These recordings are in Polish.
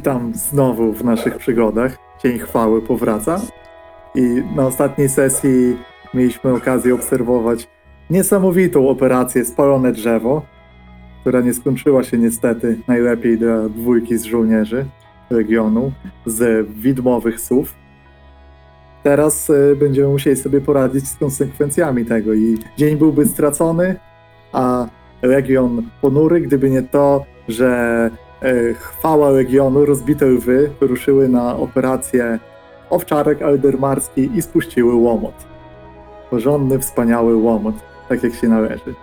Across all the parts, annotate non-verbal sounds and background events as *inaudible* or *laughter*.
Witam znowu w naszych przygodach. Cień chwały powraca. I na ostatniej sesji mieliśmy okazję obserwować niesamowitą operację Spalone Drzewo, która nie skończyła się niestety najlepiej dla dwójki z żołnierzy regionu z widmowych słów. Teraz y, będziemy musieli sobie poradzić z konsekwencjami tego i dzień byłby stracony, a region ponury, gdyby nie to, że e, chwała regionu, rozbite lwy wyruszyły na operację owczarek aldermarski i spuściły łomot. Porządny, wspaniały łomot, tak jak się należy.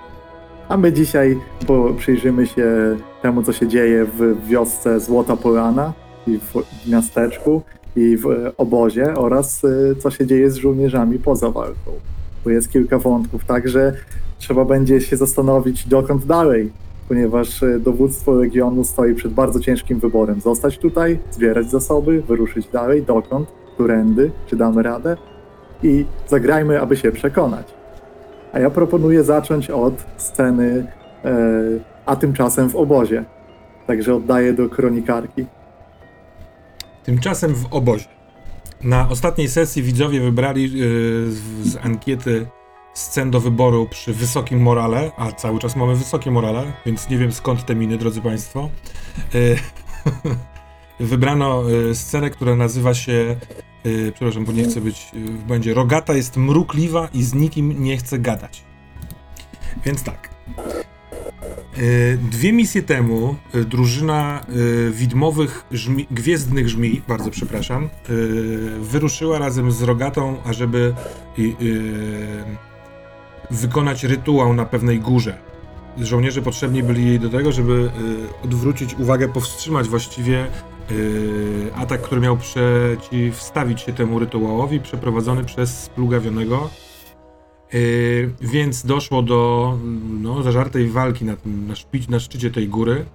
A my dzisiaj po, przyjrzymy się temu, co się dzieje w wiosce Złota Polana i w, w miasteczku i w e, obozie oraz e, co się dzieje z żołnierzami poza walką. Bo jest kilka wątków, także trzeba będzie się zastanowić dokąd dalej, ponieważ e, dowództwo regionu stoi przed bardzo ciężkim wyborem. Zostać tutaj, zbierać zasoby, wyruszyć dalej, dokąd, którędy, czy damy radę i zagrajmy, aby się przekonać. A ja proponuję zacząć od sceny, e, a tymczasem w obozie. Także oddaję do kronikarki. Tymczasem w obozie. Na ostatniej sesji widzowie wybrali yy, z, z ankiety scen do wyboru przy wysokim morale, a cały czas mamy wysokie morale, więc nie wiem skąd te miny, drodzy Państwo. Yy, *laughs* wybrano yy, scenę, która nazywa się, yy, przepraszam, bo nie chcę być w błędzie, Rogata jest mrukliwa i z nikim nie chce gadać. Więc tak. Dwie misje temu drużyna widmowych żmi, gwiezdnych żmi, bardzo przepraszam, wyruszyła razem z Rogatą, ażeby wykonać rytuał na pewnej górze. Żołnierze potrzebni byli jej do tego, żeby yy, odwrócić uwagę, powstrzymać właściwie yy, atak, który miał przeciwstawić się temu rytuałowi, przeprowadzony przez splugawionego. Yy, więc doszło do no, zażartej walki na, na, szpi- na szczycie tej góry.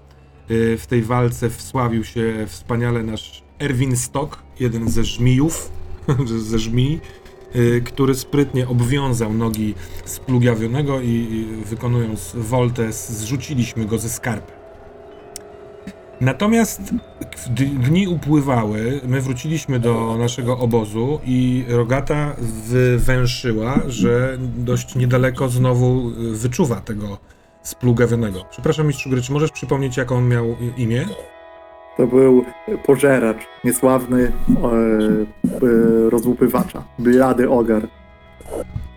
W tej walce wsławił się wspaniale nasz Erwin Stock, jeden ze żmijów, *laughs* ze żmij, który sprytnie obwiązał nogi splugawionego i, wykonując woltę zrzuciliśmy go ze skarpy. Natomiast dni upływały, my wróciliśmy do naszego obozu i Rogata wywęszyła, że dość niedaleko znowu y, wyczuwa tego splugawionego. Przepraszam, mistrzu gry, czy możesz przypomnieć, jak on miał imię? To był pożeracz, niesławny e, e, rozłupywacza, blady ogar.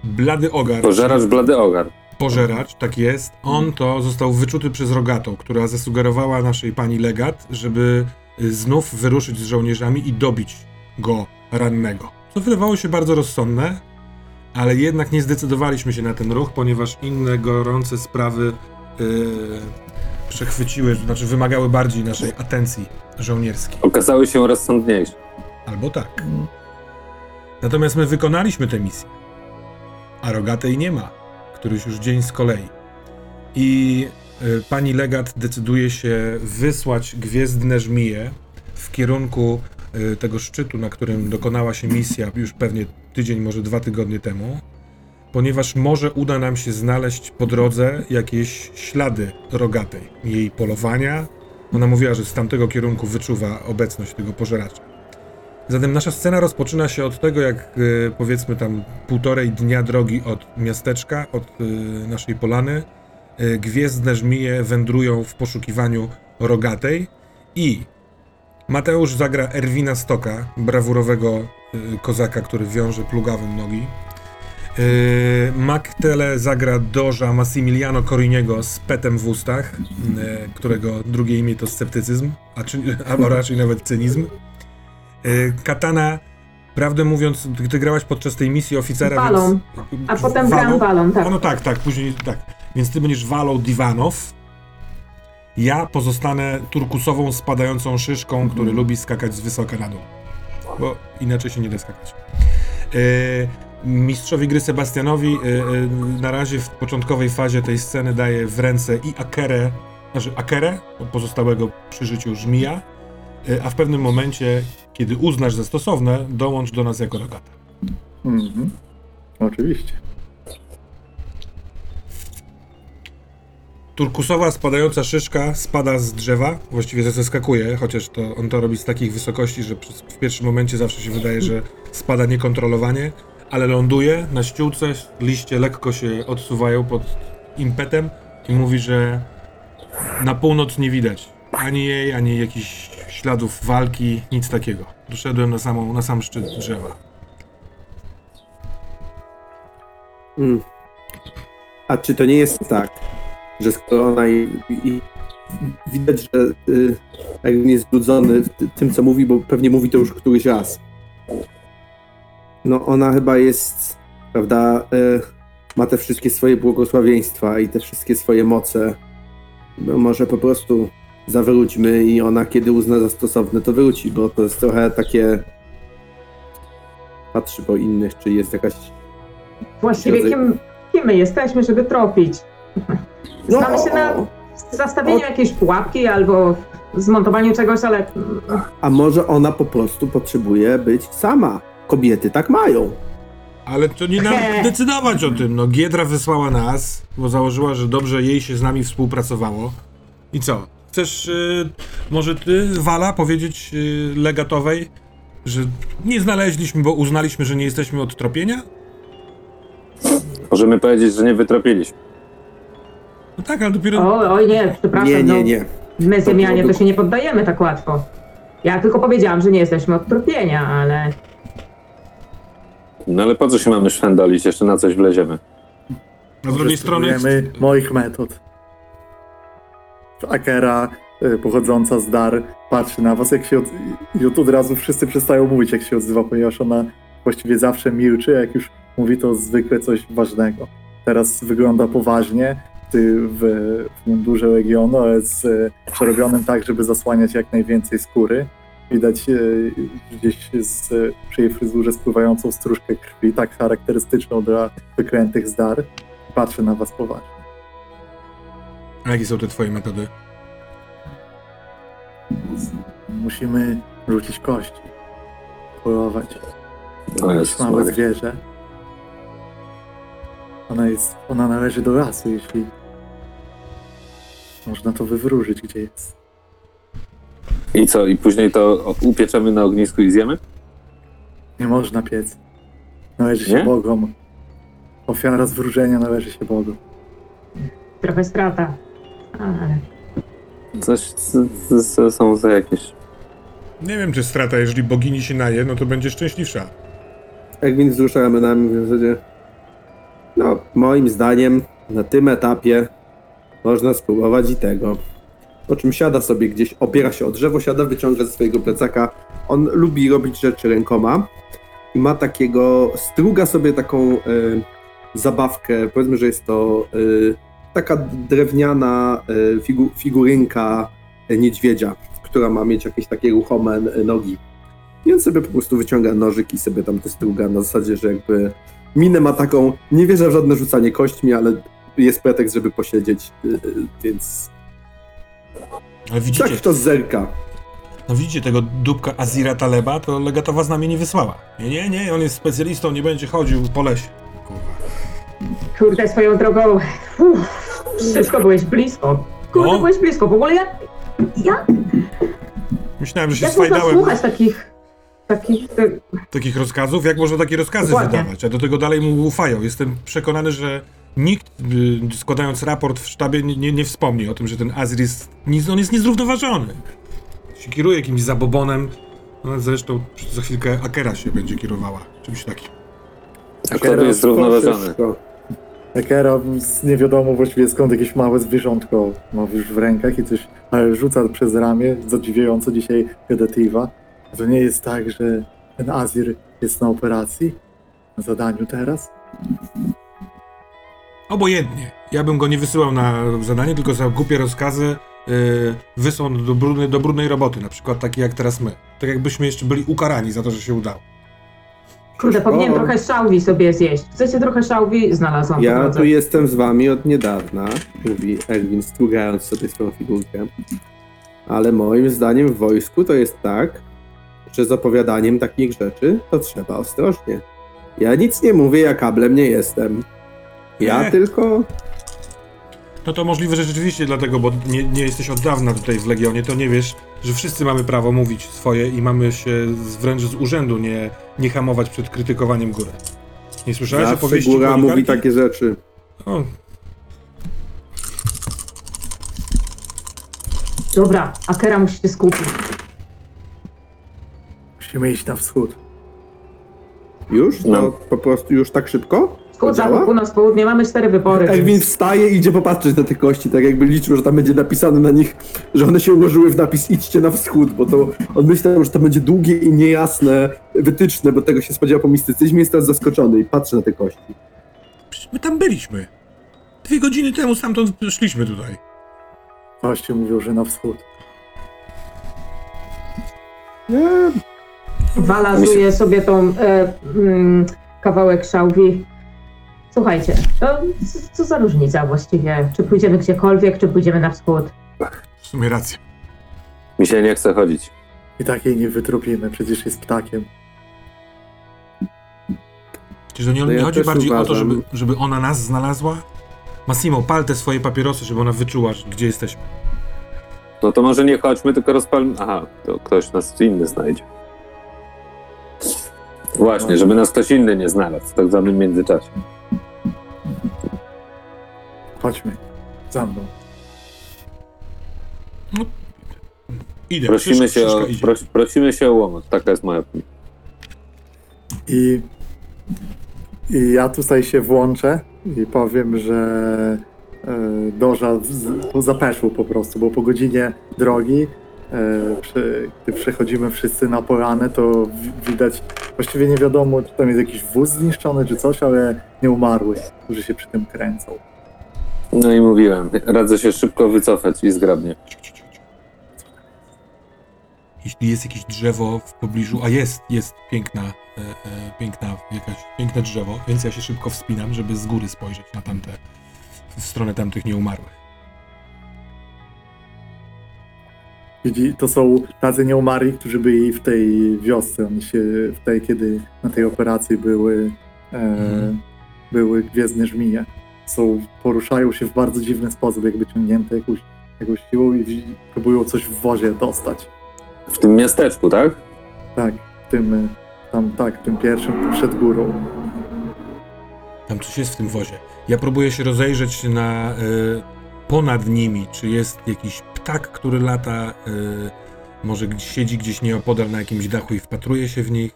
Blady Ogar. Pożeracz blady ogar. Pożeracz, tak jest. On to został wyczuty przez Rogatą, która zasugerowała naszej pani legat, żeby y, znów wyruszyć z żołnierzami i dobić go rannego. Co wydawało się bardzo rozsądne, ale jednak nie zdecydowaliśmy się na ten ruch, ponieważ inne gorące sprawy yy, przechwyciły, to znaczy wymagały bardziej naszej atencji żołnierskiej. Okazały się rozsądniejsze. Albo tak. Natomiast my wykonaliśmy tę misję. A rogatej nie ma. Któryś już dzień z kolei. I y, pani legat decyduje się wysłać gwiezdne żmije w kierunku y, tego szczytu, na którym dokonała się misja już pewnie tydzień, może dwa tygodnie temu, ponieważ może uda nam się znaleźć po drodze jakieś ślady rogatej, jej polowania. Ona mówiła, że z tamtego kierunku wyczuwa obecność tego pożeracza. Zatem nasza scena rozpoczyna się od tego, jak y, powiedzmy tam półtorej dnia drogi od miasteczka, od y, naszej polany, y, gwiezdne żmije wędrują w poszukiwaniu rogatej i Mateusz zagra Erwina Stoka, brawurowego kozaka, który wiąże plugawym nogi. Y, Maktele zagra Doża Massimiliano Coriniego z petem w ustach, y, którego drugie imię to sceptycyzm, a czy, *laughs* albo raczej nawet cynizm. Y, Katana, prawdę mówiąc, ty, grałaś podczas tej misji oficera, Walą. więc... A potem gram balon, tak. A no tak, tak, później tak. Więc ty będziesz walą Divanow. Ja pozostanę turkusową, spadającą szyszką, który lubi skakać z wysoka na dół. Bo inaczej się nie da skakać. Yy, mistrzowi gry Sebastianowi yy, yy, na razie w początkowej fazie tej sceny daje w ręce i Akerę, znaczy Akerę, pozostałego przy życiu żmija, yy, a w pewnym momencie, kiedy uznasz za stosowne, dołącz do nas jako rogata. Mhm. Oczywiście. turkusowa spadająca szyszka spada z drzewa, właściwie zeskakuje, chociaż to on to robi z takich wysokości, że w pierwszym momencie zawsze się wydaje, że spada niekontrolowanie, ale ląduje na ściółce, liście lekko się odsuwają pod impetem i mówi, że na północ nie widać ani jej, ani jakichś śladów walki, nic takiego. Doszedłem na, samą, na sam szczyt drzewa. Mm. A czy to nie jest tak, że skoro ona i, i widać, że y, Erwin jest zbudzony tym, co mówi, bo pewnie mówi to już któryś raz. No ona chyba jest, prawda, y, ma te wszystkie swoje błogosławieństwa i te wszystkie swoje moce. No może po prostu zawróćmy i ona kiedy uzna za stosowne, to wróci, bo to jest trochę takie patrzy po innych, czy jest jakaś Właściwie kim, kim my jesteśmy, żeby tropić? *laughs* No, Znamy się na zastawieniu o- jakiejś pułapki albo zmontowaniu czegoś, ale A może ona po prostu potrzebuje być sama? Kobiety tak mają. Ale to nie nam *laughs* decydować o tym. No, Giedra wysłała nas, bo założyła, że dobrze jej się z nami współpracowało. I co? Chcesz, y, może ty, Wala, powiedzieć y, legatowej, że nie znaleźliśmy, bo uznaliśmy, że nie jesteśmy od tropienia? Możemy powiedzieć, że nie wytropiliśmy. No tak, ale dopiero... o, oj nie, przepraszam, Nie, nie, no, nie. my Ziemianie to- to się nie poddajemy tak łatwo. Ja tylko powiedziałam, że nie jesteśmy od tropienia, ale No ale po co się mamy szwendolić? Jeszcze na coś wleziemy. A z drugiej strony... Spróbujemy moich metod. Akera, y, pochodząca z Dar, patrzy na was, jak się od... i od, od razu wszyscy przestają mówić, jak się odzywa, ponieważ ona właściwie zawsze milczy, jak już mówi to zwykle coś ważnego. Teraz wygląda poważnie, ty w, w mundurze Legionu, ale z y, przerobionym tak, żeby zasłaniać jak najwięcej skóry. Widać y, gdzieś z, przy jej fryzurze spływającą stróżkę krwi, tak charakterystyczną dla wyklętych z Dar. Patrzę na was poważnie. A jakie są te twoje metody? Musimy rzucić kości. Polować. Jezus Małe zwierzę. Ona jest, ona należy do lasu, jeśli można to wywróżyć, gdzie jest. I co? I później to upieczemy na ognisku i zjemy? Nie można piec. Należy się Nie? Bogom. Ofiara zwróżenia należy się Bogom. trochę strata. Ale Coś c- c- c- są za jakieś... Nie wiem, czy strata, jeżeli bogini się naje, no to będzie szczęśliwsza. Erwin wzrusza ramionami w zasadzie. No, moim zdaniem na tym etapie można spróbować i tego. Po czym siada sobie gdzieś, opiera się o drzewo, siada, wyciąga ze swojego plecaka. On lubi robić rzeczy rękoma i ma takiego, struga sobie taką e, zabawkę, powiedzmy, że jest to e, taka drewniana e, figu, figurynka niedźwiedzia, która ma mieć jakieś takie ruchome nogi. I on sobie po prostu wyciąga nożyk i sobie tam to struga na zasadzie, że jakby minę ma taką, nie wierzę w żadne rzucanie kośćmi, ale jest pretekst, żeby posiedzieć, y, y, więc Ale widzicie, tak to zerka. no widzicie tego dupka Azira Taleba, to legatowa z nami nie wysłała. Nie, nie, nie, on jest specjalistą, nie będzie chodził po lesie. Kurwa. kurde, swoją drogą, uff, wszystko byłeś blisko. Kurde, No. byłeś blisko. W ogóle jak, jak, Myślałem, że się jak można swajdałem słuchać takich, takich, e, takich rozkazów, jak można takie rozkazy Dokładnie. wydawać, a do tego dalej mu ufają. Jestem przekonany, że nikt y, składając raport w sztabie nie, nie, nie wspomni o tym, że ten Azir jest, on jest niezrównoważony. Się kieruje jakimś zabobonem, no, zresztą za chwilkę Akera się będzie kierowała, czymś takim. A kto tu jest zrównoważony? Ekera z nie wiadomo właściwie skąd jakieś małe zwierzątko ma już w rękach i coś ale rzuca przez ramię, zadziwiająco dzisiaj Gedetiva. To nie jest tak, że ten Azir jest na operacji, na zadaniu teraz? Obojętnie. Ja bym go nie wysyłał na zadanie, tylko za głupie rozkazy yy, wysłał do brudnej, do brudnej roboty, na przykład takie jak teraz my. Tak jakbyśmy jeszcze byli ukarani za to, że się udało. kurde, powinien O. trochę szałwi sobie zjeść. Chcecie trochę szałwi? Znalazłam po Ja drodze. tu jestem z wami od niedawna, mówi Erwin, strugając sobie swoją figurkę. Ale moim zdaniem w wojsku to jest tak, że z opowiadaniem takich rzeczy to trzeba ostrożnie. Ja nic nie mówię, ja kablem nie jestem. Ja Nie. *laughs* tylko No to możliwe, że rzeczywiście dlatego, bo nie, nie jesteś od dawna tutaj w Legionie, to nie wiesz, że wszyscy mamy prawo mówić swoje i mamy się z, wręcz z urzędu nie, nie hamować przed krytykowaniem góry. Nie słyszałeś Zawsze opowieści góra mówi takie rzeczy. O, Dobra, Akera musi się skupić. Musimy iść na wschód. Już? No. No. po prostu już tak szybko? Wschód, Działa? południe, mamy cztery wybory. Więc- wstaje i idzie popatrzeć na te kości, tak jakby liczył, że tam będzie napisane na nich, że one się ułożyły w napis idźcie na wschód, bo to on myślał, że to będzie długie i niejasne wytyczne, bo tego się spodziewał po mistycyzmie jest teraz zaskoczony i patrzy na te kości. przecież my tam byliśmy. Dwie godziny temu stamtąd szliśmy tutaj. Goście mówią, że na wschód. Nie, Walazuje sobie tą e, mm, kawałek szałwi. Słuchajcie, to co za różnica właściwie? Czy pójdziemy gdziekolwiek, czy pójdziemy na wschód? W sumie racja. Mi się nie chce chodzić. I tak jej nie wytropimy, przecież jest ptakiem. Czy to nie, No nie ja chodzi też bardziej o to, uważam. żeby, żeby ona nas znalazła? Massimo, pal te swoje papierosy, żeby ona wyczuła, że- gdzie jesteśmy. No to może nie chodźmy, tylko rozpalmy. Aha, to ktoś nas inny znajdzie. Właśnie, żeby nas ktoś inny nie znalazł w tak zwanym międzyczasie. Chodźmy. Za mną. Idę, Prosimy się, o, idzie. pros, prosimy się o łomot. Taka jest moja opinia. I, I ja tutaj się włączę i powiem, że e, Doża zapeszł po prostu, bo po godzinie drogi, e, przy, gdy przechodzimy wszyscy na poranę, to wi- widać, właściwie nie wiadomo, czy tam jest jakiś wóz zniszczony, czy coś, ale nie umarłych, którzy się przy tym kręcą. No i mówiłem, radzę się szybko wycofać i zgrabnie. Jeśli jest jakieś drzewo w pobliżu, a jest, jest piękna, e, e, piękna, jakaś, piękne drzewo, więc ja się szybko wspinam, żeby z góry spojrzeć na tamte, w stronę tamtych nieumarłych. Widzi, to są tacy nieumarli, którzy byli w tej wiosce, oni się, w tej, kiedy na tej operacji były, e, Mhm. były gwiezdne żmije. Są, poruszają się w bardzo dziwny sposób, jakby ciągnięte jakąś, jakąś siłą i próbują coś w wozie dostać. W tym miasteczku, tak? Tak, tym, e, tam, tak, tym pierwszym przed górą. Tam coś jest w tym wozie. Ja próbuję się rozejrzeć na y, ponad nimi, czy jest jakiś ptak, który lata, y, może gdzieś siedzi gdzieś nieopodal na jakimś dachu i wpatruje się w nich.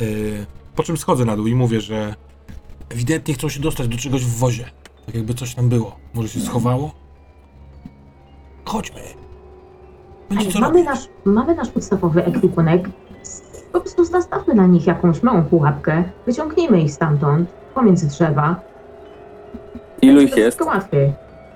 Y, po czym schodzę na dół i mówię, że ewidentnie chcą się dostać do czegoś w wozie. Tak jakby coś tam było. Może się schowało? Chodźmy. Będzie co Mamy robić. nasz, mamy nasz podstawowy ekwipunek. Po prostu zastawmy na nich jakąś małą pułapkę, wyciągnijmy ich stamtąd, pomiędzy drzewa. Ilu ich to jest? wszystko łatwiej.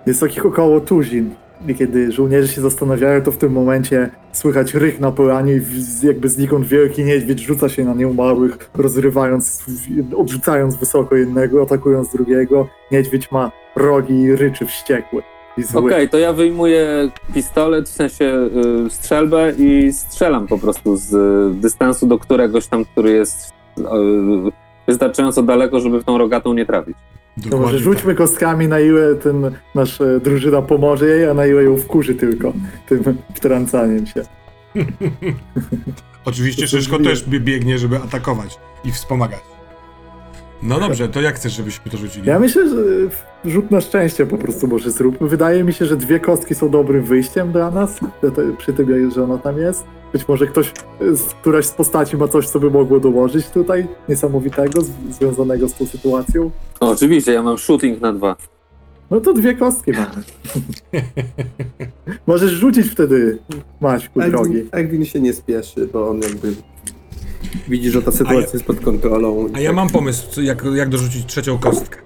Jest takich około tuzin. I kiedy żołnierze się zastanawiają, to w tym momencie słychać rych na polanie i jakby znikąd wielki niedźwiedź rzuca się na nieumarłych, rozrywając, odrzucając wysoko jednego, atakując drugiego. Niedźwiedź ma rogi i ryczy wściekły. Okej, to ja wyjmuję pistolet, w sensie y, strzelbę i strzelam po prostu z y, dystansu do któregoś tam, który jest y, wystarczająco daleko, żeby w tą rogatą nie trafić. To może Dokładnie rzućmy kostkami na ile ten nasz e, drużyna pomoże jej, a na ile ją wkurzy tylko tym wtrącaniem się. *laughs* Oczywiście Szyszko też bie- biegnie, żeby atakować i wspomagać. No dobrze, to jak chcesz, żebyśmy to rzucili? Ja myślę, że rzut na szczęście po prostu może zróbmy. Wydaje mi się, że dwie kostki są dobrym wyjściem dla nas, przy tym, że ona tam jest. Być może ktoś, któraś z postaci ma coś, co by mogło dołożyć tutaj, niesamowitego, z, związanego z tą sytuacją. O, oczywiście, ja mam shooting na dwa. No to dwie kostki mamy. *laughs* Możesz rzucić wtedy, Maćku, drogi. Erwin, Erwin się nie spieszy, bo on jakby widzi, że ta sytuacja ja- jest pod kontrolą. A ja mam pomysł, jak, jak dorzucić trzecią kostkę.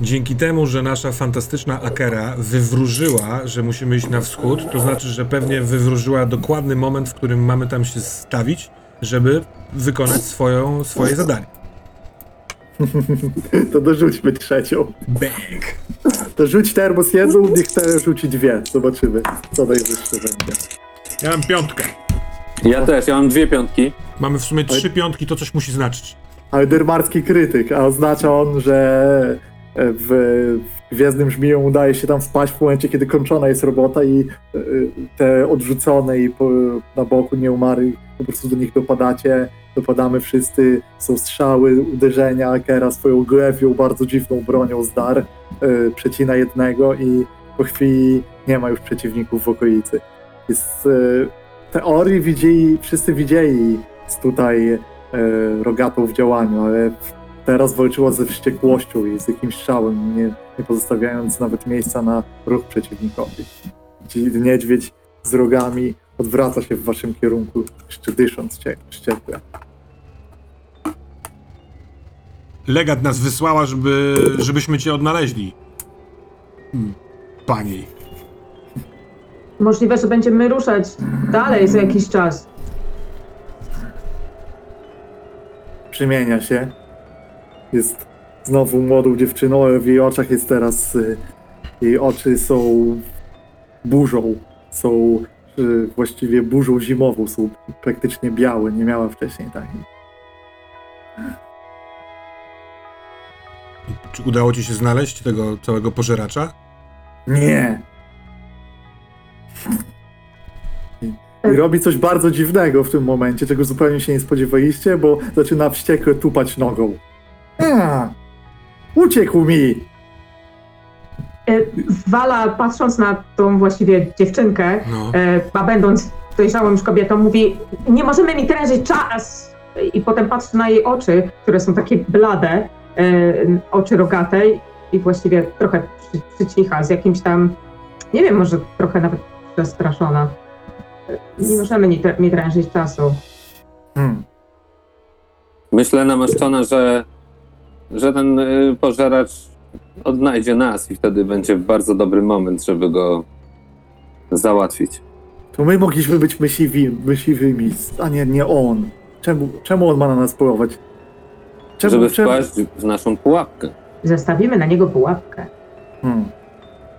Dzięki temu, że nasza fantastyczna Akera wywróżyła, że musimy iść na wschód, to znaczy, że pewnie wywróżyła dokładny moment, w którym mamy tam się stawić, żeby wykonać swoją, swoje zadanie. *laughs* To dorzućmy trzecią. Bang! To rzuć termos jedną, niech te rzuci dwie. Zobaczymy, co najwyższe będzie. Ja mam piątkę. Ja też, ja mam dwie piątki. Mamy w sumie trzy piątki, to coś musi znaczyć. Ale dermarski krytyk, a oznacza on, że w, w Gwiezdnym Żmiją udaje się tam wpaść w momencie, kiedy kończona jest robota i e, te odrzucone i po, na boku nieumarłych po prostu do nich dopadacie, dopadamy wszyscy, są strzały, uderzenia, Kera swoją grewią, bardzo dziwną bronią z dar, e, przecina jednego i po chwili nie ma już przeciwników w okolicy. Jest, e, teorii widzieli, wszyscy widzieli tutaj rogatą w działaniu, ale teraz walczyła ze wściekłością i z jakimś strzałem, nie, nie pozostawiając nawet miejsca na ruch przeciwnikowi. Ci niedźwiedź z rogami odwraca się w waszym kierunku, jeszcze dysząc cie- wściekle. Legat nas wysłała, żeby, żebyśmy cię odnaleźli. Hmm. Pani. Możliwe, że będziemy ruszać dalej za jakiś czas. Przemienia się. Jest znowu młodą dziewczyną, ale w jej oczach jest teraz. y, Jej oczy są burzą. Są y, właściwie burzą zimową, są praktycznie białe. Nie miała wcześniej takiej. Czy udało ci się znaleźć tego całego pożeracza? Nie! I, I robi coś bardzo dziwnego w tym momencie, czego zupełnie się nie spodziewaliście, bo zaczyna wściekle tupać nogą. A, uciekł mi! E, Wala, patrząc na tą właściwie dziewczynkę, No. e, a będąc dojrzałą już kobietą, mówi: Nie możemy mi trężyć czas! I potem patrzy na jej oczy, które są takie blade, e, oczy rogatej, i właściwie trochę przy, przycicha, z jakimś tam, nie wiem, może trochę nawet przestraszona. E, Nie możemy mi, mi trężyć czasu. Hmm. Myślę namaszczona, że, że ten y, pożeracz odnajdzie nas i wtedy będzie bardzo dobry moment, żeby go załatwić. To my mogliśmy być myśliwi, myśliwymi, a nie, nie on. Czemu, czemu on ma na nas polować? Czemu, Żeby czemu? wpaść w naszą pułapkę. Zastawimy na niego pułapkę. Hmm.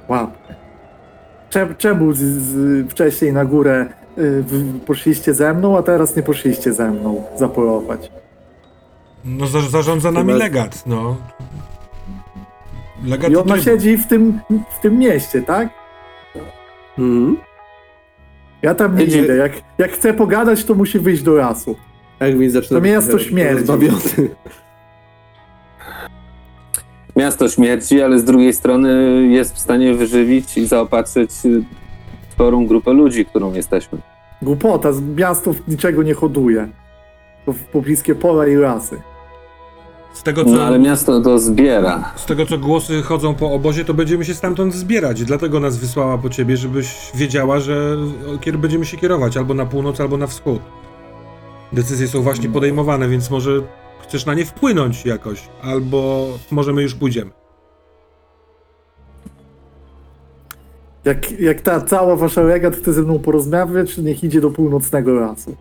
Łapkę. Czemu, czemu z, z, wcześniej na górę y, w, poszliście ze mną, a teraz nie poszliście ze mną zapolować? No za, zarządza nami Chyba- legat, no. Legat I ona siedzi w tym, w tym mieście, tak? Mhm. Ja tam nie idę. Jak, jak chce pogadać, to musi wyjść do lasu. Erwin zaczyna To miasto rozbawiony. Miasto śmierci, ale z drugiej strony jest w stanie wyżywić i zaopatrzyć sporą grupę ludzi, którą jesteśmy. Głupota, z miasto niczego nie hoduje. Po, pobliskie pola i lasy. Z tego, co, No ale miasto to zbiera. z tego, co głosy chodzą po obozie, to będziemy się stamtąd zbierać. Dlatego nas wysłała po ciebie, żebyś wiedziała, że kier- będziemy się kierować albo na północ, albo na wschód. Decyzje są właśnie podejmowane, więc może chcesz na nie wpłynąć jakoś, albo może my już pójdziemy. Jak, jak ta cała wasza legat chce ze mną porozmawiać, to niech idzie do północnego lasu.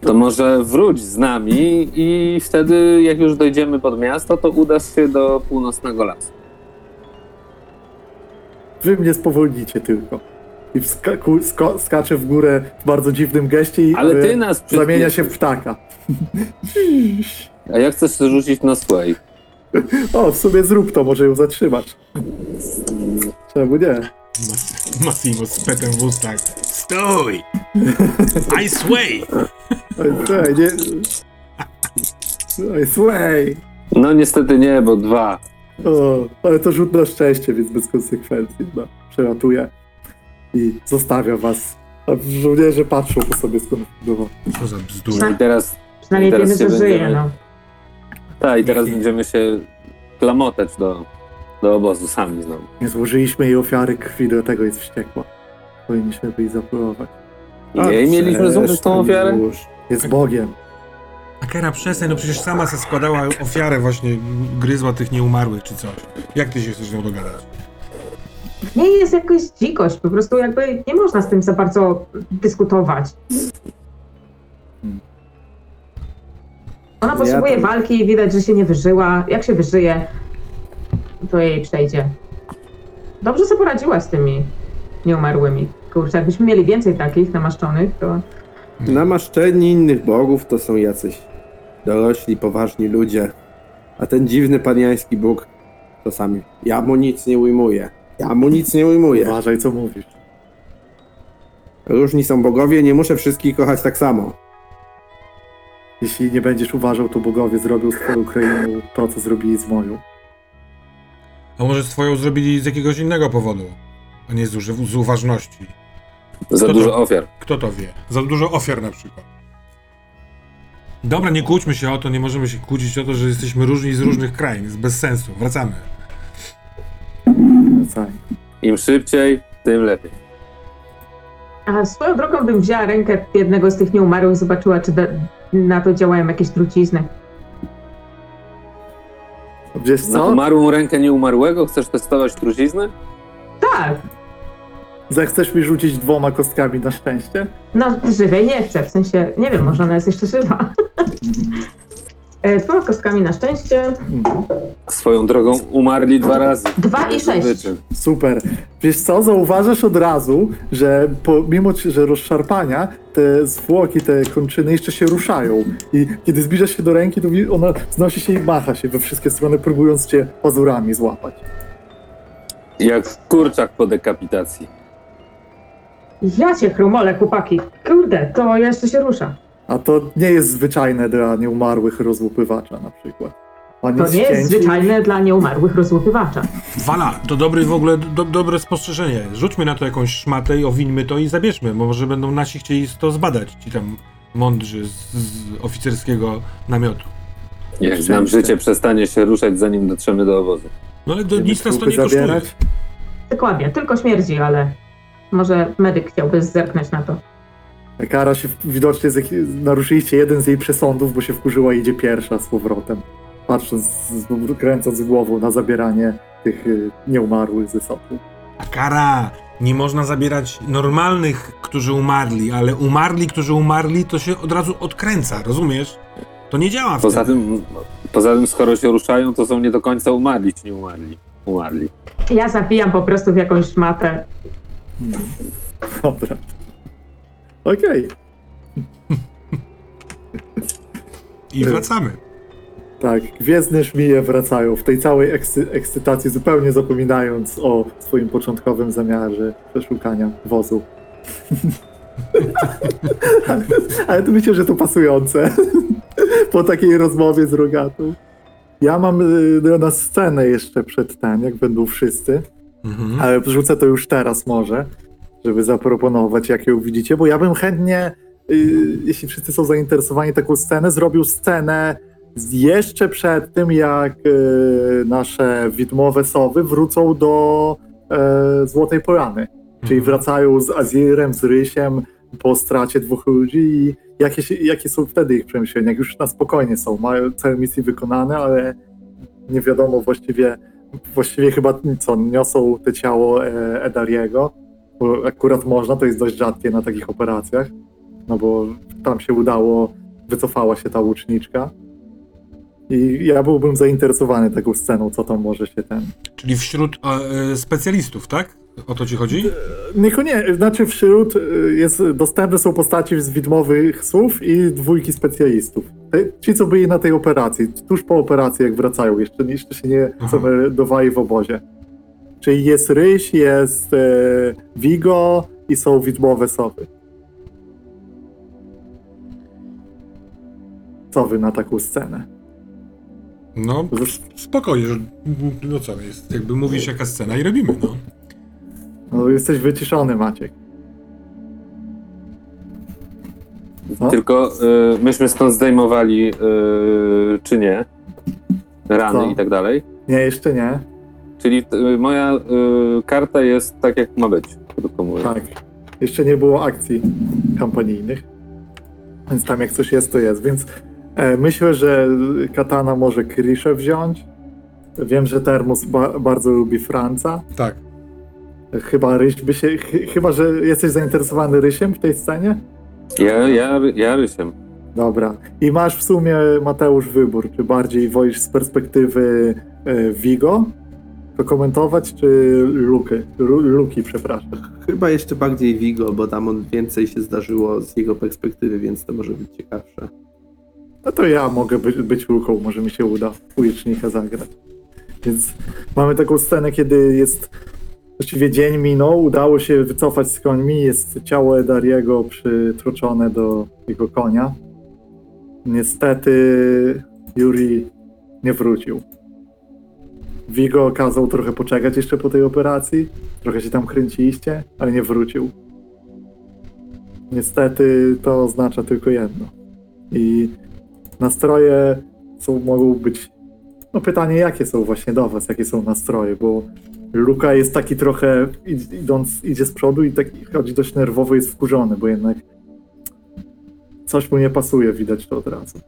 To może wróć z nami i wtedy, jak już dojdziemy pod miasto, to udasz się do północnego lasu. Wy mnie spowolnicie tylko. I wskaku, sko, skacze w górę w bardzo dziwnym geście i Ale ty e, nas zamienia się w ptaka. A jak chcesz rzucić na sway? *laughs* O, w sumie zrób to, może ją zatrzymasz. Czemu nie? Ma- Massimo z petem w ustach. Stój! I sway! Oj, nie... Oj, Słuchaj! No niestety nie, bo dwa. O, ale to rzut na szczęście, więc bez konsekwencji. No, przelatuje i zostawia was. A żołnierze patrzą po sobie skonfundowani. Co za bzdura. I teraz, Przynajmniej Teraz wiemy, że żyje, będziemy- no. tak, i teraz będziemy się klamotać do, do obozu sami znowu. Nie złożyliśmy jej ofiary krwi, dlatego jest wściekła. Powinniśmy by jej zapolować. I jej mieliśmy złożyć tą ofiarę? Już. Jest Bogiem. Akera, przestań, no przecież sama se składała ofiarę właśnie, gryzła tych nieumarłych czy coś. Jak ty się chcesz z nią dogadać? Nie jest jakaś dzikość, po prostu jakby nie można z tym za bardzo dyskutować. Ona Ja potrzebuje tam- walki i widać, że się nie wyżyła. Jak się wyżyje, to jej przejdzie. Dobrze sobie poradziła z tymi nieumarłymi. Kurczę, jakbyśmy mieli więcej takich namaszczonych, to Namaszczeni innych bogów to są jacyś dorośli, poważni ludzie. A ten dziwny paniański Bóg to sami. Ja mu nic nie ujmuję. Ja mu nic nie ujmuję. Uważaj, co mówisz. Różni są bogowie, nie muszę wszystkich kochać tak samo. Jeśli nie będziesz uważał, to bogowie zrobią z twoją Ukrainą to, co zrobili z moją. A może swoją zrobili z jakiegoś innego powodu, a nie z, uży- z uważności. Za dużo to- ofiar. Kto to wie? Za dużo ofiar na przykład. Dobra, nie kłóćmy się o to, nie możemy się kłócić o to, że jesteśmy różni z różnych krain, jest bez sensu. Wracamy. Im szybciej, tym lepiej. A swoją drogą bym wzięła rękę jednego z tych nieumarłych i zobaczyła, czy da, na to działają jakieś trucizny. Wiesz Na co? umarłą rękę nieumarłego chcesz testować truciznę? Tak, Zechcesz mi rzucić dwoma kostkami na szczęście? no żywej nie chcę, w sensie, nie wiem, może ona jest jeszcze żywa. E, Dwoma kostkami na szczęście. Swoją drogą umarli dwa razy. Dwa i sześć. Wyczyn. Super. Wiesz co, zauważasz od razu, że pomimo, że rozszarpania, te zwłoki, te kończyny jeszcze się ruszają. I kiedy zbliżasz się do ręki, to ona znosi się i macha się we wszystkie strony, próbując cię pazurami złapać. Jak kurczak po dekapitacji. Ja cię chrumole, chłopaki. Kurde, to jeszcze się rusza. A to nie jest zwyczajne dla nieumarłych rozłupywacza na przykład. On To nie jest zwyczajne dla nieumarłych rozłupywacza. Wala, to dobry w ogóle, do, dobre spostrzeżenie. Rzućmy na to jakąś szmatę i owińmy to i zabierzmy, bo może będą nasi chcieli to zbadać, ci tam mądrzy z, z oficerskiego namiotu. Jak nam życie przestanie się ruszać, zanim dotrzemy do obozu. No ale do, nic nas to nie kosztuje. zabierać? Dokładnie, tylko śmierdzi, ale może medyk chciałby zerknąć na to. Kara się widocznie z, naruszyliście jeden z jej przesądów, bo się wkurzyła i idzie pierwsza z powrotem. Patrząc, z, kręcąc głową na zabieranie tych y, nieumarłych ze sobą. A kara, nie można zabierać normalnych, którzy umarli, ale umarli, którzy umarli, to się od razu odkręca, rozumiesz? To nie działa Poza wtedy. tym, poza tym, skoro się ruszają, to są nie do końca umarli, czy nie umarli. Umarli. Ja zabijam po prostu w jakąś szmatę. Dobra. Okej. I wracamy. Tak, gwiezdne żmije wracają w tej całej ekscy- ekscytacji, zupełnie zapominając o swoim początkowym zamiarze przeszukania wozu. ale, *laughs* ale to myślę, że to pasujące *laughs* po takiej rozmowie z Rogatą. Ja mam y, nas scenę jeszcze przed tym, jak będą wszyscy, Mhm. ale wrzucę to już teraz może, żeby zaproponować, jak ją widzicie, bo ja bym chętnie, y, jeśli wszyscy są zainteresowani taką scenę, zrobił scenę jeszcze przed tym, jak y, nasze widmowe sowy wrócą do e, Złotej Porany. Czyli wracają z Azirem, z Rysiem po stracie dwóch ludzi i jakie, jakie są wtedy ich przemyślenia? Jak już na spokojnie są, mają całe misje wykonane, ale nie wiadomo właściwie, właściwie chyba co, niosą te ciało e, Edariego, bo akurat można, to jest dość rzadkie na takich operacjach, no bo tam się udało, wycofała się ta łuczniczka. I ja byłbym zainteresowany taką sceną, co tam może się ten. Czyli wśród e, e, specjalistów, tak? O to ci chodzi? Niekoniecznie, znaczy wśród y, jest, dostępne są postaci z widmowych słów i dwójki specjalistów. Ci, co byli na tej operacji, tuż po operacji, jak wracają, jeszcze, jeszcze się nie zameldowali w obozie. Czyli jest Ryś, jest e, Vigo i są widmowe sowy. Co wy na taką scenę? No, spokojnie, że, no co, jest, jakby mówisz jaka scena i robimy, no. No, jesteś wyciszony, Maciek. Co? Tylko y, myśmy stąd zdejmowali, y, czy nie, rany Co? i tak dalej. Nie, jeszcze nie. Czyli y, moja y, karta jest tak, jak ma być, krótko mówiąc. Tak. Jeszcze nie było akcji kampanijnych. Więc tam jak coś jest, to jest. Więc e, myślę, że Katana może Kriszę wziąć. Wiem, że Termus ba bardzo lubi Franca. Tak. Chyba Ryś by się. Ch chyba, że jesteś zainteresowany Rysiem w tej scenie? Ja, ja, ja rysiem. Dobra. I masz w sumie, Mateusz, wybór. Czy bardziej wolisz z perspektywy e, Vigo komentować, czy Luki? Lu Luki, przepraszam. Chyba jeszcze bardziej Vigo, bo tam on więcej się zdarzyło z jego perspektywy, więc to może być ciekawsze. no to ja mogę być, być Luką, może mi się uda ulicznika zagrać. Więc mamy taką scenę, kiedy jest właściwie dzień minął, udało się wycofać z końmi, jest ciało Edariego przytroczone do jego konia. Niestety Yuri nie wrócił. Vigo kazał trochę poczekać jeszcze po tej operacji, trochę się tam kręciliście, ale nie wrócił. Niestety to oznacza tylko jedno. I nastroje są, mogą być. No pytanie, jakie są właśnie do was, jakie są nastroje, bo Luka jest taki trochę, id- idąc, idzie z przodu i tak chodzi dość nerwowo, jest wkurzony, bo jednak coś mu nie pasuje, widać to od razu.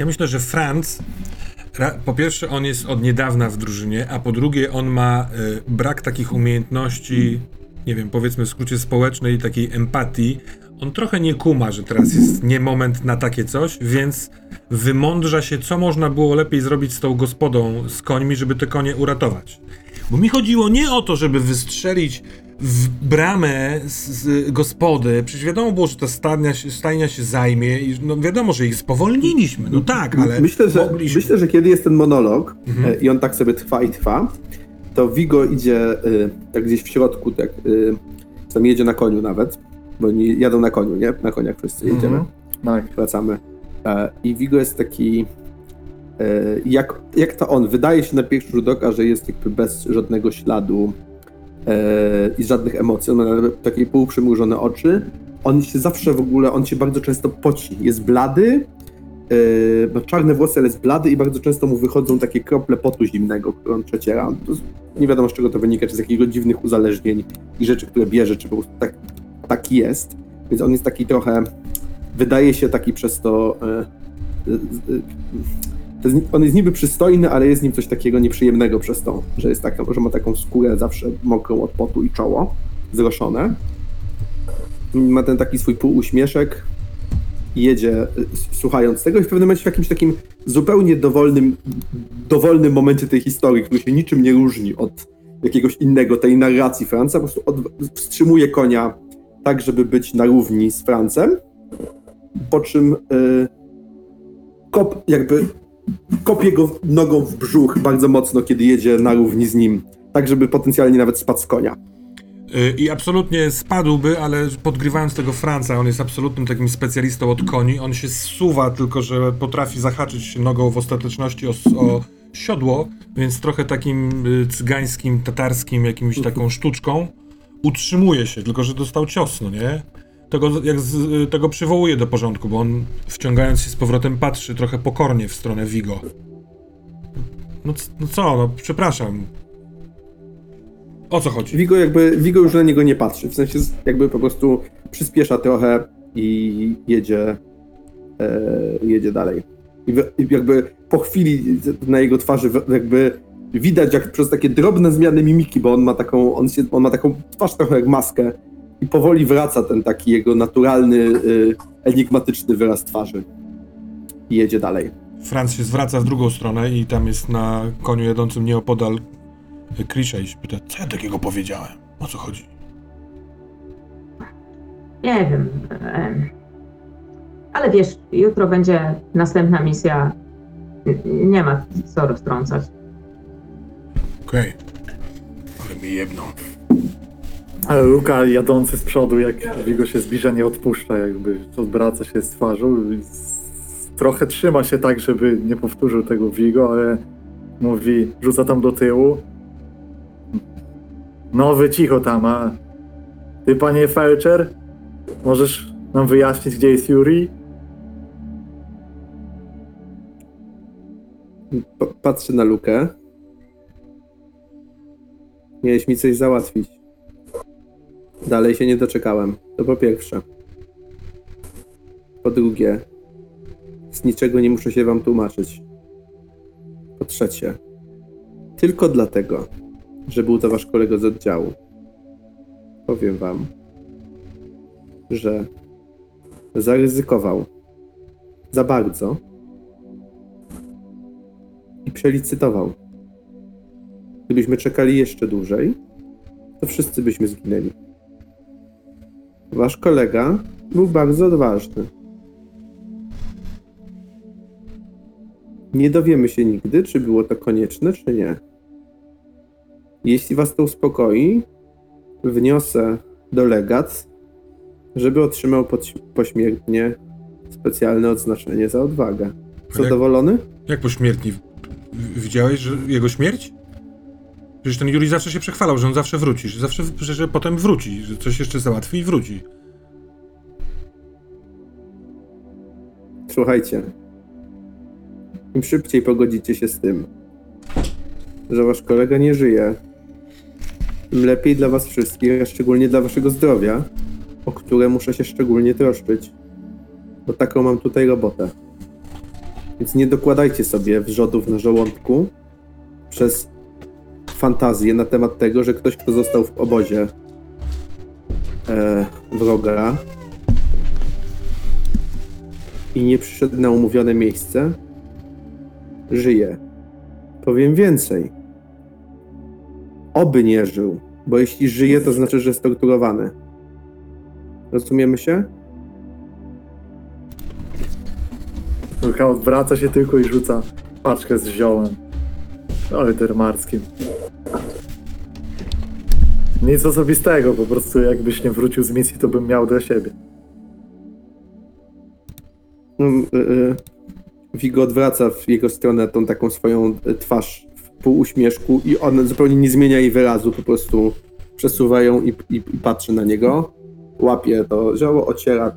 Ja myślę, że Franz, ra- po pierwsze, on jest od niedawna w drużynie, a po drugie, on ma y, brak takich umiejętności, nie wiem, powiedzmy w skrócie społecznej, takiej empatii. On trochę nie kuma, że teraz jest nie moment na takie coś, więc wymądrza się, co można było lepiej zrobić z tą gospodą, z końmi, żeby te konie uratować. Bo mi chodziło nie o to, żeby wystrzelić w bramę z, z gospody. Przecież wiadomo było, że ta stajnia, się- stajnia się zajmie i no wiadomo, że ich spowolniliśmy. No tak, ale myślę, że, mogliśmy. myślę, że kiedy jest ten monolog Mhm. e, i on tak sobie trwa i trwa, to Vigo idzie y, tak gdzieś w środku, tak, y, tam jedzie na koniu nawet, bo oni jadą na koniu, nie? Na koniach wszyscy jedziemy. Mhm. Tak. wracamy. I Vigo jest taki. Jak, jak to on? Wydaje się na pierwszy rzut oka, że jest jakby bez żadnego śladu i żadnych emocji. On ma takie półprzymrużone oczy. On się zawsze w ogóle, on się bardzo często poci. Jest blady, e, ma czarne włosy, ale jest blady i bardzo często mu wychodzą takie krople potu zimnego, które on przeciera. To nie wiadomo z czego to wynika, czy z jakichś dziwnych uzależnień i rzeczy, które bierze, czy po prostu tak, tak jest. Więc on jest taki trochę wydaje się taki przez to. e, e, e, to on jest niby przystojny, ale jest nim coś takiego nieprzyjemnego przez to, że jest taka, że ma taką skórę zawsze mokrą od potu i czoło zroszone. Ma ten taki swój półuśmieszek jedzie słuchając tego i w pewnym momencie w jakimś takim zupełnie dowolnym, dowolnym momencie tej historii, który się niczym nie różni od jakiegoś innego, tej narracji Franca, po prostu od, wstrzymuje konia tak, żeby być na równi z Francem, po czym y, kop, jakby kopie go nogą w brzuch bardzo mocno, kiedy jedzie na równi z nim, tak żeby potencjalnie nawet spadł z konia. Y, I absolutnie spadłby, ale podgrywając tego Franca, on jest absolutnym takim specjalistą od koni. On się zsuwa, tylko że potrafi zahaczyć nogą w ostateczności o, o siodło, więc trochę takim y, cygańskim, tatarskim, jakimś taką sztuczką utrzymuje się, tylko że dostał cios, no nie? Tego, jak z, y, tego przywołuje do porządku, bo on wciągając się z powrotem patrzy trochę pokornie w stronę Vigo. No, no co, no przepraszam. O co chodzi? Vigo jakby, Vigo już na niego nie patrzy, w sensie jakby po prostu przyspiesza trochę i jedzie, e, jedzie dalej. I i jakby po chwili na jego twarzy jakby widać jak przez takie drobne zmiany mimiki, bo on ma taką, on, się, on ma taką twarz trochę jak maskę i powoli wraca ten taki jego naturalny, y, enigmatyczny wyraz twarzy. I jedzie dalej. Franz się zwraca w drugą stronę i tam jest na koniu jadącym nieopodal Krisha i się pyta, co ja takiego powiedziałem? O co chodzi? Nie wiem. em, Ale wiesz, jutro będzie następna misja. Nie ma co roztrącać. Okej. Ale mi jedną. Ale Luka jadący z przodu, jak Vigo się zbliża, nie odpuszcza, jakby odwraca się z twarzą. Trochę trzyma się tak, żeby nie powtórzył tego Vigo, ale mówi, rzuca tam do tyłu. No wy cicho tam, a ty panie Felcher, możesz nam wyjaśnić, gdzie jest Yuri? Pa- patrzę na Lukę. Miałeś mi coś załatwić. Dalej się nie doczekałem. To po pierwsze. Po drugie, z niczego nie muszę się wam tłumaczyć. Po trzecie, tylko dlatego, że był to wasz kolega z oddziału, powiem wam, że zaryzykował za bardzo i przelicytował. Gdybyśmy czekali jeszcze dłużej, to wszyscy byśmy zginęli. Wasz kolega był bardzo odważny. Nie dowiemy się nigdy, czy było to konieczne, czy nie. Jeśli was to uspokoi, wniosę do legat, żeby otrzymał pośmiertnie specjalne odznaczenie za odwagę. Jak- Zadowolony? Jak pośmiertnie? W- Widziałeś jego śmierć? Przecież ten Juri zawsze się przechwalał, że on zawsze wróci, że zawsze że, potem wróci, że coś jeszcze załatwi i wróci. Słuchajcie. Im szybciej pogodzicie się z tym, że wasz kolega nie żyje, tym lepiej dla was wszystkich, a szczególnie dla waszego zdrowia, o które muszę się szczególnie troszczyć. Bo taką mam tutaj robotę. Więc nie dokładajcie sobie wrzodów na żołądku przez fantazję na temat tego, że ktoś, kto został w obozie e, wroga, i nie przyszedł na umówione miejsce, żyje. Powiem więcej. Oby nie żył, bo jeśli żyje, to znaczy, że jest torturowany. Rozumiemy się? Luka odwraca się tylko i rzuca paczkę z ziołem. Oj, dermarskim. Nic osobistego, po prostu jakbyś nie wrócił z misji, to bym miał dla siebie. Mm, y, y, Vigo odwraca w jego stronę tą taką swoją y, twarz w pół uśmieszku i on zupełnie nie zmienia jej wyrazu, po prostu przesuwa ją i, i, i patrzy na niego. Łapie to zioło, ociera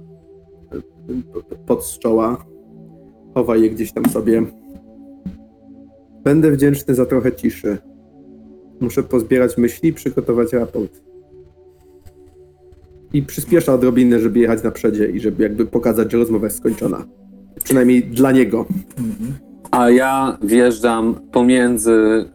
y, y, pod z czoła, chowa je gdzieś tam sobie. Będę wdzięczny za trochę ciszy. Muszę pozbierać myśli przygotować raport. I przyspiesza odrobinę, żeby jechać na przedzie i żeby jakby pokazać, że rozmowa jest skończona. Przynajmniej dla niego. A ja wjeżdżam pomiędzy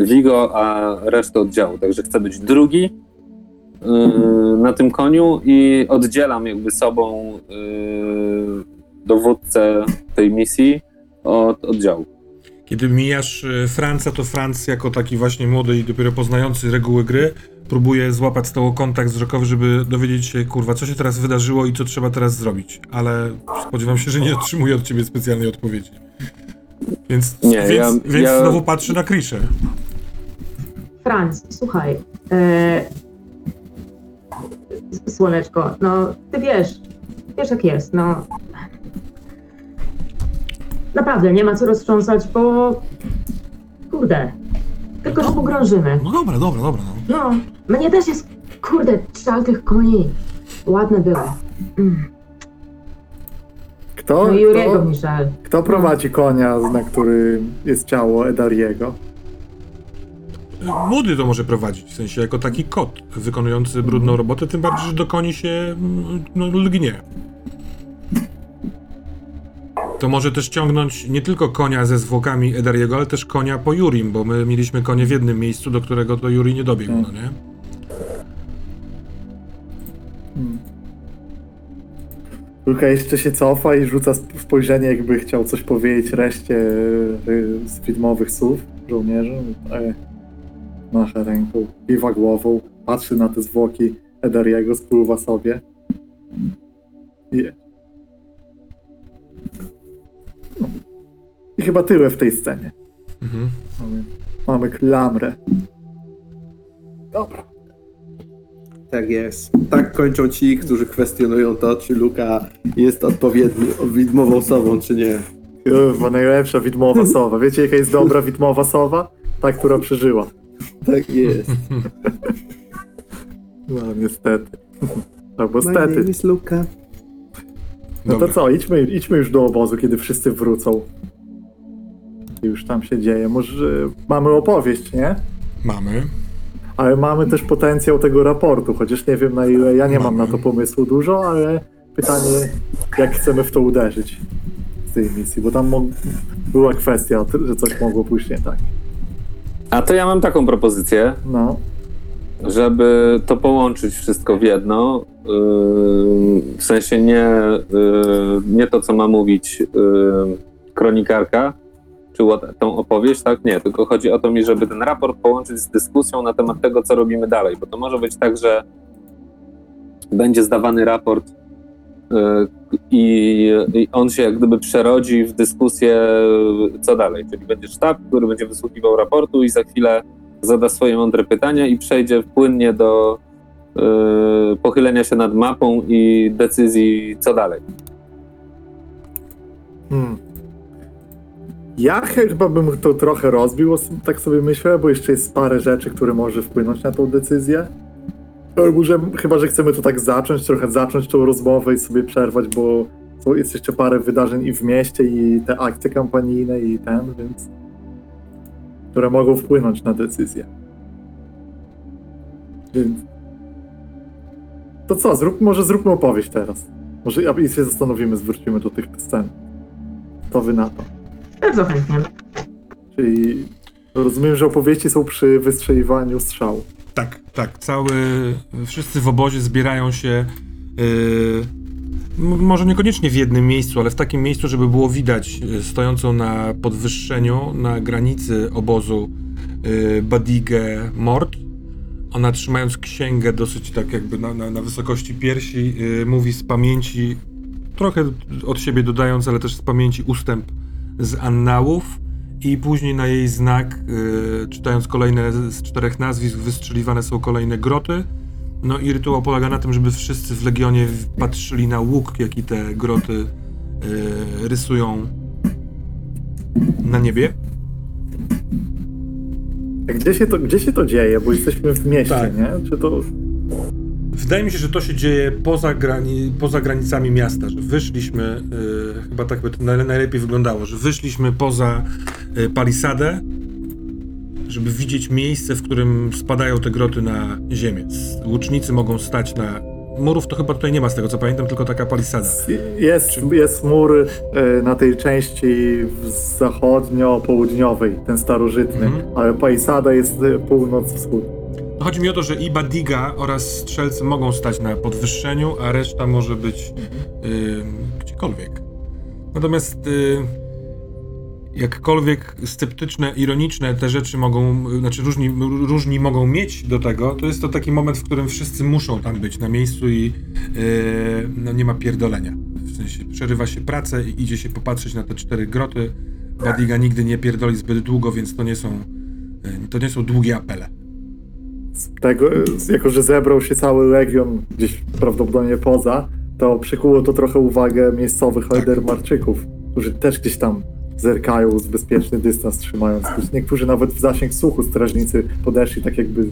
y, Vigo a resztę oddziału, także chcę być drugi y, na tym koniu i oddzielam jakby sobą y, dowódcę tej misji od oddziału. Kiedy mijasz e, Franca, to Franc jako taki właśnie młody i dopiero poznający reguły gry próbuje złapać z tobą kontakt wzrokowy, żeby dowiedzieć się, kurwa, co się teraz wydarzyło i co trzeba teraz zrobić. Ale spodziewam się, że nie otrzymuje od ciebie specjalnej odpowiedzi. Więc, Nie, więc, ja- więc ja- znowu patrzy na Kriszę. Franz, słuchaj. E, słoneczko, no ty wiesz, wiesz jak jest, no. Naprawdę, nie ma co roztrząsać, bo kurde, tylko że pogrążymy. No dobra, dobra, dobra. No. No, mnie też jest, kurde, żal tych koni. Ładne były. Mm. Kto, No i Jurego kto, mi żal. kto prowadzi konia, na którym jest ciało Edariego? Młody to może prowadzić, w sensie jako taki kot wykonujący brudną robotę, tym bardziej, że do koni się mm, no, lgnie. To może też ciągnąć nie tylko konia ze zwłokami Edariego, ale też konia po Jurim, bo my mieliśmy konie w jednym miejscu, do którego to Juri nie dobiegł, no nie? Luka jeszcze się cofa i rzuca sp- spojrzenie, jakby chciał coś powiedzieć reszcie y, z filmowych słów żołnierzy. E, Macha ręką, kiwa głową, patrzy na te zwłoki Edariego, spływa sobie. I... I chyba tyle w tej scenie. Mhm. Mamy, mamy klamrę. Dobra. Tak jest. Tak kończą ci, którzy kwestionują to, czy Luka jest odpowiedni, widmową osobą, czy nie. Kurwa, najlepsza widmowa sowa. Wiecie, jaka jest dobra widmowa sowa? Ta, która przeżyła. Tak jest. No, niestety. Albo My name stety. is Luka. No to co, idźmy, idźmy już do obozu, kiedy wszyscy wrócą. I Już tam się dzieje. Może mamy opowieść, nie? Mamy. Ale mamy też potencjał tego raportu, chociaż nie wiem na ile, ja nie mam na to pomysłu dużo, ale pytanie, jak chcemy w to uderzyć z tej misji, bo tam mo- była kwestia, że coś mogło pójść nie tak. A to ja mam taką propozycję, No, żeby to połączyć wszystko w jedno. Yy, w sensie nie, yy, nie to, co ma mówić yy, kronikarka, czy tą opowieść, tak? Nie, tylko chodzi o to mi, żeby ten raport połączyć z dyskusją na temat tego, co robimy dalej, bo to może być tak, że będzie zdawany raport i, i on się jak gdyby przerodzi w dyskusję, co dalej. Czyli będzie sztab, który będzie wysłuchiwał raportu i za chwilę zada swoje mądre pytania i przejdzie płynnie do e, pochylenia się nad mapą i decyzji, co dalej. Hmm. Ja chyba bym to trochę rozbił, tak sobie myślę, bo jeszcze jest parę rzeczy, które może wpłynąć na tą decyzję. Może, chyba, że chcemy to tak zacząć, trochę zacząć tą rozmowę i sobie przerwać, bo jest jeszcze parę wydarzeń i w mieście, i te akcje kampanijne, i ten, więc. Które mogą wpłynąć na decyzję. Więc. To co, zrób, może zróbmy opowieść teraz. Może i się zastanowimy, zwrócimy do tych scen. To wy na to. Bardzo chętnie. Czyli rozumiem, że opowieści są przy wystrzeliwaniu strzału. Tak, tak. Cały, wszyscy w obozie zbierają się. Yy, może niekoniecznie w jednym miejscu, ale w takim miejscu, żeby było widać yy, stojącą na podwyższeniu, na granicy obozu yy, Badigę Mord. Ona trzymając księgę dosyć tak jakby na, na, na wysokości piersi, yy, mówi z pamięci, trochę od siebie dodając, ale też z pamięci ustęp z annałów. I później na jej znak, y, czytając kolejne z czterech nazwisk, wystrzeliwane są kolejne groty. No i rytuał polega na tym, żeby wszyscy w Legionie patrzyli na łuk, jaki te groty y, rysują na niebie. A Gdzie się, to, gdzie się to dzieje? Bo jesteśmy w mieście, Tak. nie? Czy to. Wydaje mi się, że to się dzieje poza, grani poza granicami miasta, że wyszliśmy, y, chyba tak by to naj najlepiej wyglądało, że wyszliśmy poza y, palisadę, żeby widzieć miejsce, w którym spadają te groty na ziemię. Łucznicy mogą stać na... Murów to chyba tutaj nie ma, z tego co pamiętam, tylko taka palisada. Jest, jest mur e, na tej części zachodnio-południowej, ten starożytny, Mhm. ale palisada jest e, północ-wschód. No Chodzi mi o to, że i Badiga oraz strzelcy mogą stać na podwyższeniu, a reszta może być y, gdziekolwiek. Natomiast y, jakkolwiek sceptyczne, ironiczne te rzeczy mogą, znaczy różni, różni mogą mieć do tego, to jest to taki moment, w którym wszyscy muszą tam być na miejscu i y, no nie ma pierdolenia. W sensie przerywa się pracę i idzie się popatrzeć na te cztery groty. Badiga nigdy nie pierdoli zbyt długo, więc to nie są, y, to nie są długie apele. Z tego, jako że zebrał się cały legion gdzieś prawdopodobnie poza, to przykuło to trochę uwagę miejscowych Tak. Heidermarczyków, którzy też gdzieś tam zerkają z bezpieczny dystans trzymając. Niektórzy nawet w zasięg słuchu strażnicy podeszli tak jakby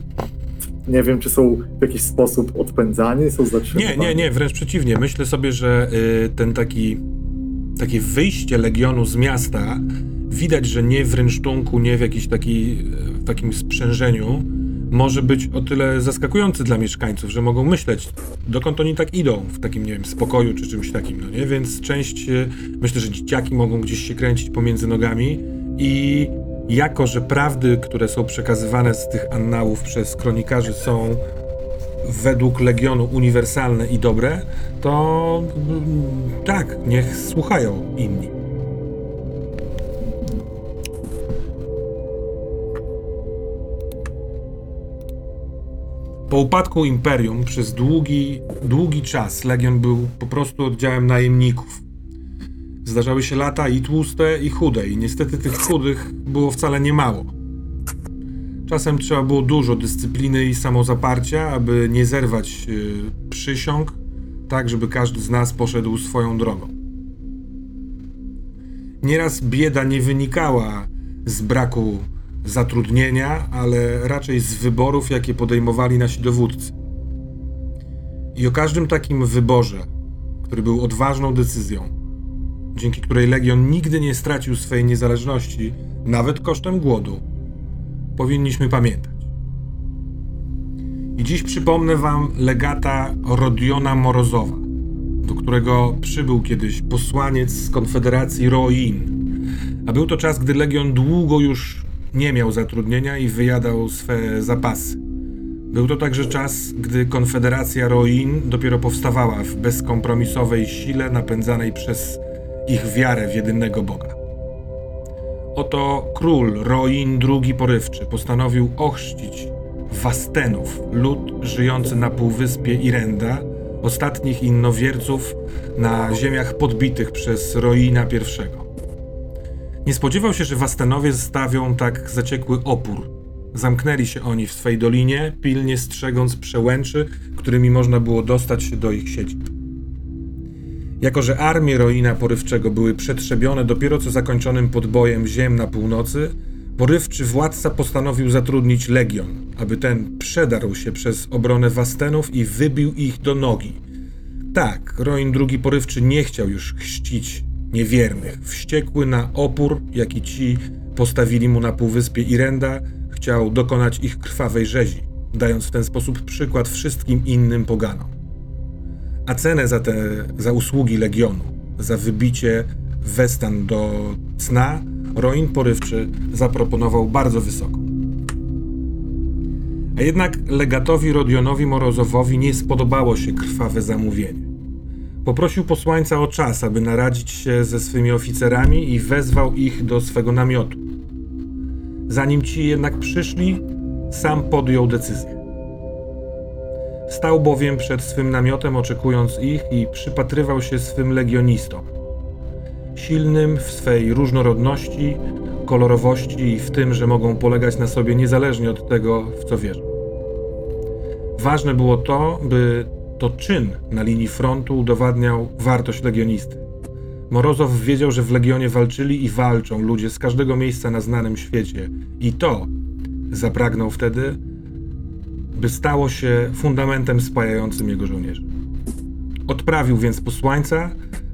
nie wiem, czy są w jakiś sposób odpędzani, są Nie, zatrzymywani. nie, nie, wręcz przeciwnie. Myślę sobie, że y, ten taki takie wyjście Legionu z miasta widać, że nie w rynsztunku, nie w jakimś taki, takim sprzężeniu może być o tyle zaskakujący dla mieszkańców, że mogą myśleć, dokąd oni tak idą w takim, nie wiem, spokoju czy czymś takim, no nie? Więc część, y, myślę, że dzieciaki mogą gdzieś się kręcić pomiędzy nogami i jako, że prawdy, które są przekazywane z tych annałów przez kronikarzy są według Legionu uniwersalne i dobre, to mm, tak, niech słuchają inni. Po upadku Imperium przez długi, długi czas Legion był po prostu oddziałem najemników. Zdarzały się lata i tłuste, i chude, i niestety tych chudych było wcale nie mało. Czasem trzeba było dużo dyscypliny i samozaparcia, aby nie zerwać y, przysiąg, tak żeby każdy z nas poszedł swoją drogą. Nieraz bieda nie wynikała z braku zatrudnienia, ale raczej z wyborów, jakie podejmowali nasi dowódcy. I o każdym takim wyborze, który był odważną decyzją, dzięki której Legion nigdy nie stracił swojej niezależności, nawet kosztem głodu, powinniśmy pamiętać. I dziś przypomnę wam legata Rodiona Morozowa, do którego przybył kiedyś posłaniec z Konfederacji Roin. A był to czas, gdy Legion długo już nie miał zatrudnienia i wyjadał swe zapasy. Był to także czas, gdy Konfederacja Roin dopiero powstawała w bezkompromisowej sile napędzanej przez ich wiarę w jedynego Boga. Oto król Roin II Porywczy postanowił ochrzcić Wastenów, lud żyjący na półwyspie Irenda, ostatnich innowierców na ziemiach podbitych przez Roina I. Nie spodziewał się, że Wastenowie stawią tak zaciekły opór. Zamknęli się oni w swej dolinie, pilnie strzegąc przełęczy, którymi można było dostać się do ich siedzib. Jako, że armie Roina Porywczego były przetrzebione dopiero co zakończonym podbojem ziem na północy, porywczy władca postanowił zatrudnić legion, aby ten przedarł się przez obronę Wastenów i wybił ich do nogi. Tak, Roin II Porywczy nie chciał już chrzcić niewiernych. Wściekły na opór, jaki ci postawili mu na półwyspie Irenda, chciał dokonać ich krwawej rzezi, dając w ten sposób przykład wszystkim innym poganom. A cenę za te za usługi legionu, za wybicie Westan do cna, Roin Porywczy zaproponował bardzo wysoko. A jednak legatowi Rodionowi Morozowowi nie spodobało się krwawe zamówienie. Poprosił posłańca o czas, aby naradzić się ze swymi oficerami i wezwał ich do swego namiotu. Zanim ci jednak przyszli, sam podjął decyzję. Stał bowiem przed swym namiotem, oczekując ich i przypatrywał się swym legionistom. Silnym w swej różnorodności, kolorowości i w tym, że mogą polegać na sobie niezależnie od tego, w co wierzą. Ważne było to, by to czyn na linii frontu udowadniał wartość legionisty. Morozow wiedział, że w legionie walczyli i walczą ludzie z każdego miejsca na znanym świecie, i to zapragnął wtedy, by stało się fundamentem spajającym jego żołnierzy. Odprawił więc posłańca,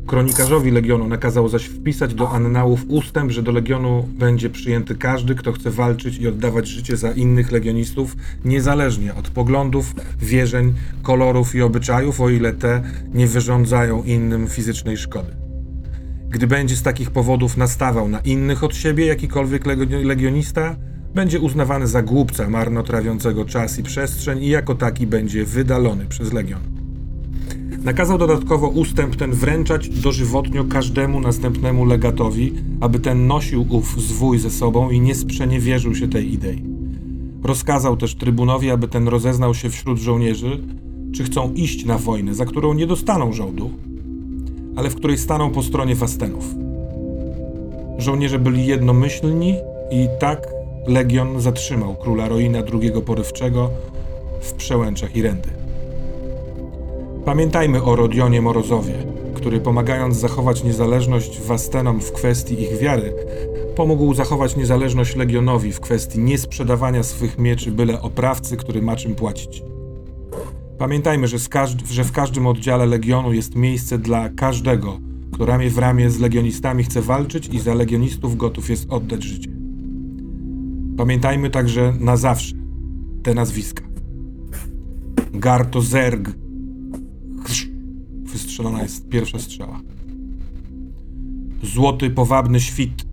kronikarzowi legionu nakazał zaś wpisać do annałów ustęp, że do legionu będzie przyjęty każdy, kto chce walczyć i oddawać życie za innych legionistów, niezależnie od poglądów, wierzeń, kolorów i obyczajów, o ile te nie wyrządzają innym fizycznej szkody. Gdy będzie z takich powodów nastawał na innych od siebie jakikolwiek legio- legionista, będzie uznawany za głupca marnotrawiącego czas i przestrzeń i jako taki będzie wydalony przez legion. Nakazał dodatkowo ustęp ten wręczać dożywotnio każdemu następnemu legatowi, aby ten nosił ów zwój ze sobą i nie sprzeniewierzył się tej idei. Rozkazał też trybunowi, aby ten rozeznał się wśród żołnierzy, czy chcą iść na wojnę, za którą nie dostaną żołdu, ale w której staną po stronie Wastenów. Żołnierze byli jednomyślni i tak legion zatrzymał króla Roina II Porywczego w przełęczach Irendy. Pamiętajmy o Rodionie Morozowie, który pomagając zachować niezależność Wastenom w kwestii ich wiary, pomógł zachować niezależność Legionowi w kwestii niesprzedawania swych mieczy byle oprawcy, który ma czym płacić. Pamiętajmy, że, każd- że w każdym oddziale Legionu jest miejsce dla każdego, kto ramię w ramię z legionistami chce walczyć i za legionistów gotów jest oddać życie. Pamiętajmy także na zawsze te nazwiska. Garto Zerg. Wystrzelona jest pierwsza strzała. Złoty, powabny świt.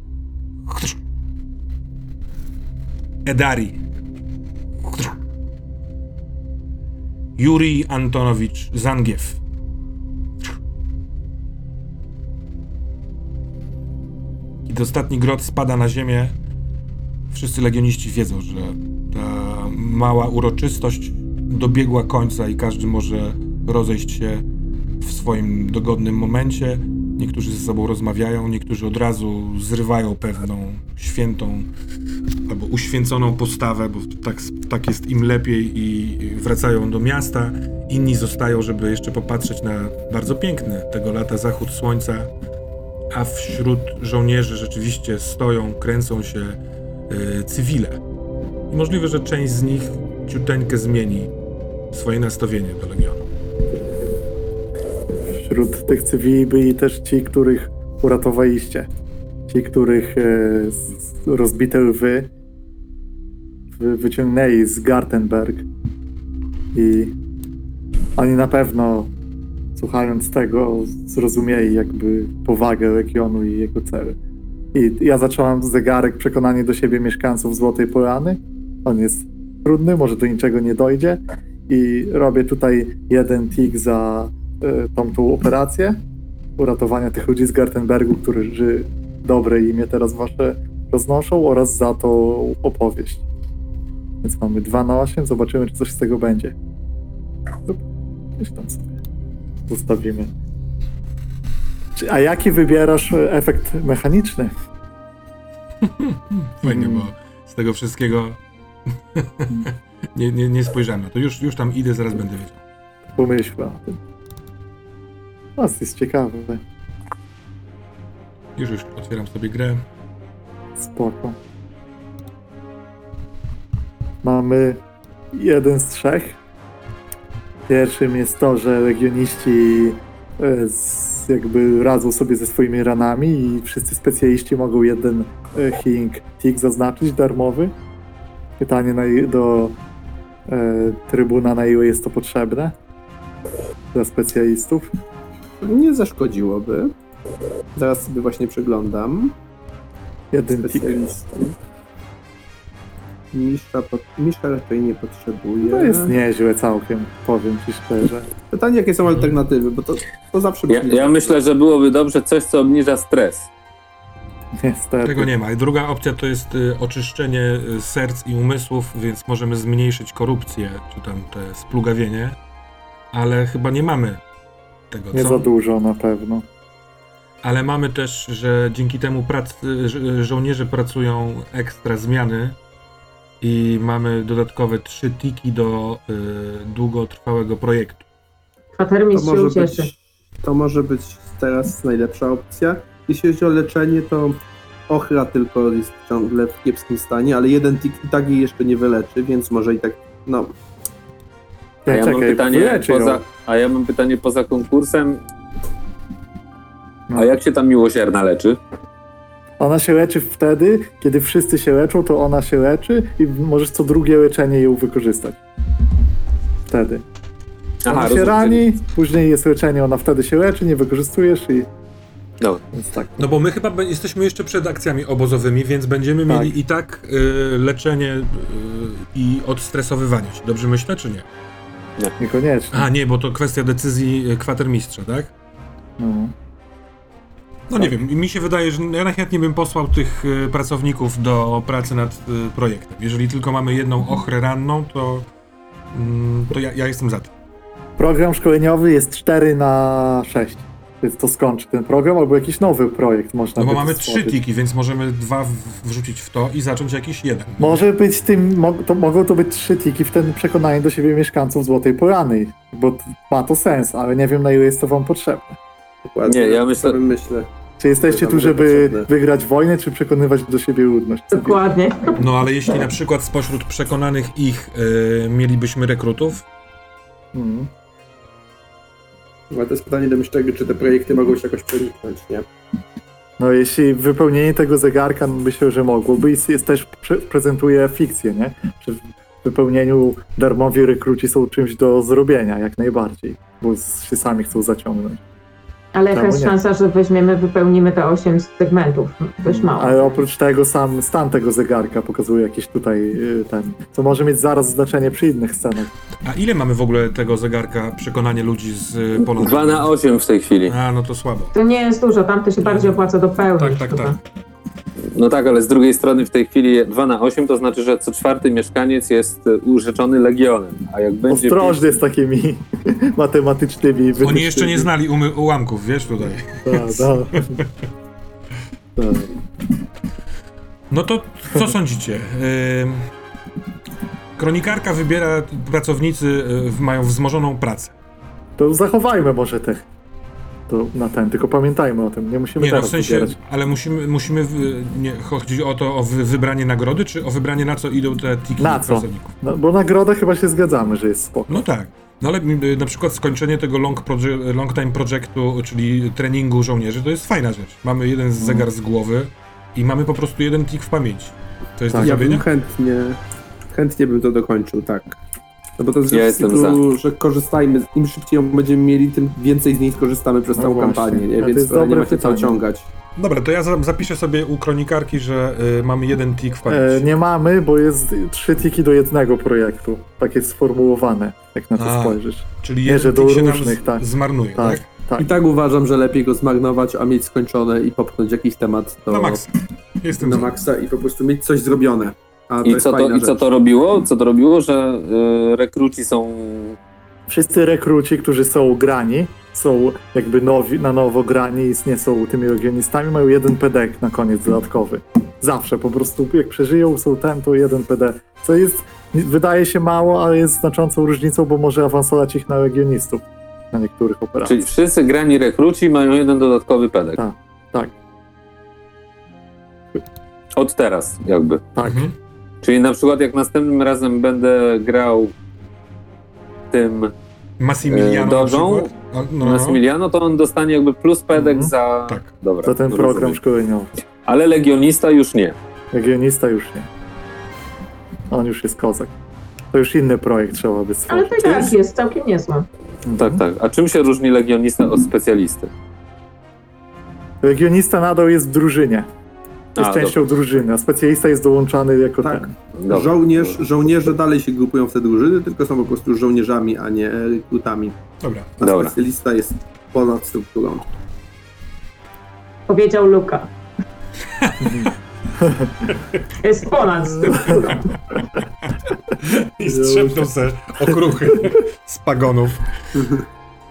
Edari. Jurij Antonowicz Zangiew. Kiedy ostatni grot spada na ziemię, wszyscy legioniści wiedzą, że ta mała uroczystość dobiegła końca i każdy może rozejść się w swoim dogodnym momencie. Niektórzy ze sobą rozmawiają, niektórzy od razu zrywają pewną świętą albo uświęconą postawę, bo tak, tak jest im lepiej i wracają do miasta. Inni zostają, żeby jeszcze popatrzeć na bardzo piękny tego lata zachód słońca, a wśród żołnierzy rzeczywiście stoją, kręcą się y, cywile. I możliwe, że część z nich ciuteńkę zmieni swoje nastawienie do Legionu. Wśród tych cywili byli też ci, których uratowaliście. Ci, których e, rozbite lwy wy, wyciągnęli z Gartenberg. I oni na pewno, słuchając tego, zrozumieli jakby powagę Legionu i jego cele. I ja zacząłem zegarek przekonanie do siebie mieszkańców Złotej Polany. On jest trudny, może do niczego nie dojdzie. I robię tutaj jeden tik za tą, tą operację uratowania tych ludzi z Gartenbergu, którzy dobre imię teraz wasze roznoszą oraz za tą opowieść. Więc mamy 2 na 8, zobaczymy, czy coś z tego będzie. Gdzieś tam sobie. zostawimy. A jaki wybierasz e, efekt mechaniczny? *laughs* Fajnie, bo z tego wszystkiego *laughs* nie, nie, nie spojrzałem na to. Już, już tam idę, zaraz będę wiedział. Pomyślę o tym. To jest ciekawe. Już, już otwieram sobie grę. Spoko. Mamy jeden z trzech. Pierwszym jest to, że legioniści e, z, jakby radzą sobie ze swoimi ranami i wszyscy specjaliści mogą jeden e, healing tick zaznaczyć darmowy. Pytanie na, do e, trybuna, na ile jest to potrzebne dla specjalistów. Nie zaszkodziłoby. Zaraz sobie właśnie przeglądam. Jeden tick. Specjalistów. Misza, po, misza raczej nie potrzebuje. To jest niezłe całkiem, powiem ci szczerze. Pytanie, jakie są alternatywy, bo to, to zawsze Ja, brzmi- ja myślę, że byłoby dobrze coś, co obniża stres. Niestety. Tego nie ma. I druga opcja to jest y, oczyszczenie y, serc i umysłów, więc możemy zmniejszyć korupcję, czy tam te splugawienie, ale chyba nie mamy tego, Nie co? za dużo na pewno. Ale mamy też, że dzięki temu prac, żo- żołnierze pracują ekstra zmiany i mamy dodatkowe trzy tiki do y, długotrwałego projektu. To Kwatermistrz się może, ucieszy. być, to może być teraz najlepsza opcja. Jeśli chodzi o leczenie, to ochra tylko jest ciągle w kiepskim stanie, ale jeden tik i tak jej jeszcze nie wyleczy, więc może i tak, no, A ja mam Czekaj, pytanie wyleczy ją. poza, a ja mam pytanie poza konkursem. No. A jak się tam miłosierna leczy? Ona się leczy wtedy, kiedy wszyscy się leczą, to ona się leczy i możesz co drugie leczenie ją wykorzystać. Wtedy. Ona się rozumiem. rani, później jest leczenie, ona wtedy się leczy, nie wykorzystujesz i... Dobra. Więc tak. No bo my chyba be- jesteśmy jeszcze przed akcjami obozowymi, więc będziemy Tak. mieli i tak y, leczenie y, i odstresowywanie się. Dobrze myślę, czy nie? Niekoniecznie. A nie, bo to kwestia decyzji y, kwatermistrza, tak? No. No nie wiem, mi się wydaje, że ja najchętniej bym posłał tych y, pracowników do pracy nad y, projektem. Jeżeli tylko mamy jedną ochrę ranną, to, mm, to ja, ja jestem za tym. Program szkoleniowy jest 4 na 6. Więc to skończy ten program, albo jakiś nowy projekt można No bo by mamy trzy stworzyć. tiki, więc możemy dwa w- wrzucić w to i zacząć jakiś jeden. Może być tym, mo, to, mogą to być trzy tiki w ten przekonanie do siebie mieszkańców Złotej Polany, bo t- ma to sens, ale nie wiem na ile jest to wam potrzebne. dokładnie. Nie, ja myślę- myślę. Czy jesteście tu, żeby potrzebne. wygrać wojnę, czy przekonywać do siebie ludność? Dokładnie. No ale jeśli na przykład spośród przekonanych ich y, mielibyśmy rekrutów, Mhm. Ale to jest pytanie do myślenia, czy te projekty mogą się jakoś przeniknąć, nie? No jeśli wypełnienie tego zegarka, no myślę, że mogłoby i jest też pre prezentuje fikcję, nie? Że w wypełnieniu darmowi rekruci są czymś do zrobienia, jak najbardziej, bo się sami chcą zaciągnąć. Ale jaka jest szansa, że weźmiemy, wypełnimy te 8 segmentów? Dość mało. Ale oprócz tego sam stan tego zegarka pokazuje jakiś tutaj y, ten, co może mieć zaraz znaczenie przy innych scenach. a ile mamy w ogóle tego zegarka przekonanie ludzi z y, Polonii? 2 na 8 w tej chwili. A, no to słabo. To nie jest dużo, tam to się bardziej opłaca dopełnić. Tak, tak, chyba. tak. No tak, ale z drugiej strony w tej chwili 2 na 8 to znaczy, że co czwarty mieszkaniec jest e, urzeczony legionem. A jak będzie. Ostrożnie z takimi *laughs* matematycznymi Oni jeszcze nie znali umy- ułamków, wiesz, tutaj. Tak, *laughs* tak. Tak. No to co sądzicie? Kronikarka wybiera, pracownicy y, mają wzmożoną pracę. To zachowajmy może te. To na ten, tylko pamiętajmy o tym, nie musimy Nie, no w sensie, wybierać. ale musimy, musimy w- nie, chodzi o to, o wy, wybranie nagrody, czy o wybranie na co idą te tiki Na co? pracowników? No, bo nagroda chyba się zgadzamy, że jest spoko. No tak. No ale y, na przykład skończenie tego long, proje- long time projektu, czyli treningu żołnierzy, to jest fajna rzecz. Mamy jeden No. zegar z głowy i mamy po prostu jeden tik w pamięci. To jest Tak. do Ja bym chętnie, chętnie bym to dokończył, tak. No bo to z Ja jestem cyklu, że korzystajmy, im szybciej ją będziemy mieli, tym więcej z niej skorzystamy przez No całą właśnie. kampanię, nie? Więc jest to nie ma się co pytanie. ciągać. Dobra, to ja za- zapiszę sobie u kronikarki, że y, mamy jeden tik w pamięci. E, nie mamy, bo jest trzy tiki do jednego projektu. Tak jest sformułowane, jak na to A, spojrzysz. Czyli nie, jeden że do tik się nam różnych, z- tak. zmarnuje, Tak, tak? tak. I tak uważam, że lepiej go zmarnować, a mieć skończone i popchnąć jakiś temat do, Na maksa. Jestem na za. maksa i po prostu mieć coś zrobione. A I co to, I co to robiło? Co to robiło, że y, rekruci są wszyscy rekruci, którzy są grani, są jakby nowi, na nowo grani i nie są tymi legionistami, mają jeden PD na koniec dodatkowy. Zawsze po prostu jak przeżyją, są ten, to jeden PD. Co jest, wydaje się mało, ale jest znaczącą różnicą, bo może awansować ich na legionistów na niektórych operacjach. Czyli wszyscy grani rekruci mają jeden dodatkowy pedek. Tak. Tak, Od teraz jakby. tak. Mhm. Czyli na przykład jak następnym razem będę grał tym Massimiliano E, na Dożą? No, no, no. Massimiliano, to on dostanie jakby plus pedek Mhm. za... Tak. Dobra. To ten rozumiem. program szkoleniowy. Ale legionista już nie. Legionista już nie. On już jest kozak. To już inny projekt trzeba by Ale stworzyć. to i tak jest całkiem niezłe. Tak, tak. A czym się różni legionista od specjalisty? Legionista nadal jest w drużynie. Jest A, częścią drużyny, a specjalista jest dołączany jako Tak. ten. Dobra. Żołnierz, żołnierze dalej się grupują w te drużyny, tylko są po prostu żołnierzami, a nie rekrutami. Dobra. A Dobra. specjalista jest ponad strukturą. Powiedział Luka. *laughs* jest ponad strukturą. I strzepnął se okruchy z pagonów.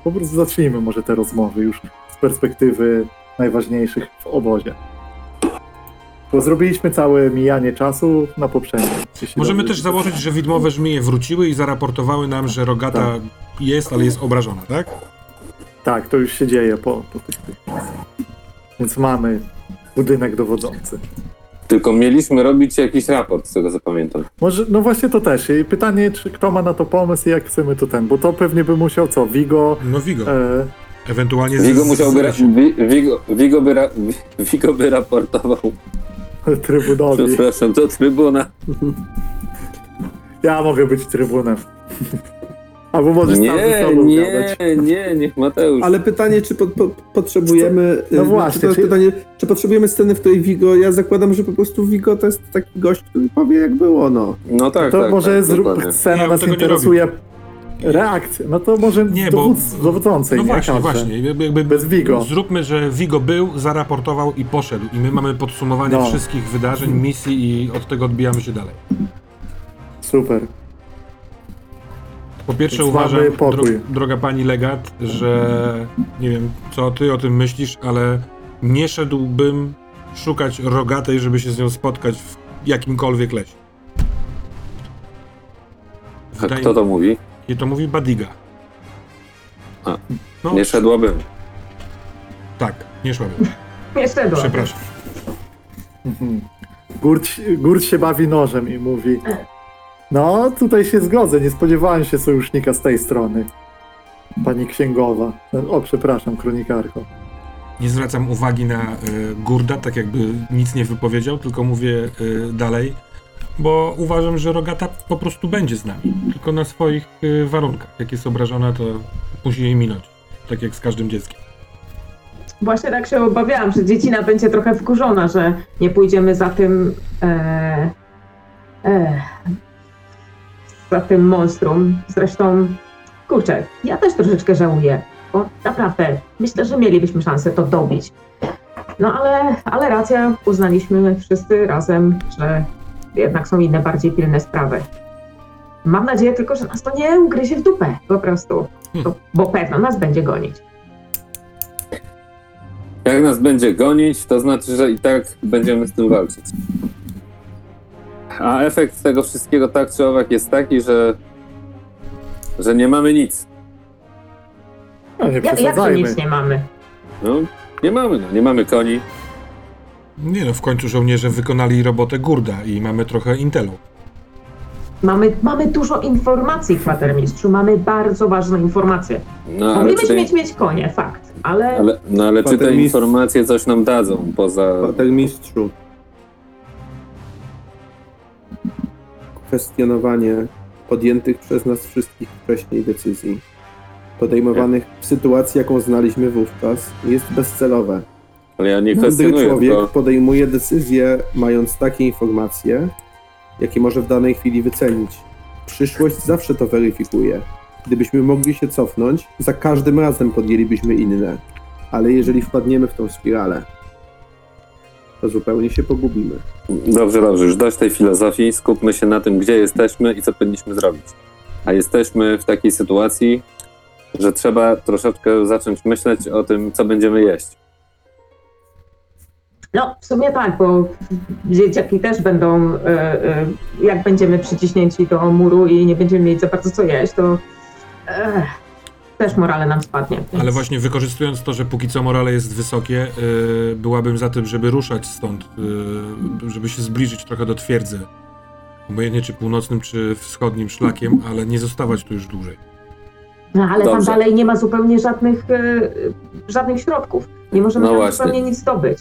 Po prostu zacznijmy może te rozmowy już z perspektywy najważniejszych w obozie. Bo zrobiliśmy całe mijanie czasu na poprzednim. Możemy dobrze też założyć, że widmowe żmije wróciły i zaraportowały nam, że rogata Tak. jest, ale jest obrażona, tak? Tak, to już się dzieje po, po tych tych. Więc mamy budynek dowodzący. Tylko mieliśmy robić jakiś raport, z tego co pamiętam. Może, no właśnie to też. I pytanie, czy kto ma na to pomysł i jak chcemy to ten, bo to pewnie by musiał co, Vigo, No Vigo. e, Ewentualnie Vigo musiałby... Vigo, Vigo, by ra- Vigo by raportował, trybunowi. przepraszam, do trybuna. Ja mogę być trybunem. *laughs* Albo możesz sam ze Nie, sobą nie, gadać. nie, niech Mateusz. Ale pytanie, czy po, po, potrzebujemy. No y, właśnie, Czy to czy- pytanie, czy potrzebujemy sceny, w której Vigo. Ja zakładam, że po prostu Vigo to jest taki gość, który powie, jak było, no. No tak, To tak, może tak, zrób, dokładnie. scena Nie, nas nie interesuje. Reakcja. No to może Nie, bo... dowódz, dowodzącej, No nie? właśnie, Każdy. właśnie. Jakby, Bez Vigo. Zróbmy, że Vigo był, zaraportował i poszedł. I my mamy podsumowanie No. wszystkich wydarzeń, misji i od tego odbijamy się dalej. Super. Po pierwsze uważam, dro, droga pani legat, że nie wiem, co ty o tym myślisz, ale nie szedłbym szukać rogatej, żeby się z nią spotkać w jakimkolwiek lesie. A kto to mówi? I to mówi Badiga. A, no, Nie szedłabym. Tak, nie szłabym. Jeszcze *laughs* do. Przepraszam. Mhm. Gurt, Gurt się bawi nożem i mówi no tutaj się zgodzę, nie spodziewałem się sojusznika z tej strony. Pani księgowa. O, przepraszam, kronikarko. Nie zwracam uwagi na y, Gurda, tak jakby nic nie wypowiedział, tylko mówię y, dalej, bo uważam, że Rogata po prostu będzie z nami, tylko na swoich y, warunkach. Jak jest obrażona, to musi jej minąć, tak jak z każdym dzieckiem. Właśnie tak się obawiałam, że dziecina będzie trochę wkurzona, że nie pójdziemy za tym. E, e, za tym monstrum. Zresztą, kurczę, ja też troszeczkę żałuję, bo naprawdę myślę, że mielibyśmy szansę to dobić. No ale, ale racja, uznaliśmy wszyscy razem, że jednak są inne bardziej pilne sprawy. Mam nadzieję tylko, że nas to nie ugryzie w dupę, po prostu. Bo, bo pewno nas będzie gonić. Jak nas będzie gonić, to znaczy, że i tak będziemy z tym walczyć. A efekt tego wszystkiego tak czy owak jest taki, że, że nie mamy nic. No nie Ja, jak to nic nie mamy? No, nie mamy, no. Nie mamy koni. Nie no, w końcu żołnierze wykonali robotę Gurda i mamy trochę intelu. Mamy, mamy dużo informacji, kwatermistrzu. Mamy bardzo ważne informacje. No, ale Moglibyśmy mieć, mieć konie, fakt. Ale, ale, no, ale czy te informacje coś nam dadzą poza... Kwatermistrzu. Kwestionowanie podjętych przez nas wszystkich wcześniej decyzji, podejmowanych w sytuacji, jaką znaliśmy wówczas, jest bezcelowe. Ale ja nie Mądry człowiek podejmuje decyzje, mając takie informacje, jakie może w danej chwili wycenić. Przyszłość zawsze to weryfikuje. Gdybyśmy mogli się cofnąć, za każdym razem podjęlibyśmy inne. Ale jeżeli wpadniemy w tą spiralę, to zupełnie się pogubimy. Dobrze, dobrze, już dość tej filozofii. Skupmy się na tym, gdzie jesteśmy i co powinniśmy zrobić. A jesteśmy w takiej sytuacji, że trzeba troszeczkę zacząć myśleć o tym, co będziemy jeść. No, w sumie tak, bo dzieciaki też będą, e, e, jak będziemy przyciśnięci do muru i nie będziemy mieć za bardzo co jeść, to e, też morale nam spadnie. Więc... Ale właśnie wykorzystując to, że póki co morale jest wysokie, byłabym za tym, żeby ruszać stąd, żeby się zbliżyć trochę do twierdzy. Obojętnie czy północnym, czy wschodnim szlakiem, ale nie zostawać tu już dłużej. No, ale tam Dobrze. dalej nie ma zupełnie żadnych, żadnych środków. Nie możemy No tam właśnie. zupełnie nic zdobyć.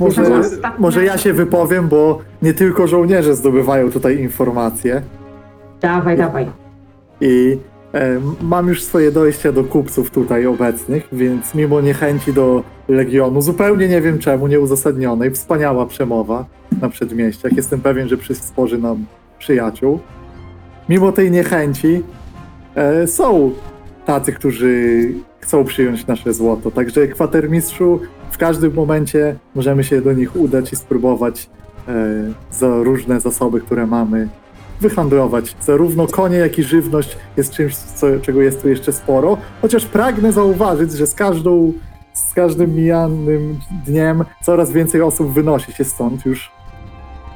Może, ostatnia- może ja się wypowiem, bo nie tylko żołnierze zdobywają tutaj informacje. Dawaj, dawaj. I e, mam już swoje dojścia do kupców tutaj obecnych, więc mimo niechęci do Legionu, zupełnie nie wiem czemu, nieuzasadnionej, wspaniała przemowa na przedmieściach. Jestem pewien, że przysporzy nam przyjaciół. Mimo tej niechęci e, są tacy, którzy chcą przyjąć nasze złoto. Także kwatermistrzu, w każdym momencie możemy się do nich udać i spróbować e, za różne zasoby, które mamy, wyhandlować. Zarówno konie, jak i żywność jest czymś, co, czego jest tu jeszcze sporo. Chociaż pragnę zauważyć, że z każdą, z każdym mijanym dniem coraz więcej osób wynosi się stąd już.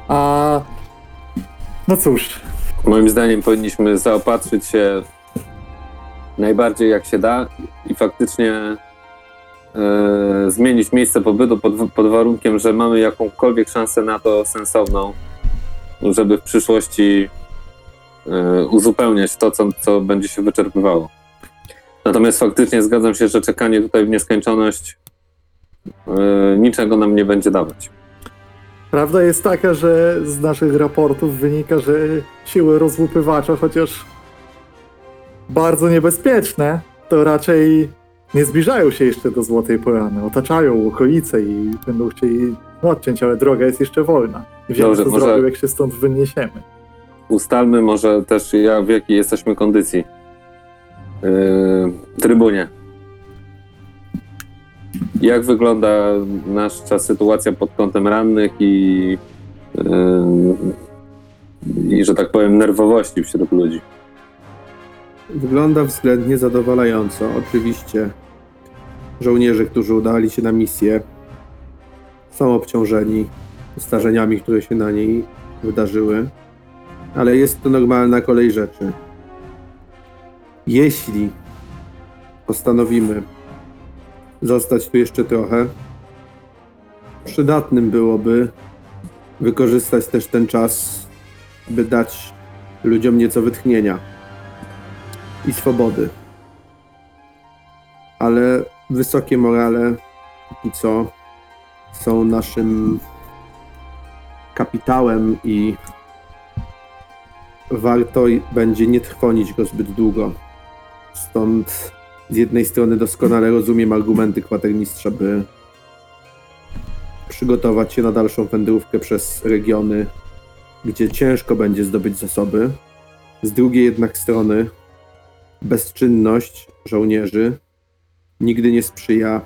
A no cóż, Moim zdaniem powinniśmy zaopatrzyć się najbardziej jak się da i faktycznie e, zmienić miejsce pobytu pod, pod warunkiem, że mamy jakąkolwiek szansę na to sensowną, żeby w przyszłości e, uzupełniać to, co, co będzie się wyczerpywało. Natomiast faktycznie zgadzam się, że czekanie tutaj w nieskończoność e, niczego nam nie będzie dawać. Prawda jest taka, że z naszych raportów wynika, że siły rozłupywacza, chociaż bardzo niebezpieczne, to raczej nie zbliżają się jeszcze do Złotej Polany. Otaczają okolice i będą chcieli odciąć, ale droga jest jeszcze wolna. I wiemy, Dobrze, co może- zrobił, jak się stąd wyniesiemy. ustalmy może też ja, w jakiej jesteśmy kondycji. Yy, trybunie. Jak wygląda nasza sytuacja pod kątem rannych i, yy, i że tak powiem, nerwowości wśród ludzi? Wygląda względnie zadowalająco. Oczywiście żołnierze, którzy udali się na misję, są obciążeni starzeniami, które się na niej wydarzyły, ale jest to normalna kolej rzeczy. Jeśli postanowimy zostać tu jeszcze trochę, przydatnym byłoby wykorzystać też ten czas, by dać ludziom nieco wytchnienia i swobody. Ale wysokie morale, póki co, są naszym kapitałem i warto będzie nie trwonić go zbyt długo. Stąd z jednej strony doskonale rozumiem argumenty kwatermistrza, by przygotować się na dalszą wędrówkę przez regiony, gdzie ciężko będzie zdobyć zasoby. Z drugiej jednak strony bezczynność żołnierzy nigdy nie sprzyja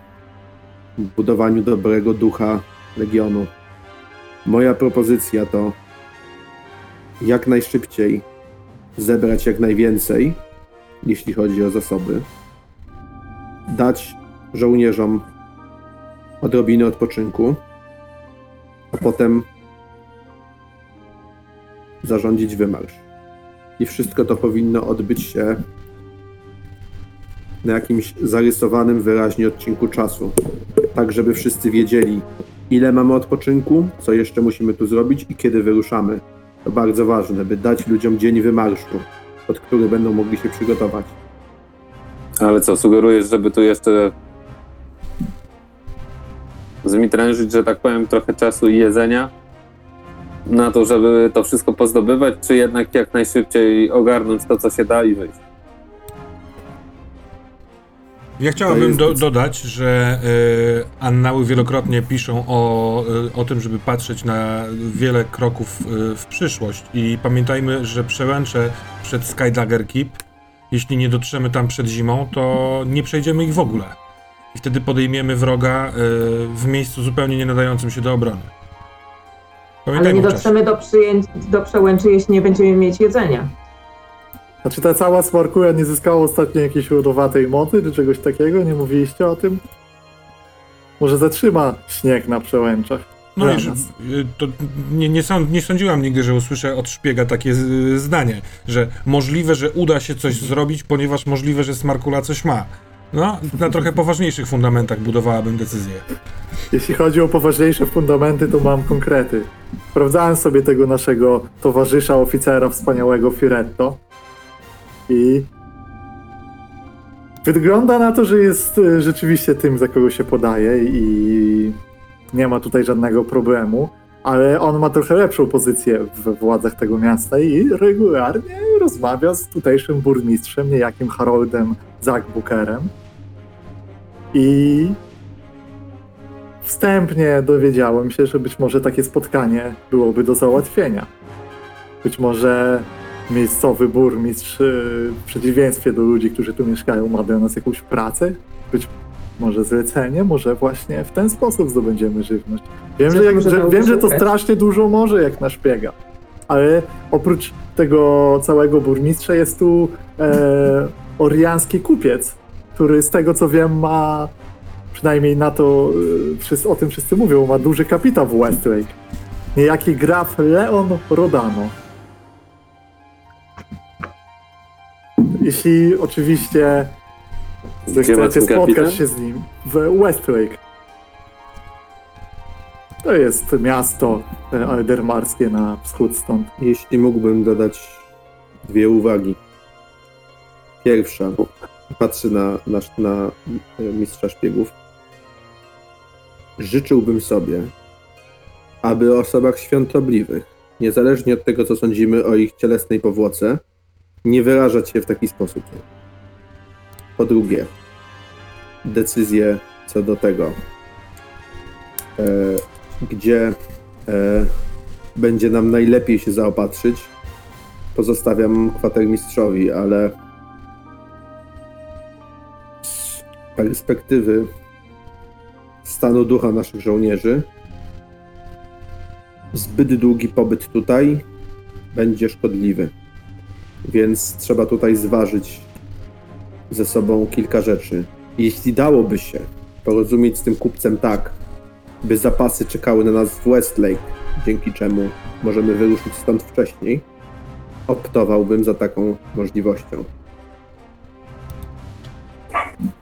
budowaniu dobrego ducha legionu. Moja propozycja to jak najszybciej zebrać jak najwięcej, jeśli chodzi o zasoby, dać żołnierzom odrobinę odpoczynku, a potem zarządzić wymarsz. I wszystko to powinno odbyć się na jakimś zarysowanym wyraźnie odcinku czasu. Tak, żeby wszyscy wiedzieli, ile mamy odpoczynku, co jeszcze musimy tu zrobić i kiedy wyruszamy. To bardzo ważne, by dać ludziom dzień wymarszu, pod który będą mogli się przygotować. Ale co, sugerujesz, żeby tu jeszcze zmitrężyć, że tak powiem, trochę czasu i jedzenia na to, żeby to wszystko pozdobywać, czy jednak jak najszybciej ogarnąć to, co się da i wyjść? Ja To chciałbym jest do, dodać, że y, annały wielokrotnie piszą o, y, o tym, żeby patrzeć na wiele kroków y, w przyszłość i pamiętajmy, że przełęcze przed Skydagger Keep, jeśli nie dotrzemy tam przed zimą, to nie przejdziemy ich w ogóle. I wtedy podejmiemy wroga w miejscu zupełnie nie nadającym się do obrony. Ale Pamiętajmy nie o czasie. dotrzemy do, przyjęć, do przełęczy, jeśli nie będziemy mieć jedzenia. Znaczy ta cała smarkuja nie zyskała ostatnio jakiejś lodowatej mocy, czy czegoś takiego? Nie mówiliście o tym? Może zatrzyma śnieg na przełęczach. No Dla wiesz, nas. y, to nie, nie, sąd, nie sądziłam nigdy, że usłyszę od szpiega takie z- zdanie, że możliwe, że uda się coś zrobić, ponieważ możliwe, że Smarkula coś ma. No, na trochę poważniejszych fundamentach budowałabym decyzję. Jeśli chodzi o poważniejsze fundamenty, to mam konkrety. Sprawdzałem sobie tego naszego towarzysza, oficera wspaniałego Firetto i wygląda na to, że jest e, rzeczywiście tym, za kogo się podaje i nie ma tutaj żadnego problemu, ale on ma trochę lepszą pozycję w władzach tego miasta i regularnie rozmawia z tutejszym burmistrzem, niejakim Haroldem Zagbookerem i Wstępnie dowiedziałem się, że być może takie spotkanie byłoby do załatwienia. Być może miejscowy burmistrz, yy, w przeciwieństwie do ludzi, którzy tu mieszkają, ma dla nas jakąś pracę. Być może zlecenie, może właśnie w ten sposób zdobędziemy żywność. Wiem, że, jak, że, to wiem, że to strasznie dużo może, jak na szpiega. Ale oprócz tego całego burmistrza jest tu e, oriański kupiec, który z tego co wiem ma przynajmniej na to y, wszyscy, o tym wszyscy mówią, ma duży kapitał w Westlake. Niejaki graf Leon Rodano. Jeśli oczywiście zechcecie spotkać się z nim w Westlake. To jest miasto e, aldermarskie na wschód stąd. Jeśli mógłbym dodać dwie uwagi. Pierwsza, patrzy na, na, na e, mistrza szpiegów. Życzyłbym sobie, aby o osobach świątobliwych, niezależnie od tego, co sądzimy o ich cielesnej powłoce, nie wyrażać się w taki sposób. Po drugie, decyzje co do tego, e, gdzie e, będzie nam najlepiej się zaopatrzyć, pozostawiam kwatermistrzowi, ale z perspektywy stanu ducha naszych żołnierzy, zbyt długi pobyt tutaj będzie szkodliwy. Więc trzeba tutaj zważyć ze sobą kilka rzeczy. Jeśli dałoby się porozumieć z tym kupcem tak, by zapasy czekały na nas w Westlake, dzięki czemu możemy wyruszyć stąd wcześniej, optowałbym za taką możliwością.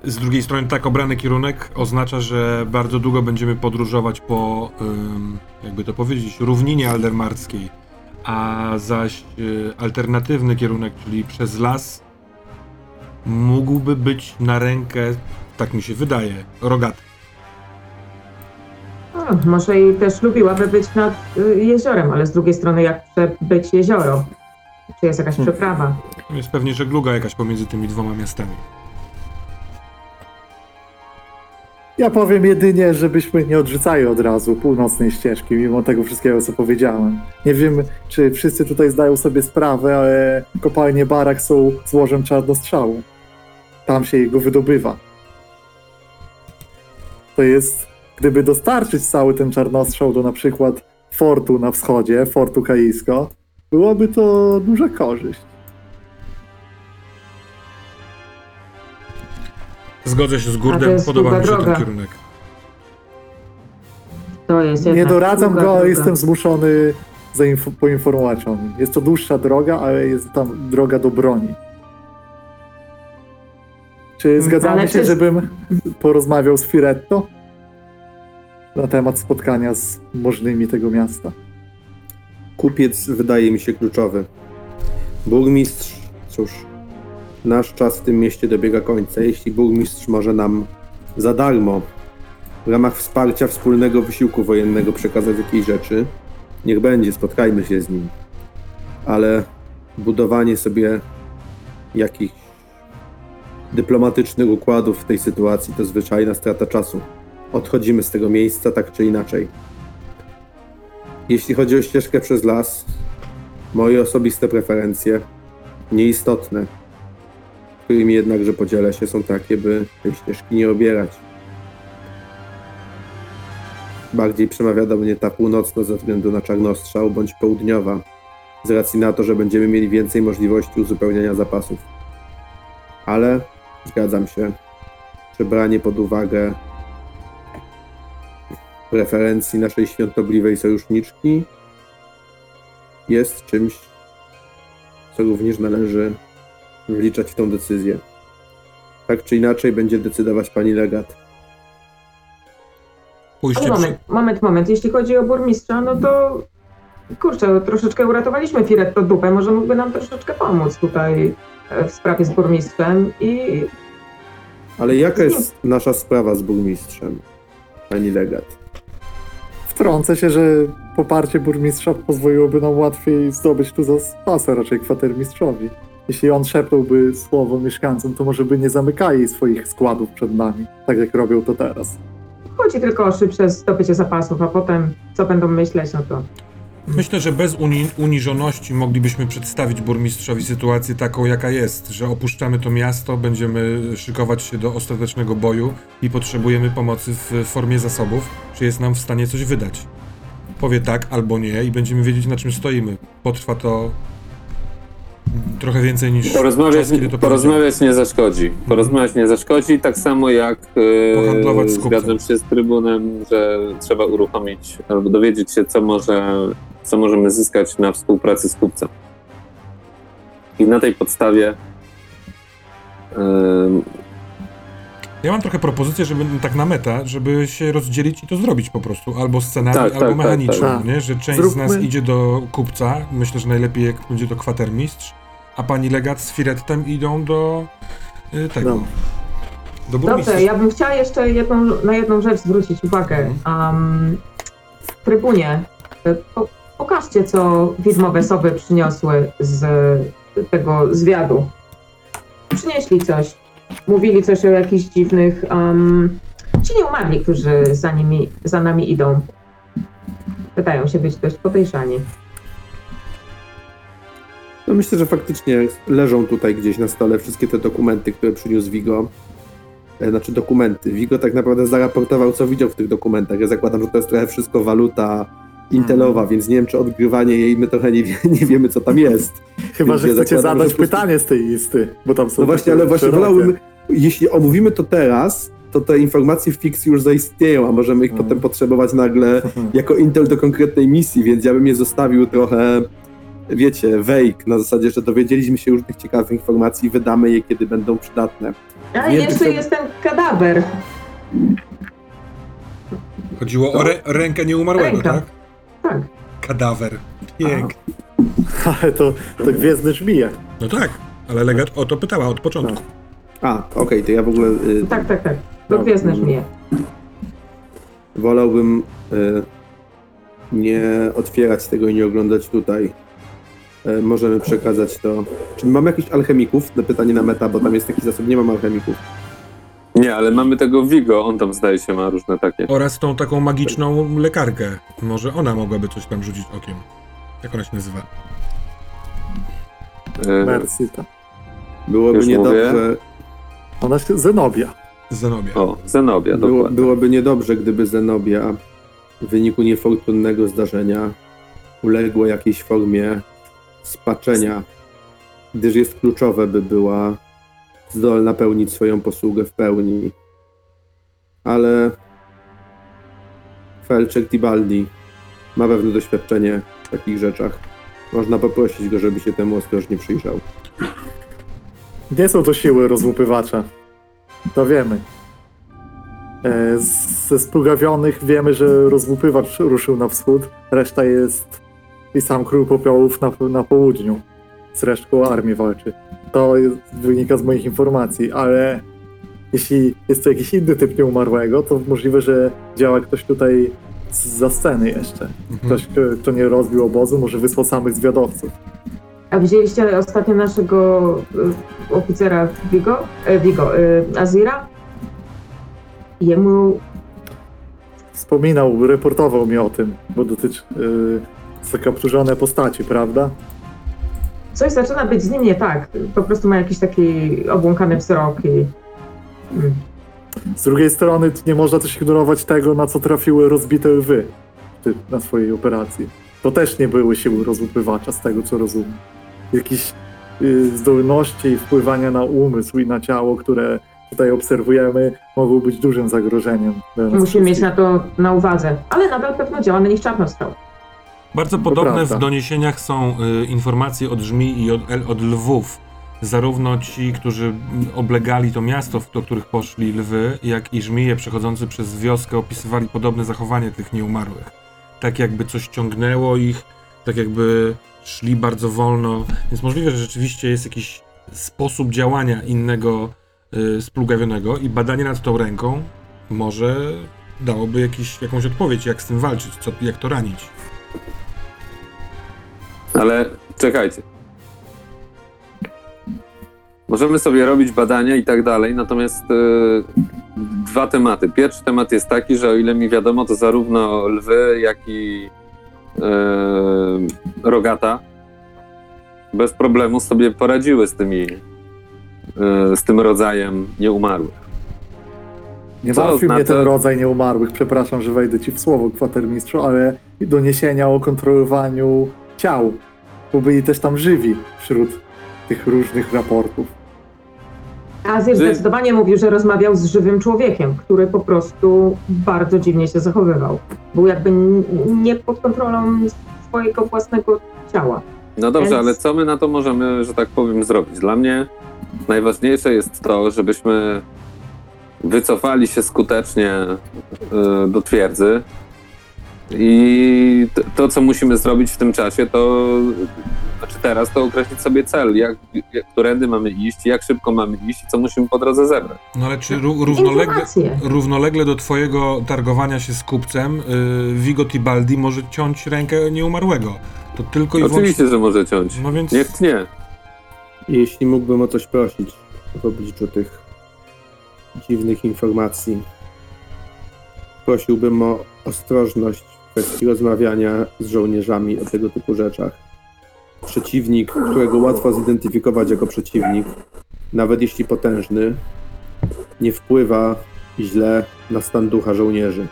Z drugiej strony tak obrany kierunek oznacza, że bardzo długo będziemy podróżować po, jakby to powiedzieć, równinie aldermarskiej, a zaś y, alternatywny kierunek, czyli przez las, mógłby być na rękę, tak mi się wydaje, rogaty. O, może i też lubiłaby być nad y, jeziorem, ale z drugiej strony jak chce być jezioro? Czy jest jakaś Hmm. przeprawa? Jest pewnie żegluga jakaś pomiędzy tymi dwoma miastami. Ja powiem jedynie, żebyśmy nie odrzucali od razu północnej ścieżki, mimo tego wszystkiego, co powiedziałem. Nie wiem, czy wszyscy tutaj zdają sobie sprawę, ale kopalnie barak są złożem czarnostrzału. Tam się jego wydobywa. To jest, gdyby dostarczyć cały ten czarnostrzał do na przykład fortu na wschodzie, fortu Kaisko, byłaby to duża korzyść. Zgodzę się z Gurdem, podoba mi się ten droga. kierunek. To jest Nie doradzam go, droga. jestem zmuszony zainfo- poinformować o nim. Jest to dłuższa droga, ale jest tam droga do broni. Czy zgadzamy ale się, czy- żebym porozmawiał z Firetto na temat spotkania z możnymi tego miasta? Kupiec wydaje mi się kluczowy. Burmistrz, cóż, nasz czas w tym mieście dobiega końca. Jeśli burmistrz może nam za darmo, w ramach wsparcia wspólnego wysiłku wojennego przekazać jakieś rzeczy, niech będzie, spotkajmy się z nim. Ale budowanie sobie jakichś dyplomatycznych układów w tej sytuacji to zwyczajna strata czasu. Odchodzimy z tego miejsca tak czy inaczej. Jeśli chodzi o ścieżkę przez las, moje osobiste preferencje, nieistotne, którymi jednakże podzielę się, są takie, by tej ścieżki nie obierać. Bardziej przemawia do mnie ta północna ze względu na czarnostrzał, bądź południowa z racji na to, że będziemy mieli więcej możliwości uzupełniania zapasów. Ale zgadzam się, że branie pod uwagę preferencji naszej świątobliwej sojuszniczki jest czymś, co również należy wliczać w tą decyzję. Tak czy inaczej będzie decydować pani legat. Pójście Ale przy... moment, moment, moment. Jeśli chodzi o burmistrza, no to kurczę, troszeczkę uratowaliśmy Firetto dupę. Może mógłby nam troszeczkę pomóc tutaj e, w sprawie z burmistrzem i Ale jaka jest nasza sprawa z burmistrzem, pani legat? Wtrącę się, że poparcie burmistrza pozwoliłoby nam łatwiej zdobyć tu zapasę raczej kwatermistrzowi. Jeśli on szepnąłby słowo mieszkańcom, to może by nie zamykali swoich składów przed nami, tak jak robią to teraz. chodzi tylko o szybsze zdobycie zapasów, a potem co będą myśleć, no to Myślę, że bez uni uniżoności moglibyśmy przedstawić burmistrzowi sytuację taką, jaka jest, że opuszczamy to miasto, będziemy szykować się do ostatecznego boju i potrzebujemy pomocy w formie zasobów, czy jest nam w stanie coś wydać. Powie tak albo nie i będziemy wiedzieć, na czym stoimy. Potrwa to trochę więcej niż Porozmawiać, czas, kiedy to porozmawiać nie zaszkodzi. Porozmawiać nie zaszkodzi, tak samo jak e, kupcem. zgadzam się z trybunem, że trzeba uruchomić albo dowiedzieć się, co, może, co możemy zyskać na współpracy z kupcem. I na tej podstawie em, Ja mam trochę propozycję, żeby tak na meta, żeby się rozdzielić i to zrobić po prostu. Albo scenami, Tak, albo tak, mechanicznie, tak, tak. nie? Że część z nas Zróbmy- idzie do kupca, myślę, że najlepiej jak będzie to kwatermistrz, a pani legat z Firettem idą do y, tego. No. Do. Dobrze, ja bym chciała jeszcze jedną, na jedną rzecz zwrócić uwagę. Um, w trybunie e, po, pokażcie, co widmowe sowy przyniosły z tego zwiadu. Przynieśli coś. Mówili coś o jakichś dziwnych... Um, ci nie umarli, którzy za, nimi, za nami idą. Wydają się być dość podejrzani. No myślę, że faktycznie leżą tutaj gdzieś na stole wszystkie te dokumenty, które przyniósł Vigo. E, Znaczy dokumenty. Vigo tak naprawdę zaraportował, co widział w tych dokumentach. Ja zakładam, że to jest trochę wszystko waluta intelowa, więc nie wiem, czy odgrywanie jej, my trochę nie, wie, *laughs* nie wiemy, co tam jest. Chyba, że Ja chcecie zakładam, zadać że prostu- pytanie z tej listy, bo tam są No właśnie, ale właśnie wolałbym, jeśli omówimy to teraz, to te informacje w fikcji już zaistnieją, a możemy ich Mhm. potem potrzebować nagle *laughs* jako intel do konkretnej misji, więc ja bym je zostawił trochę, wiecie, wake, na zasadzie, że dowiedzieliśmy się już tych ciekawych informacji i wydamy je, kiedy będą przydatne. A jeszcze tylko- jest ten kadawer. Chodziło o rę rękę nieumarłego, Ręka. tak? Tak. Kadawer. Pięknie. *laughs* Ale to, to gwiezdny żmije. No tak, ale legat o to pytała od początku. A, okej, to ja w ogóle y, Tak, tak, tak. To No, gwiezdne żmije. wolałbym y, nie otwierać tego i nie oglądać tutaj. Y, możemy przekazać to. Czy mamy jakichś alchemików? Na pytanie na meta, bo tam jest taki zasób, nie mam alchemików. Nie, ale mamy tego Vigo, on tam zdaje się ma różne takie. Oraz tą taką magiczną lekarkę. Może ona mogłaby coś tam rzucić okiem. Jak ona się nazywa? E, Mercy, to. Byłoby Już niedobrze, Ona się Zenobia. Zenobia. o, Zenobia, Było, dokładnie. byłoby niedobrze, gdyby Zenobia w wyniku niefortunnego zdarzenia uległa jakiejś formie spaczenia, gdyż jest kluczowe, by była zdolna pełnić swoją posługę w pełni. Ale Felczek Tibaldi ma pewne doświadczenie w takich rzeczach. Można poprosić go, żeby się temu ostrożnie przyjrzał. Nie są to siły rozłupywacza. To wiemy. E, Ze splugawionych wiemy, że rozłupywacz ruszył na wschód, reszta jest i sam król popiołów na, na południu. Z resztką armii walczy. To jest, wynika z moich informacji, ale jeśli jest to jakiś inny typ nieumarłego, to możliwe, że działa ktoś tutaj z- za sceny jeszcze. Mhm. Ktoś, kto- kto nie rozbił obozu, może wysłał samych zwiadowców. A widzieliście ostatnio naszego y, oficera Vigo, e, Vigo y, Azira? Jemu Wspominał, reportował mi o tym, bo dotyczy yy, zakapturzone postaci, prawda? Coś zaczyna być z nim nie tak. Po prostu ma jakiś taki obłąkany wzrok i... Mm. Z drugiej strony nie można też ignorować tego, na co trafiły rozbite lwy na swojej operacji. to też nie były siły rozłupywacza, z tego co rozumiem. Jakieś y, zdolności wpływania na umysł i na ciało, które tutaj obserwujemy, mogą być dużym zagrożeniem. Musimy mieć na to na uwadze. Ale nadal pewno działa na nich czarnoskał. Bardzo podobne w doniesieniach są y, informacje od Żmi i od, od lwów. Zarówno ci, którzy oblegali to miasto, do których poszli lwy, jak i żmije przechodzący przez wioskę opisywali podobne zachowanie tych nieumarłych. Tak jakby coś ciągnęło ich, tak jakby szli bardzo wolno. Więc możliwe, że rzeczywiście jest jakiś sposób działania innego y, splugawionego i badanie nad tą ręką może dałoby jakiś, jakąś odpowiedź, jak z tym walczyć, co, jak to ranić. Ale czekajcie. Możemy sobie robić badania i tak dalej, natomiast e, dwa tematy. Pierwszy temat jest taki, że o ile mi wiadomo, to zarówno lwy, jak i e, rogata bez problemu sobie poradziły z tymi e, z tym rodzajem nieumarłych. Nie Co martwi mnie ten rodzaj nieumarłych, przepraszam, że wejdę ci w słowo, kwatermistrzu, ale doniesienia o kontrolowaniu ciał, bo byli też tam żywi wśród tych różnych raportów. Azir Ży- zdecydowanie mówił, że rozmawiał z żywym człowiekiem, który po prostu bardzo dziwnie się zachowywał. Był jakby nie pod kontrolą swojego własnego ciała. No dobrze, Więc- ale co my na to możemy, że tak powiem, zrobić? Dla mnie najważniejsze jest to, żebyśmy wycofali się skutecznie y, do twierdzy i t- to, co musimy zrobić w tym czasie, to znaczy teraz, to określić sobie cel, jak, jak, którędy mamy iść, jak szybko mamy iść i co musimy po drodze zebrać. No ale czy ró- równolegle, równolegle do twojego targowania się z kupcem yy, Vigo Tibaldi może ciąć rękę nieumarłego? To tylko i wyłącznie... Oczywiście, że może ciąć. No więc... Niech tnie. Jeśli mógłbym o coś prosić w obliczu tych dziwnych informacji, prosiłbym o ostrożność kwestii rozmawiania z żołnierzami o tego typu rzeczach. Przeciwnik, którego łatwo zidentyfikować jako przeciwnik, nawet jeśli potężny, nie wpływa źle na stan ducha żołnierzy.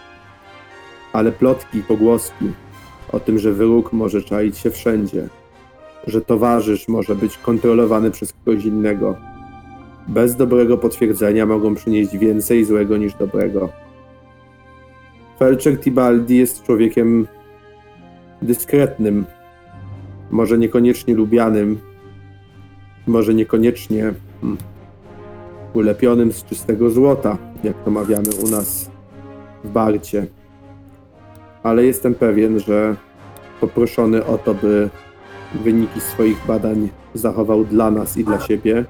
Ale plotki, pogłoski o tym, że wróg może czaić się wszędzie, że towarzysz może być kontrolowany przez kogoś innego. Bez dobrego potwierdzenia mogą przynieść więcej złego niż dobrego. Felczek Tibaldi jest człowiekiem dyskretnym, może niekoniecznie lubianym, może niekoniecznie hmm, ulepionym z czystego złota, jak to mawiamy u nas w Barcie. Ale jestem pewien, że poproszony o to, by wyniki swoich badań zachował dla nas i dla siebie,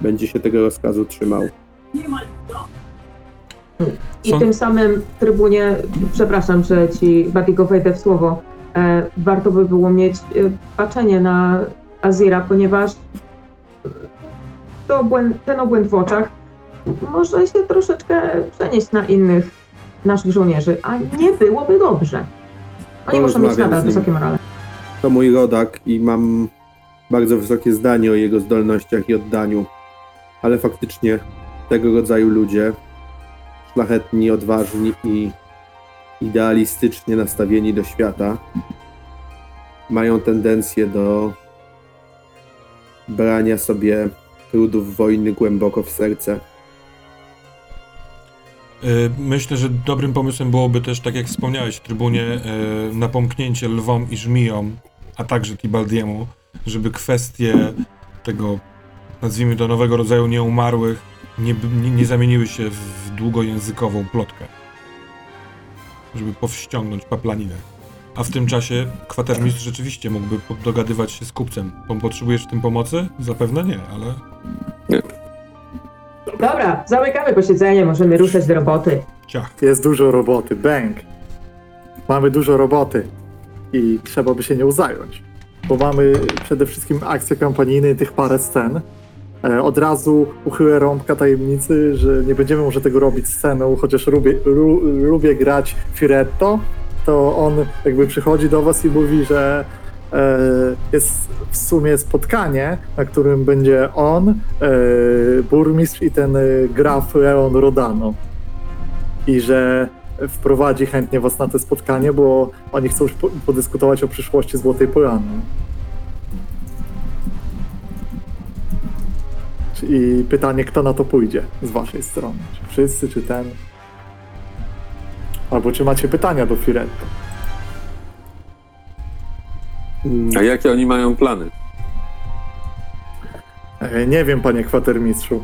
będzie się tego rozkazu trzymał. I Są- tym samym trybunie, przepraszam, że ci Badigo wejdę w słowo, e, warto by było mieć e, patrzenie na Azira, ponieważ to obłęd, ten obłęd w oczach może się troszeczkę przenieść na innych naszych żołnierzy, a nie byłoby dobrze. Oni muszą mieć nadal wysokie morale. To mój rodak i mam bardzo wysokie zdanie o jego zdolnościach i oddaniu. Ale faktycznie tego rodzaju ludzie, szlachetni, odważni i idealistycznie nastawieni do świata, mają tendencję do brania sobie trudów wojny głęboko w serce. Y, Myślę, że dobrym pomysłem byłoby też, tak jak wspomniałeś, trybunie, y, napomknięcie lwom i żmijom, a także Tibaldiemu, żeby kwestie tego, nazwijmy to, nowego rodzaju nieumarłych nie, nie, nie zamieniły się w długojęzykową plotkę. Żeby powściągnąć paplaninę. A w tym czasie kwatermistrz rzeczywiście mógłby dogadywać się z kupcem. Pom- Potrzebujesz w tym pomocy? Zapewne nie, ale Dobra, zamykamy posiedzenie, możemy ruszać do roboty. ciach. Jest dużo roboty, bang. Mamy dużo roboty i trzeba by się nią zająć. Bo mamy przede wszystkim akcje kampanijne i tych parę scen. E, od razu uchylę rąbka tajemnicy, że nie będziemy może tego robić sceną, chociaż lubię, lu, lubię grać Firetto, to on jakby przychodzi do was i mówi, że e, jest w sumie spotkanie, na którym będzie on, e, burmistrz i ten graf Leon Rodano i że wprowadzi chętnie was na to spotkanie, bo oni chcą już po- podyskutować o przyszłości Złotej Polany. I pytanie, kto na to pójdzie z waszej strony? Czy wszyscy, czy ten? Albo czy macie pytania do Firetto? Mm, A jakie oni mają plany? E, Nie wiem, panie kwatermistrzu.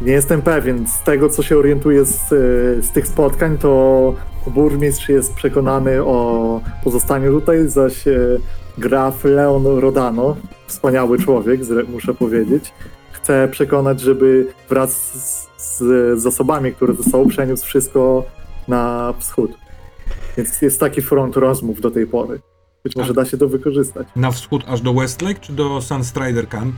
Nie jestem pewien. Z tego, co się orientuję z, e, z tych spotkań, to burmistrz jest przekonany o pozostaniu tutaj, zaś e, graf Leon Rodano, wspaniały człowiek, zre- muszę powiedzieć, chce przekonać, żeby wraz z, z zasobami, które zostało, przeniósł wszystko na wschód. Więc jest taki front rozmów do tej pory. Być może da się to wykorzystać. Na wschód aż do Westlake, czy do Sunstrider Camp?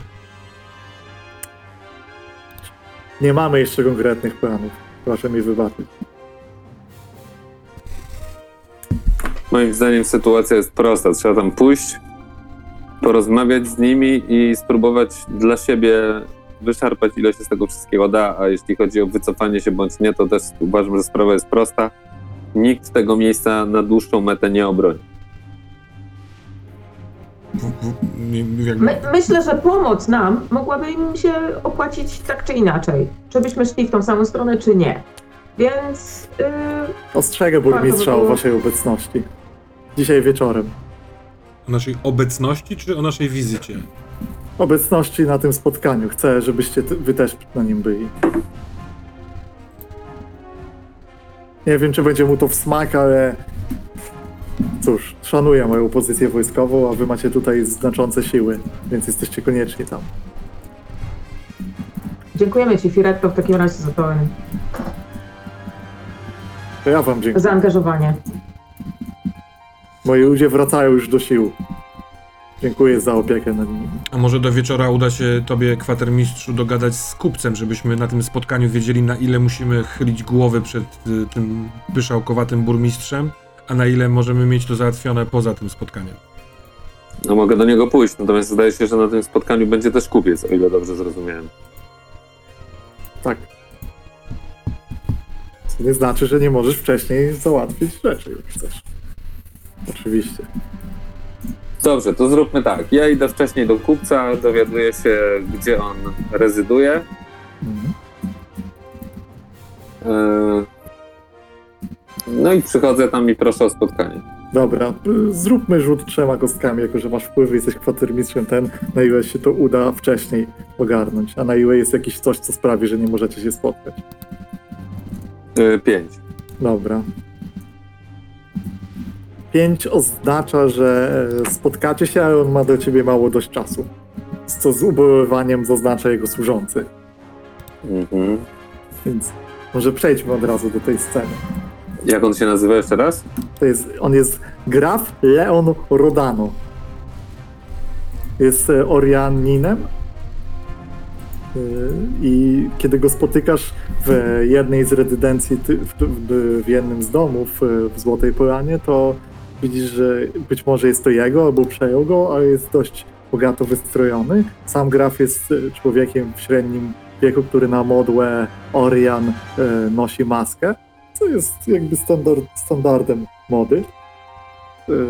Nie mamy jeszcze konkretnych planów. Proszę mi wybaczyć. Moim zdaniem sytuacja jest prosta. Trzeba tam pójść, porozmawiać z nimi i spróbować dla siebie wyszarpać ile się z tego wszystkiego da, a jeśli chodzi o wycofanie się bądź nie, to też uważam, że sprawa jest prosta. Nikt tego miejsca na dłuższą metę nie obroni. My, myślę, że pomoc nam mogłaby im się opłacić tak czy inaczej. Czy byśmy szli w tą samą stronę, czy nie. Więc yy, Ostrzegę burmistrza o waszej obecności. Dzisiaj wieczorem. o naszej obecności, czy o naszej wizycie? Obecności na tym spotkaniu. Chcę, żebyście wy też na nim byli. Nie wiem, czy będzie mu to w smak, ale cóż, szanuję moją pozycję wojskową, a wy macie tutaj znaczące siły, więc jesteście koniecznie tam. dziękujemy Ci, Firetto, w takim razie za to To ja wam dziękuję. zaangażowanie. Moi ludzie wracają już do sił. Dziękuję za opiekę nad nimi. A może do wieczora uda się tobie, kwatermistrzu, dogadać z kupcem, żebyśmy na tym spotkaniu wiedzieli, na ile musimy chylić głowy przed y, tym pyszałkowatym burmistrzem, a na ile możemy mieć to załatwione poza tym spotkaniem. No mogę do niego pójść, natomiast zdaje się, że na tym spotkaniu będzie też kupiec, o ile dobrze zrozumiałem. Tak. Co nie znaczy, że nie możesz wcześniej załatwić rzeczy, jak chcesz. Oczywiście. Dobrze, to zróbmy tak. Ja idę wcześniej do kupca, dowiaduję się, gdzie on rezyduje. Mhm. Yy, No i przychodzę tam i proszę o spotkanie. Dobra, y, zróbmy rzut trzema kostkami, jako że masz wpływ, jesteś kwatermistrzem ten, na ile się to uda wcześniej ogarnąć, a na ile jest jakieś coś, co sprawi, że nie możecie się spotkać. Yy, Pięć. Dobra. Pięć oznacza, że e, spotkacie się, ale on ma do ciebie mało dość czasu. Co z ubolewaniem zaznacza jego służący. Mhm. Więc może przejdźmy od razu do tej sceny. Jak on się nazywa jeszcze raz? To jest, on jest Graf Leon Rodano. Jest e, Orianinem. Y, I kiedy go spotykasz w jednej z rezydencji, w, w, w jednym z domów w Złotej Polanie, to widzisz, że być może jest to jego, albo przejął go, ale jest dość bogato wystrojony. Sam Graf jest y, człowiekiem w średnim wieku, który na modłę Orian y, nosi maskę co jest jakby standard, standardem mody. Y,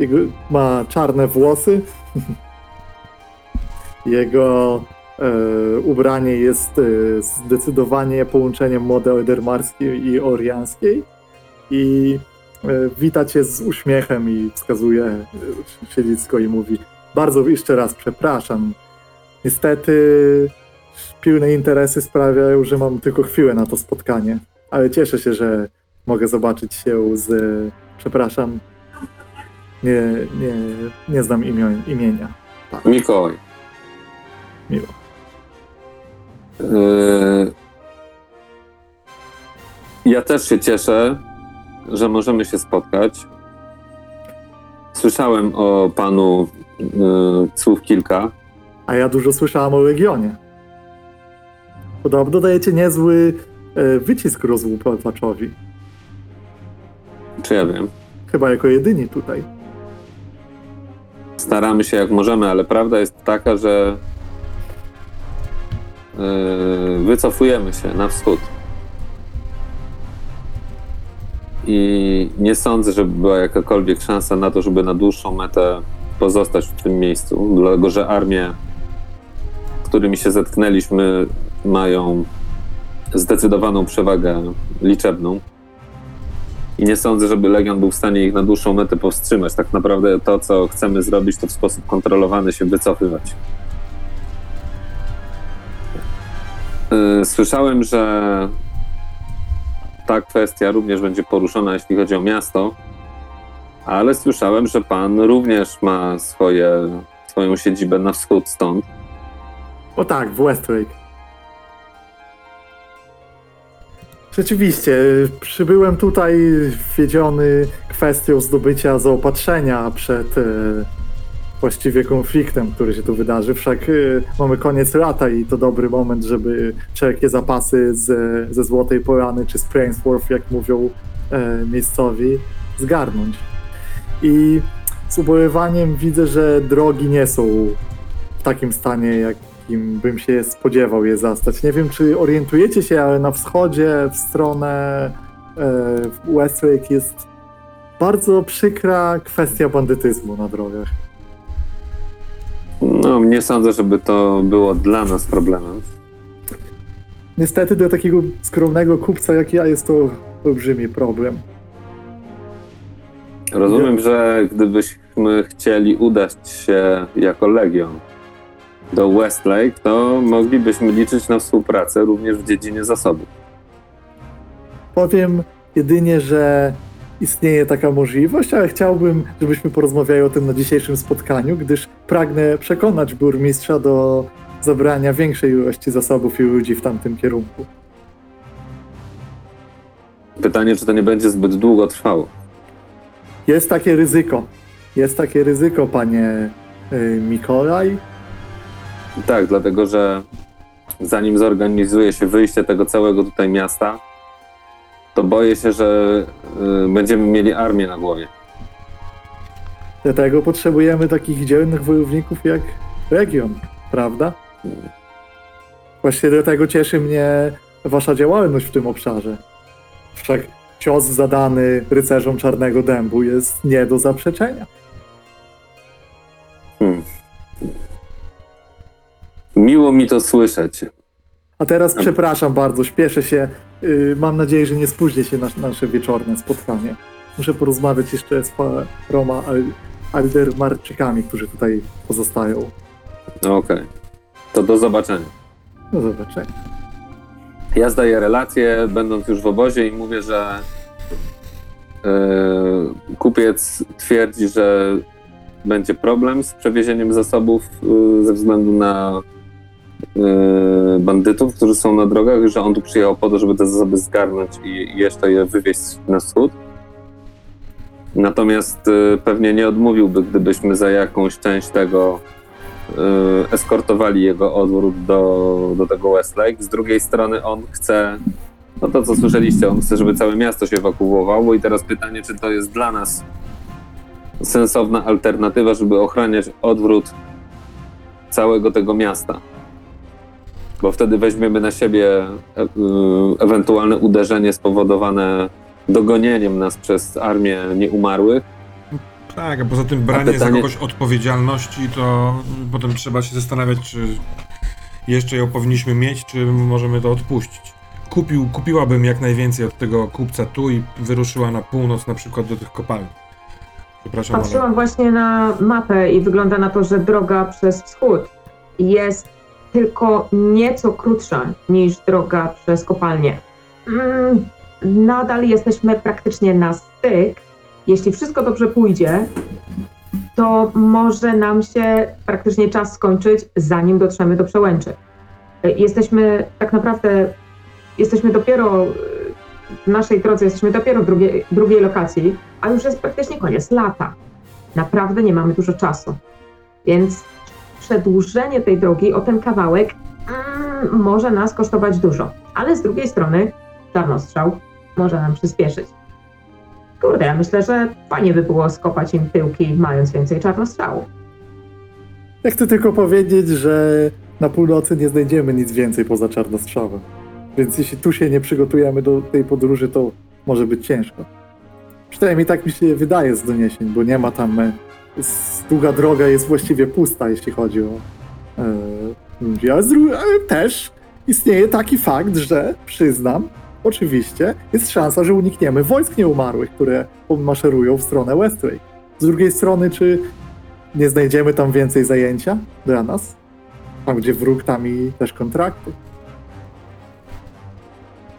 Jego, ma czarne włosy. *laughs* Jego e, ubranie jest e, zdecydowanie połączeniem mody eldermarskiej i oriańskiej. I e, wita cię z uśmiechem i wskazuje e, siedzisko i mówi bardzo jeszcze raz przepraszam. Niestety pilne interesy sprawiają, że mam tylko chwilę na to spotkanie ale cieszę się, że mogę zobaczyć się z. Przepraszam, nie, nie, nie znam imion, imienia. Mikołaj. Miło. Yy, Ja też się cieszę, że możemy się spotkać. Słyszałem o panu yy, słów kilka. A ja dużo słyszałam o Legionie. Podobno dajecie niezły e, wycisk rozłupaczowi. Czy ja wiem? Chyba jako jedyni tutaj. Staramy się jak możemy, ale prawda jest taka, że yy, wycofujemy się na wschód. I nie sądzę, żeby była jakakolwiek szansa na to, żeby na dłuższą metę pozostać w tym miejscu, dlatego że armie, z którymi się zetknęliśmy, mają zdecydowaną przewagę liczebną. I nie sądzę, żeby Legion był w stanie ich na dłuższą metę powstrzymać. Tak naprawdę to, co chcemy zrobić, to w sposób kontrolowany się wycofywać. Yy, Słyszałem, że ta kwestia również będzie poruszona, jeśli chodzi o miasto, ale słyszałem, że pan również ma swoje, swoją siedzibę na wschód stąd. O tak, w Westlake. Rzeczywiście, przybyłem tutaj wiedziony kwestią zdobycia zaopatrzenia przed e, właściwie konfliktem, który się tu wydarzy. Wszak e, mamy koniec lata i to dobry moment, żeby wszelkie zapasy z, ze Złotej Porany czy z Prainsworth, jak mówią e, miejscowi, zgarnąć. I z ubolewaniem widzę, że drogi nie są w takim stanie, jakim bym się spodziewał je zastać. Nie wiem, czy orientujecie się, ale na wschodzie, w stronę e, Westlake jest bardzo przykra kwestia bandytyzmu na drogach. No, nie sądzę, żeby to było dla nas problemem. Niestety dla takiego skromnego kupca jak ja jest to olbrzymi problem. Rozumiem, że gdybyśmy chcieli udać się jako Legion do Westlake, to moglibyśmy liczyć na współpracę również w dziedzinie zasobów. Powiem jedynie, że istnieje taka możliwość, ale chciałbym, żebyśmy porozmawiali o tym na dzisiejszym spotkaniu, gdyż pragnę przekonać burmistrza do zabrania większej ilości zasobów i ludzi w tamtym kierunku. Pytanie, czy to nie będzie zbyt długo trwało. Jest takie ryzyko. Jest takie ryzyko, panie y, Mikolaj. Tak, dlatego że zanim zorganizuje się wyjście tego całego tutaj miasta, to boję się, że y, będziemy mieli armię na głowie. Dlatego potrzebujemy takich dzielnych wojowników jak Region, prawda? Właśnie dlatego cieszy mnie wasza działalność w tym obszarze. Wszak cios zadany rycerzom Czarnego Dębu jest nie do zaprzeczenia. Hmm. Miło mi to słyszeć. A teraz przepraszam bardzo, śpieszę się. Yy, mam nadzieję, że nie spóźnię się na nasze wieczorne spotkanie. Muszę porozmawiać jeszcze z paroma Al- Aldermarczykami, którzy tutaj pozostają. Okej. To do zobaczenia. Do zobaczenia. Ja zdaję relację, będąc już w obozie i mówię, że yy, kupiec twierdzi, że będzie problem z przewiezieniem zasobów yy, ze względu na yy, bandytów, którzy są na drogach, że on tu przyjechał po to, żeby te zasoby zgarnąć i, jeszcze je wywieźć na wschód. Natomiast yy, pewnie nie odmówiłby, gdybyśmy za jakąś część tego yy, eskortowali jego odwrót do, do tego Westlake. Z drugiej strony on chce, no to co słyszeliście, on chce, żeby całe miasto się ewakuowało i teraz pytanie, czy to jest dla nas sensowna alternatywa, żeby ochraniać odwrót całego tego miasta. Bo wtedy weźmiemy na siebie e, y, ewentualne uderzenie spowodowane dogonieniem nas przez armię nieumarłych, Tak, a poza tym branie za pytanie- kogoś odpowiedzialności, to potem trzeba się zastanawiać, czy jeszcze ją powinniśmy mieć, czy możemy to odpuścić. Kupił, kupiłabym jak najwięcej od tego kupca tu i wyruszyła na północ, na przykład do tych kopalni. Przepraszam, ale... Patrzyłam właśnie na mapę i wygląda na to, że droga przez wschód jest tylko nieco krótsza niż droga przez kopalnię. Mm, nadal jesteśmy praktycznie na styk. Jeśli wszystko dobrze pójdzie, to może nam się praktycznie czas skończyć, zanim dotrzemy do przełęczy. Y, Jesteśmy tak naprawdę, jesteśmy dopiero w naszej drodze, jesteśmy dopiero w drugiej, drugiej lokacji, a już jest praktycznie koniec lata. Naprawdę nie mamy dużo czasu. Więc przedłużenie tej drogi o ten kawałek mm, może nas kosztować dużo. Ale z drugiej strony czarnostrzał może nam przyspieszyć. Kurde, ja myślę, że fajnie by było skopać im tyłki, mając więcej czarnostrzału. Ja chcę tylko powiedzieć, że na północy nie znajdziemy nic więcej poza czarnostrzałem. Więc jeśli tu się nie przygotujemy do tej podróży, to może być ciężko. Przynajmniej tak mi się wydaje z doniesień, bo nie ma tam. Długa droga jest właściwie pusta, jeśli chodzi o ludzi. Ale, ale też istnieje taki fakt, że przyznam, oczywiście, jest szansa, że unikniemy wojsk nieumarłych, które maszerują w stronę Westlake. Z drugiej strony, czy nie znajdziemy tam więcej zajęcia dla nas? Tam, gdzie wróg, tam i też kontrakty.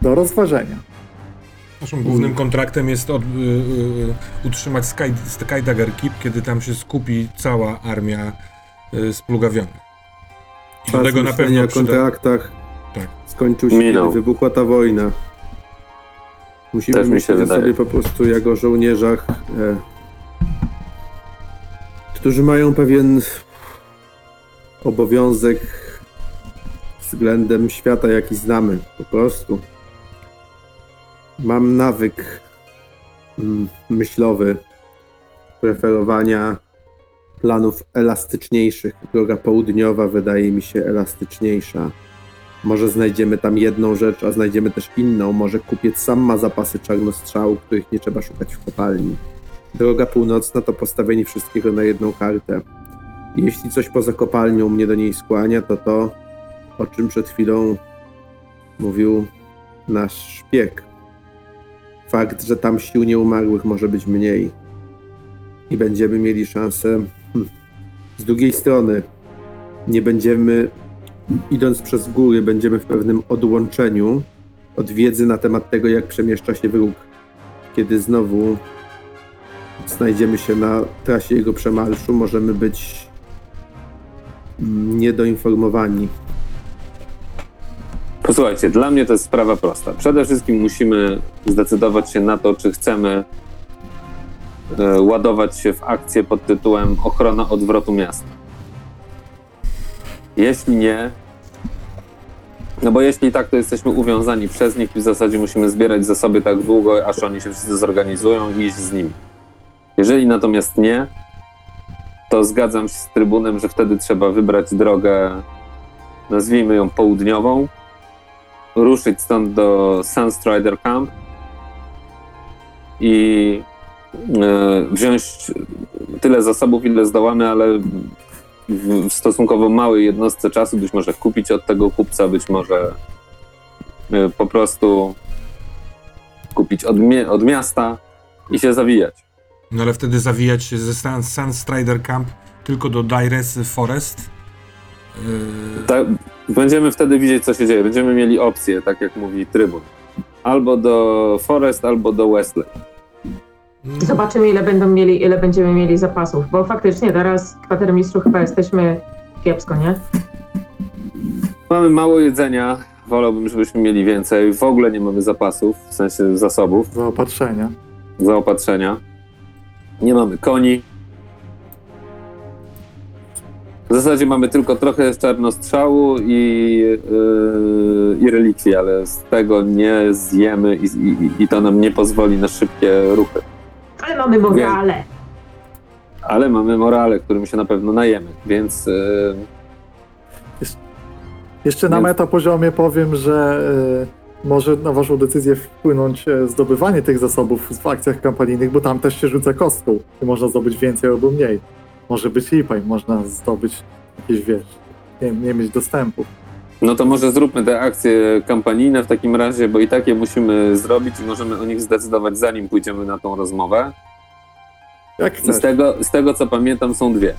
Do rozważenia. Naszym głównym kontraktem jest od, y, y, utrzymać Sky, Skydagger Keep, kiedy tam się skupi cała armia y, splugawionych. I do Czas tego na pewno o przyda... kontraktach Tak. skończył się, Minął. kiedy wybuchła ta wojna. Musimy Też mi się myśleć o wydaje. sobie po prostu jak o żołnierzach, e, którzy mają pewien obowiązek względem świata, jaki znamy. Po prostu. Mam nawyk mm, myślowy preferowania planów elastyczniejszych. Droga południowa wydaje mi się elastyczniejsza. Może znajdziemy tam jedną rzecz, a znajdziemy też inną. Może kupiec sam ma zapasy czarnostrzału, których nie trzeba szukać w kopalni. Droga północna to postawienie wszystkiego na jedną kartę. Jeśli coś poza kopalnią mnie do niej skłania, to to, o czym przed chwilą mówił nasz szpieg. Fakt, że tam sił nieumarłych może być mniej i będziemy mieli szansę. Hmm. Z drugiej strony, nie będziemy, idąc przez góry, będziemy w pewnym odłączeniu od wiedzy na temat tego, jak przemieszcza się wróg. Kiedy znowu znajdziemy się na trasie jego przemarszu, możemy być mm, niedoinformowani. Posłuchajcie, dla mnie to jest sprawa prosta. Przede wszystkim musimy zdecydować się na to, czy chcemy e, ładować się w akcję pod tytułem Ochrona odwrotu miasta. Jeśli nie, no bo jeśli tak, to jesteśmy uwiązani przez nich i w zasadzie musimy zbierać zasoby tak długo, aż oni się wszyscy zorganizują i iść z nimi. Jeżeli natomiast nie, to zgadzam się z trybunem, że wtedy trzeba wybrać drogę, nazwijmy ją południową, ruszyć stąd do Sunstrider Camp i e, wziąć tyle zasobów, ile zdołamy, ale w, stosunkowo małej jednostce czasu, być może kupić od tego kupca, być może e, po prostu kupić od, mie- od miasta i się zawijać. No ale wtedy zawijać się ze Sun, Sunstrider Camp tylko do Dires Forest. Będziemy wtedy widzieć, co się dzieje. Będziemy mieli opcję, tak jak mówi trybun. Albo do Forest, albo do Westlake. Zobaczymy, ile będą mieli, ile będziemy mieli zapasów, bo faktycznie teraz kwatermistrzu chyba jesteśmy kiepsko, nie? Mamy mało jedzenia. Wolałbym, żebyśmy mieli więcej. W ogóle nie mamy zapasów, w sensie zasobów, Zaopatrzenia. zaopatrzenia. Nie mamy koni. W zasadzie mamy tylko trochę czarnostrzału i, yy, i relikwii, ale z tego nie zjemy i, i, i to nam nie pozwoli na szybkie ruchy. Ale mamy morale. Ale mamy morale, którym się na pewno najemy, więc yy, Jeszcze na Więc- metapoziomie powiem, że e, może na waszą decyzję wpłynąć e, zdobywanie tych zasobów w akcjach kampanijnych, bo tam też się rzuca kostką i można zdobyć więcej albo mniej. Może być lipaj, można zdobyć jakieś, wiesz, nie, nie mieć dostępu. no to może zróbmy te akcje kampanijne w takim razie, bo i tak je musimy zrobić i możemy o nich zdecydować zanim pójdziemy na tą rozmowę. Jak I chcesz. z tego, z tego co pamiętam są dwie.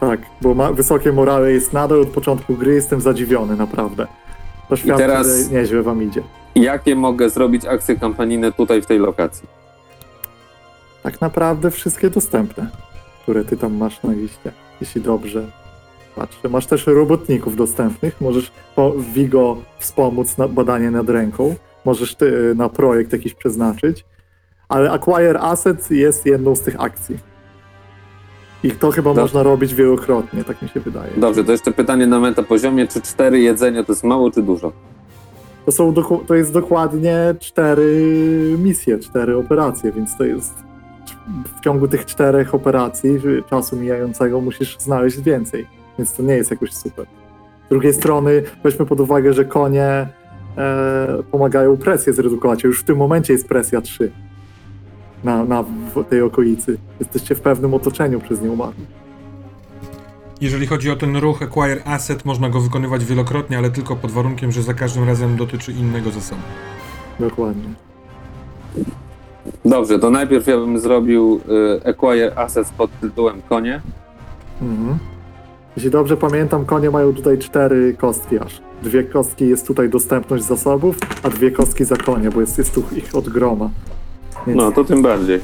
Tak, bo ma, wysokie morale jest nadal od początku gry, jestem zadziwiony, naprawdę. To świadczy, teraz- że nieźle wam idzie. Jakie mogę zrobić akcje kampanijne tutaj w tej lokacji? Tak naprawdę wszystkie dostępne, które ty tam masz na liście, jeśli dobrze patrzę. Masz też robotników dostępnych, możesz po Vigo wspomóc na badanie nad ręką, możesz ty na projekt jakiś przeznaczyć, ale Acquire Asset jest jedną z tych akcji. I to chyba Dobrze. można robić wielokrotnie, tak mi się wydaje. Dobrze, to jeszcze pytanie na meta poziomie, czy cztery jedzenia to jest mało czy dużo? To, są to jest dokładnie cztery misje, cztery operacje, więc to jest w ciągu tych czterech operacji czasu mijającego musisz znaleźć więcej, więc to nie jest jakoś super. Z drugiej strony weźmy pod uwagę, że konie e, pomagają presję zredukować, już w tym momencie jest presja 3. na, na tej okolicy. Jesteście w pewnym otoczeniu przez nieumarłych. Jeżeli chodzi o ten ruch Acquire Asset, można go wykonywać wielokrotnie, ale tylko pod warunkiem, że za każdym razem dotyczy innego zasobu. Dokładnie. Dobrze, to najpierw ja bym zrobił y, Acquire Assets pod tytułem konie. Mhm. Jeśli dobrze pamiętam, konie mają tutaj cztery kostki aż. Dwie kostki jest tutaj dostępność zasobów, a dwie kostki za konie, bo jest, jest tu ich od groma. Więc No, to tym bardziej.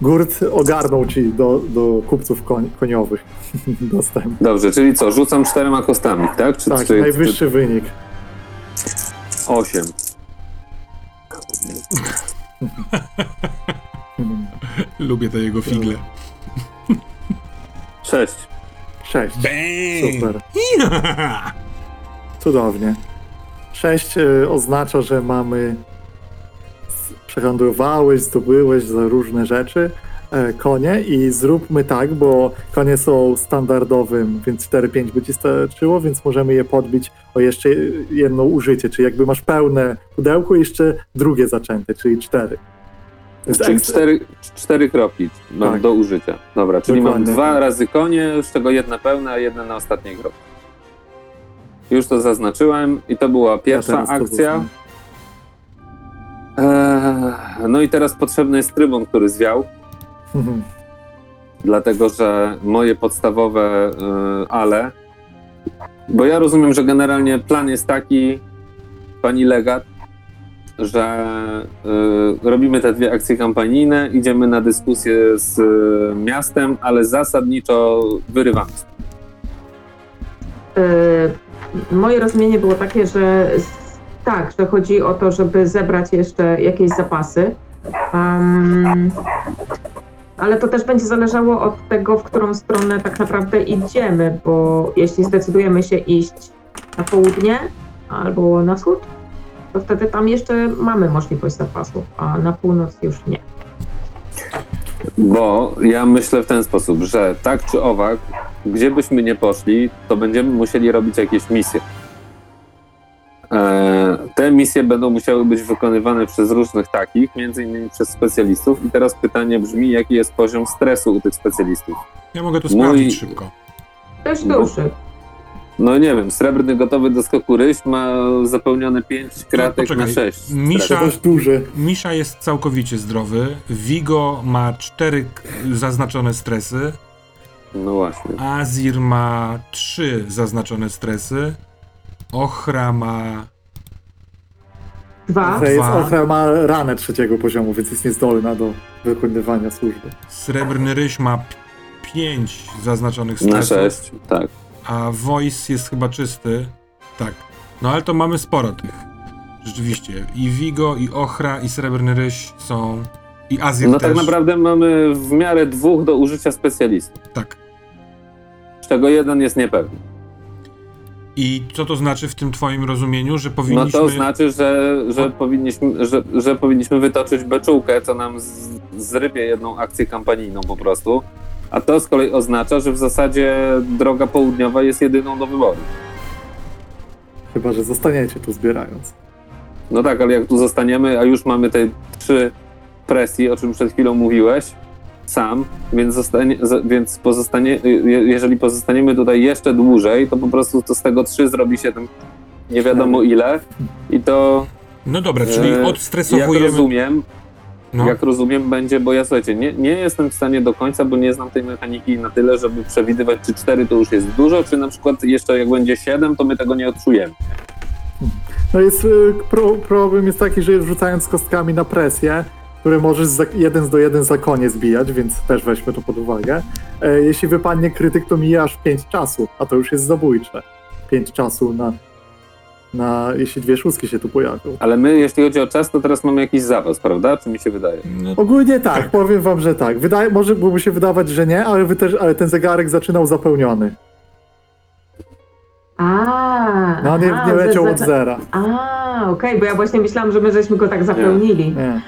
Gurt ogarnął ci do, do kupców koń, koniowych *laughs* dostęp. Dobrze, czyli co, rzucam czterema kostami, tak? Czy, Tak, czy, najwyższy wynik. Czy osiem. Lubię te jego figle. Sześć. Sześć. Bang! Super. *laughs* Cudownie. Sześć y, oznacza, że mamy s- przehandlowałeś, zdobyłeś za różne rzeczy e, konie i zróbmy tak, bo konie są standardowym, więc 4-5 by ci starczyło, więc możemy je podbić o jeszcze jedno użycie, czyli jakby masz pełne pudełko i jeszcze drugie zaczęte, czyli cztery. Więc Czyli ekstra- cztery, cztery kropki mam Tak. do użycia. Dobra, czyli mam Dokładnie. dwa razy konie, z czego jedna pełna, a jedna na ostatniej kropce. Już to zaznaczyłem i to była Ja pierwsza to akcja. Eee, no i teraz potrzebny jest trybun, który zwiał, Mhm. dlatego że moje podstawowe y, ale, bo ja rozumiem, że generalnie plan jest taki, pani legat, że y, robimy te dwie akcje kampanijne, idziemy na dyskusję z y, miastem, ale zasadniczo wyrywamy. Y, moje rozumienie było takie, że tak, że chodzi o to, żeby zebrać jeszcze jakieś zapasy. Em, ale to też będzie zależało od tego, w którą stronę tak naprawdę idziemy, bo jeśli zdecydujemy się iść na południe albo na wschód, to wtedy tam jeszcze mamy możliwość zapasów, a na północ już nie. Bo ja myślę w ten sposób, że tak czy owak, gdzie byśmy nie poszli, to będziemy musieli robić jakieś misje. E, te misje będą musiały być wykonywane przez różnych takich, między innymi przez specjalistów. I teraz pytanie brzmi, jaki jest poziom stresu u tych specjalistów? Ja mogę to Mój- sprawdzić szybko. No. duży. No nie wiem, srebrny gotowy do skoku ryś ma zapełnione 5 kratek poczekaj. na 6. Misza-. Misza jest całkowicie zdrowy. Vigo ma cztery k- zaznaczone stresy. No właśnie. Azir ma trzy zaznaczone stresy. Ochra ma. Dwa. To jest, Dwa. Ochra ma ranę trzeciego poziomu, więc jest niezdolna do wykonywania służby. Srebrny ryś ma pięć zaznaczonych Na stresów. 6, tak. A voice jest chyba czysty. Tak. No ale to mamy sporo tych. Rzeczywiście. I Vigo, i Ochra, i Srebrny Ryś są. I Azir No też. tak naprawdę mamy w miarę dwóch do użycia specjalistów, Tak. z czego jeden jest niepewny. I co to znaczy w tym twoim rozumieniu, że No powinniśmy... to znaczy, że, że, powinniśmy, że, że powinniśmy wytoczyć beczułkę, co nam z, zrybie jedną akcję kampanijną po prostu. A to z kolei oznacza, że w zasadzie droga południowa jest jedyną do wyboru. Chyba, że zostaniecie tu zbierając. No tak, ale jak tu zostaniemy, a już mamy te trzy presji, o czym przed chwilą mówiłeś, sam, więc, zostanie, więc pozostanie, je- jeżeli pozostaniemy tutaj jeszcze dłużej, to po prostu to z tego trzy zrobi się tam nie wiadomo ile i to No dobra, czyli e, jak odstresowujemy... rozumiem, No. jak rozumiem będzie, bo ja słuchajcie, nie, nie jestem w stanie do końca, bo nie znam tej mechaniki na tyle, żeby przewidywać, czy cztery to już jest dużo, czy na przykład jeszcze jak będzie siedem, to my tego nie odczujemy. No jest, y, pro, problem jest taki, że rzucając kostkami na presję, które możesz za, jeden do jeden za konie zbijać, więc też weźmy to pod uwagę. E, jeśli wypadnie krytyk, to mija aż 5 czasu, a to już jest zabójcze. 5 czasu na, na, jeśli dwie szóstki się tu pojawią. Ale my, jeśli chodzi o czas, to teraz mamy jakiś zapas, prawda? Czy mi się wydaje? No, Ogólnie tak, powiem wam, że tak. Wydaje, może byłoby się wydawać, że nie, ale, wy też, ale ten zegarek zaczynał zapełniony. A, No nie, aha, nie leciał od ze- zera. A, okej, bo ja właśnie myślałam, że my żeśmy go tak zapełnili. Nie.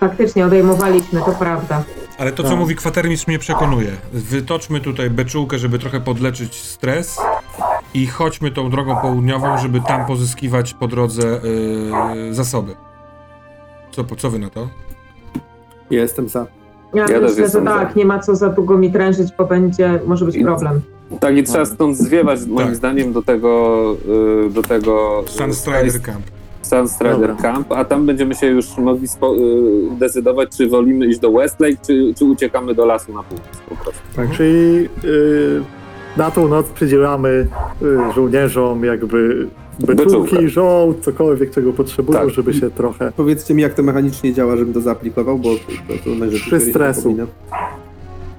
Faktycznie odejmowaliśmy, to prawda. ale to, co Tak. mówi kwatermistrz, mnie przekonuje. Wytoczmy tutaj beczułkę, żeby trochę podleczyć stres i chodźmy tą drogą południową, żeby tam pozyskiwać po drodze yy, zasoby. Co, co wy na to? Jestem za. Ja, też myślę, że jestem za. tak, nie ma co za długo mi trężyć, bo będzie, może być I- problem. Tak, i trzeba stąd zwiewać, moim Tak. zdaniem, do tego, y, do tego Sunstrider Camp. Sunstrider. Camp, a tam będziemy się już mogli spo, y, decydować, czy wolimy iść do Westlake, czy, czy uciekamy do lasu na północ po prostu. Tak, czyli y, na tą noc przydzielamy y, żołnierzom jakby beczułki, żołd, cokolwiek, czego potrzebują, Tak. żeby się trochę... Powiedzcie mi, jak to mechanicznie działa, żebym to zaaplikował, bo to, to najrzeczej Przy stresu.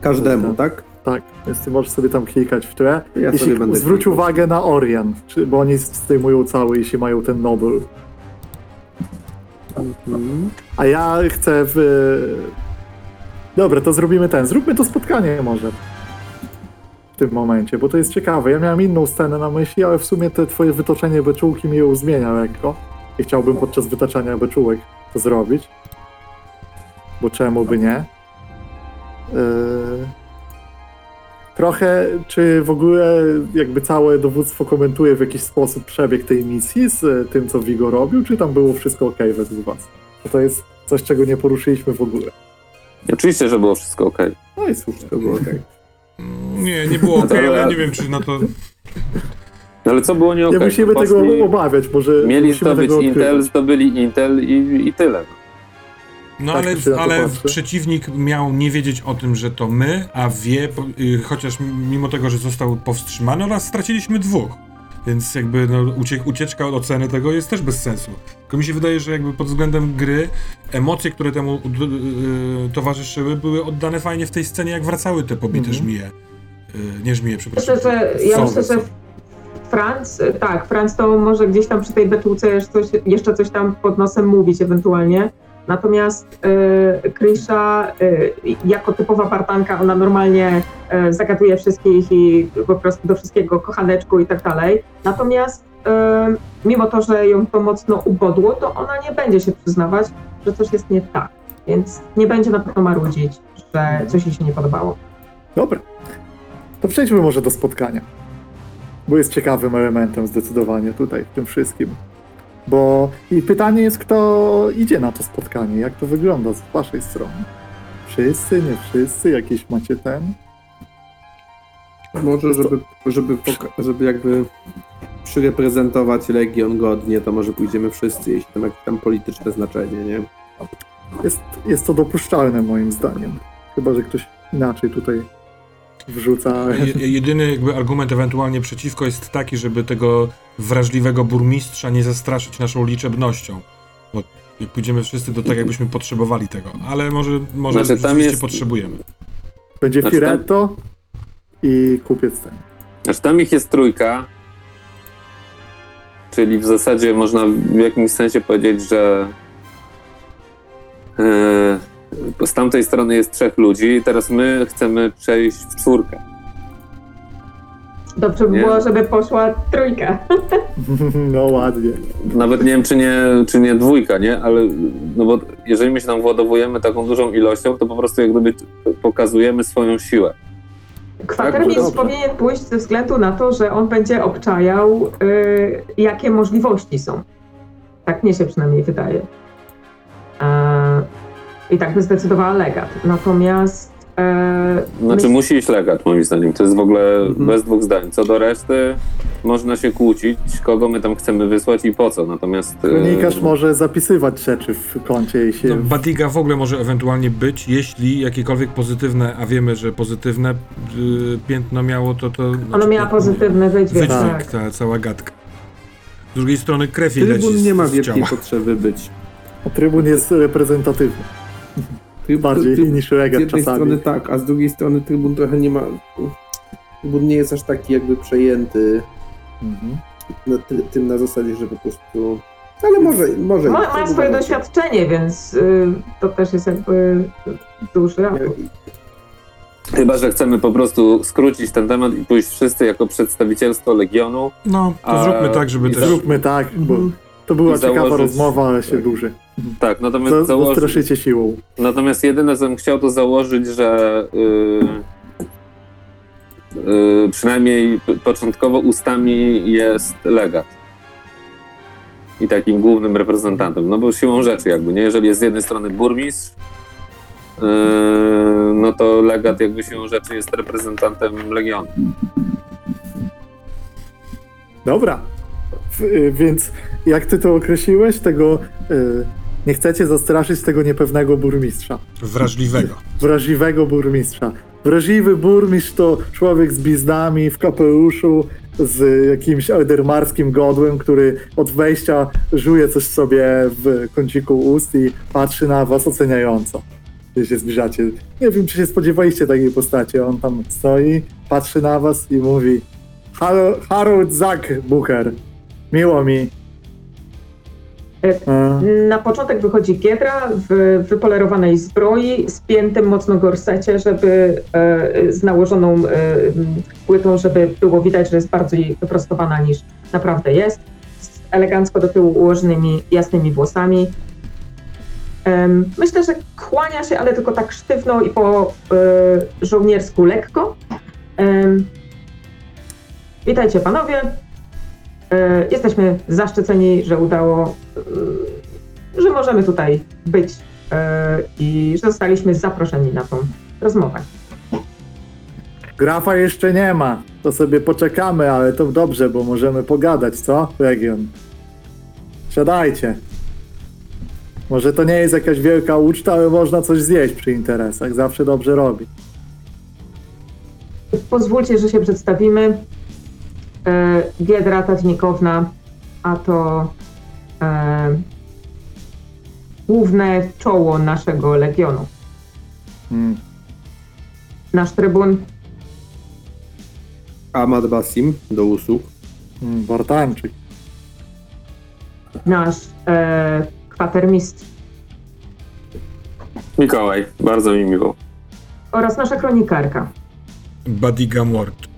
Każdemu, tak? Tak, więc ty możesz sobie tam klikać w tle. Ja Jeśli sobie będę zwróć klikał. uwagę na Orient, czy, bo oni zdejmują cały, jeśli mają ten Nobel. Mhm. A ja chcę w... Dobra, to zrobimy ten. Zróbmy to spotkanie może. W tym momencie, bo to jest ciekawe. Ja miałem inną scenę na myśli, ale w sumie te twoje wytoczenie beczułki mi ją zmienia lekko. I chciałbym podczas wytaczania beczułek to zrobić. Bo czemu by nie? Yy... Trochę, czy w ogóle jakby całe dowództwo komentuje w jakiś sposób przebieg tej misji z e, tym, co Vigo robił, czy tam było wszystko ok według was? Bo to jest coś, czego nie poruszyliśmy w ogóle. Oczywiście, że było wszystko ok. No i super. To było okej. Nie, nie było ok, ale nie wiem, czy na to... No ale co było nie ok? Nie musimy tego obawiać, może Mieli zdobyć Intel, zdobyli Intel i, i tyle. No Tak, ale, ale przeciwnik miał nie wiedzieć o tym, że to my, a wie, y, chociaż mimo tego, że został powstrzymany oraz straciliśmy dwóch. Więc jakby no, ucie, ucieczka od oceny tego jest też bez sensu. Tylko mi się wydaje, że jakby pod względem gry emocje, które temu y, y, towarzyszyły, były oddane fajnie w tej scenie, jak wracały te pobite Mhm. żmije. Y, nie żmije, przepraszam. Myślę, że ja Sowy myślę, że są. Franc, tak, Franc to może gdzieś tam przy tej beczułce jeszcze coś, jeszcze coś tam pod nosem mówić ewentualnie. Natomiast y, Krisha y, jako typowa partanka, ona normalnie y, zagaduje wszystkich i po prostu do wszystkiego kochaneczku i tak dalej. Natomiast mimo to, że ją to mocno ubodło, to ona nie będzie się przyznawać, że coś jest nie tak. Więc nie będzie na pewno marudzić, że coś jej się nie podobało. Dobra. To przejdźmy może do spotkania. Bo jest ciekawym elementem zdecydowanie tutaj w tym wszystkim. Bo i pytanie jest, kto idzie na to spotkanie, jak to wygląda z waszej strony. Wszyscy, nie wszyscy, jakieś macie ten? Może, żeby, żeby, żeby jakby przyreprezentować Legion godnie, to może pójdziemy wszyscy, jeśli to ma jakieś tam polityczne znaczenie, nie? Jest, jest to dopuszczalne moim zdaniem. Chyba, że ktoś inaczej tutaj wrzuca. Je- Jedyny jakby argument ewentualnie przeciwko jest taki, żeby tego wrażliwego burmistrza nie zastraszyć naszą liczebnością. Bo jak pójdziemy wszyscy, to tak jakbyśmy potrzebowali tego. Ale może, może Znaczy, tam jest- potrzebujemy. Będzie Znaczy tam- Firetto i kupiec ten. Znaczy tam ich jest trójka, czyli w zasadzie można w jakimś sensie powiedzieć, że e, z tamtej strony jest trzech ludzi i teraz my chcemy przejść w czwórkę. Dobrze by Nie. było, żeby poszła trójka. *laughs* No ładnie. Nawet nie wiem, czy nie, czy nie dwójka, nie? Ale no bo jeżeli my się tam władowujemy taką dużą ilością, to po prostu jak gdyby pokazujemy swoją siłę. Kwatermistrz dobrze. powinien pójść ze względu na to, że on będzie obczajał, y, jakie możliwości są. Tak mnie się przynajmniej wydaje. E, I tak by zdecydowała legat. Natomiast. E, Znaczy myśl- musi iść legat, moim zdaniem. To jest w ogóle Mhm. bez dwóch zdań. Co do reszty, można się kłócić, kogo my tam chcemy wysłać i po co. Natomiast. e, Kronikarz może zapisywać rzeczy w koncie i się... No, Batiga w ogóle może ewentualnie być, jeśli jakiekolwiek pozytywne, a wiemy, że pozytywne y, piętno miało, to to... Znaczy, miała to- pozytywny wydźwięk. Wydźwięk, Tak. ta cała gadka. Z drugiej strony krew jej leci Trybun nie ma wielkiej potrzeby być. Trybun jest reprezentatywny. Bardziej tryb- niż Z legat jednej czasami. strony tak, a z drugiej strony Trybun trochę nie ma... Trybun nie jest aż taki jakby przejęty Mhm. na, ty, tym na zasadzie, że po prostu... Ale może... może Ma, ma swoje doświadczenie, więc y, to też jest jakby duży atut. Chyba, że chcemy po prostu skrócić ten temat i pójść wszyscy jako przedstawicielstwo Legionu. No, to A- zróbmy tak, żeby też... Zróbmy tak, bo Mhm. to była ciekawa założyć- rozmowa, ale się tak. duży. Tak, natomiast, Za- założyć, siłą. natomiast jedyne, co bym chciał, to założyć, że yy, yy, przynajmniej początkowo ustami jest legat. I takim głównym reprezentantem. No bo siłą rzeczy jakby, nie? Jeżeli jest z jednej strony burmistrz, yy, no to legat jakby się rzeczy jest reprezentantem Legionu. Dobra. W, y, więc jak ty to określiłeś, tego y, nie chcecie zastraszyć tego niepewnego burmistrza. Wrażliwego. Wrażliwego burmistrza. Wrażliwy burmistrz to człowiek z bizdami w kapeluszu, z jakimś eldermarskim godłem, który od wejścia żuje coś sobie w kąciku ust i patrzy na was oceniająco. Gdy się zbliżacie. Nie wiem, czy się spodziewaliście takiej postaci. On tam stoi, patrzy na was i mówi Haro- Harold Zack Bucher. Miło mi. E, Na początek wychodzi Giedra w wypolerowanej zbroi, spiętym mocno gorsecie, żeby e, z nałożoną e, płytą, żeby było widać, że jest bardziej wyprostowana niż naprawdę jest. Z elegancko do tyłu ułożonymi jasnymi włosami. Myślę, że kłania się, ale tylko tak sztywno i po e, żołniersku lekko. Witajcie panowie. E, Jesteśmy zaszczyceni, że udało, e, że możemy tutaj być e, i że zostaliśmy zaproszeni na tą rozmowę. grafa jeszcze nie ma. To sobie poczekamy, ale to dobrze, bo możemy pogadać, co? Region. Siadajcie. Może to nie jest jakaś wielka uczta, ale można coś zjeść przy interesach. Zawsze dobrze robi. Pozwólcie, że się przedstawimy. E, Giedra Tadnikowna, a to e, główne czoło naszego legionu. Mm. Nasz trybun Ahmad Basim do usług. Mm, Bartańczyk. nasz e, kwatermistrz Mikołaj, bardzo mi miło. oraz nasza kronikarka. Badiga Mort.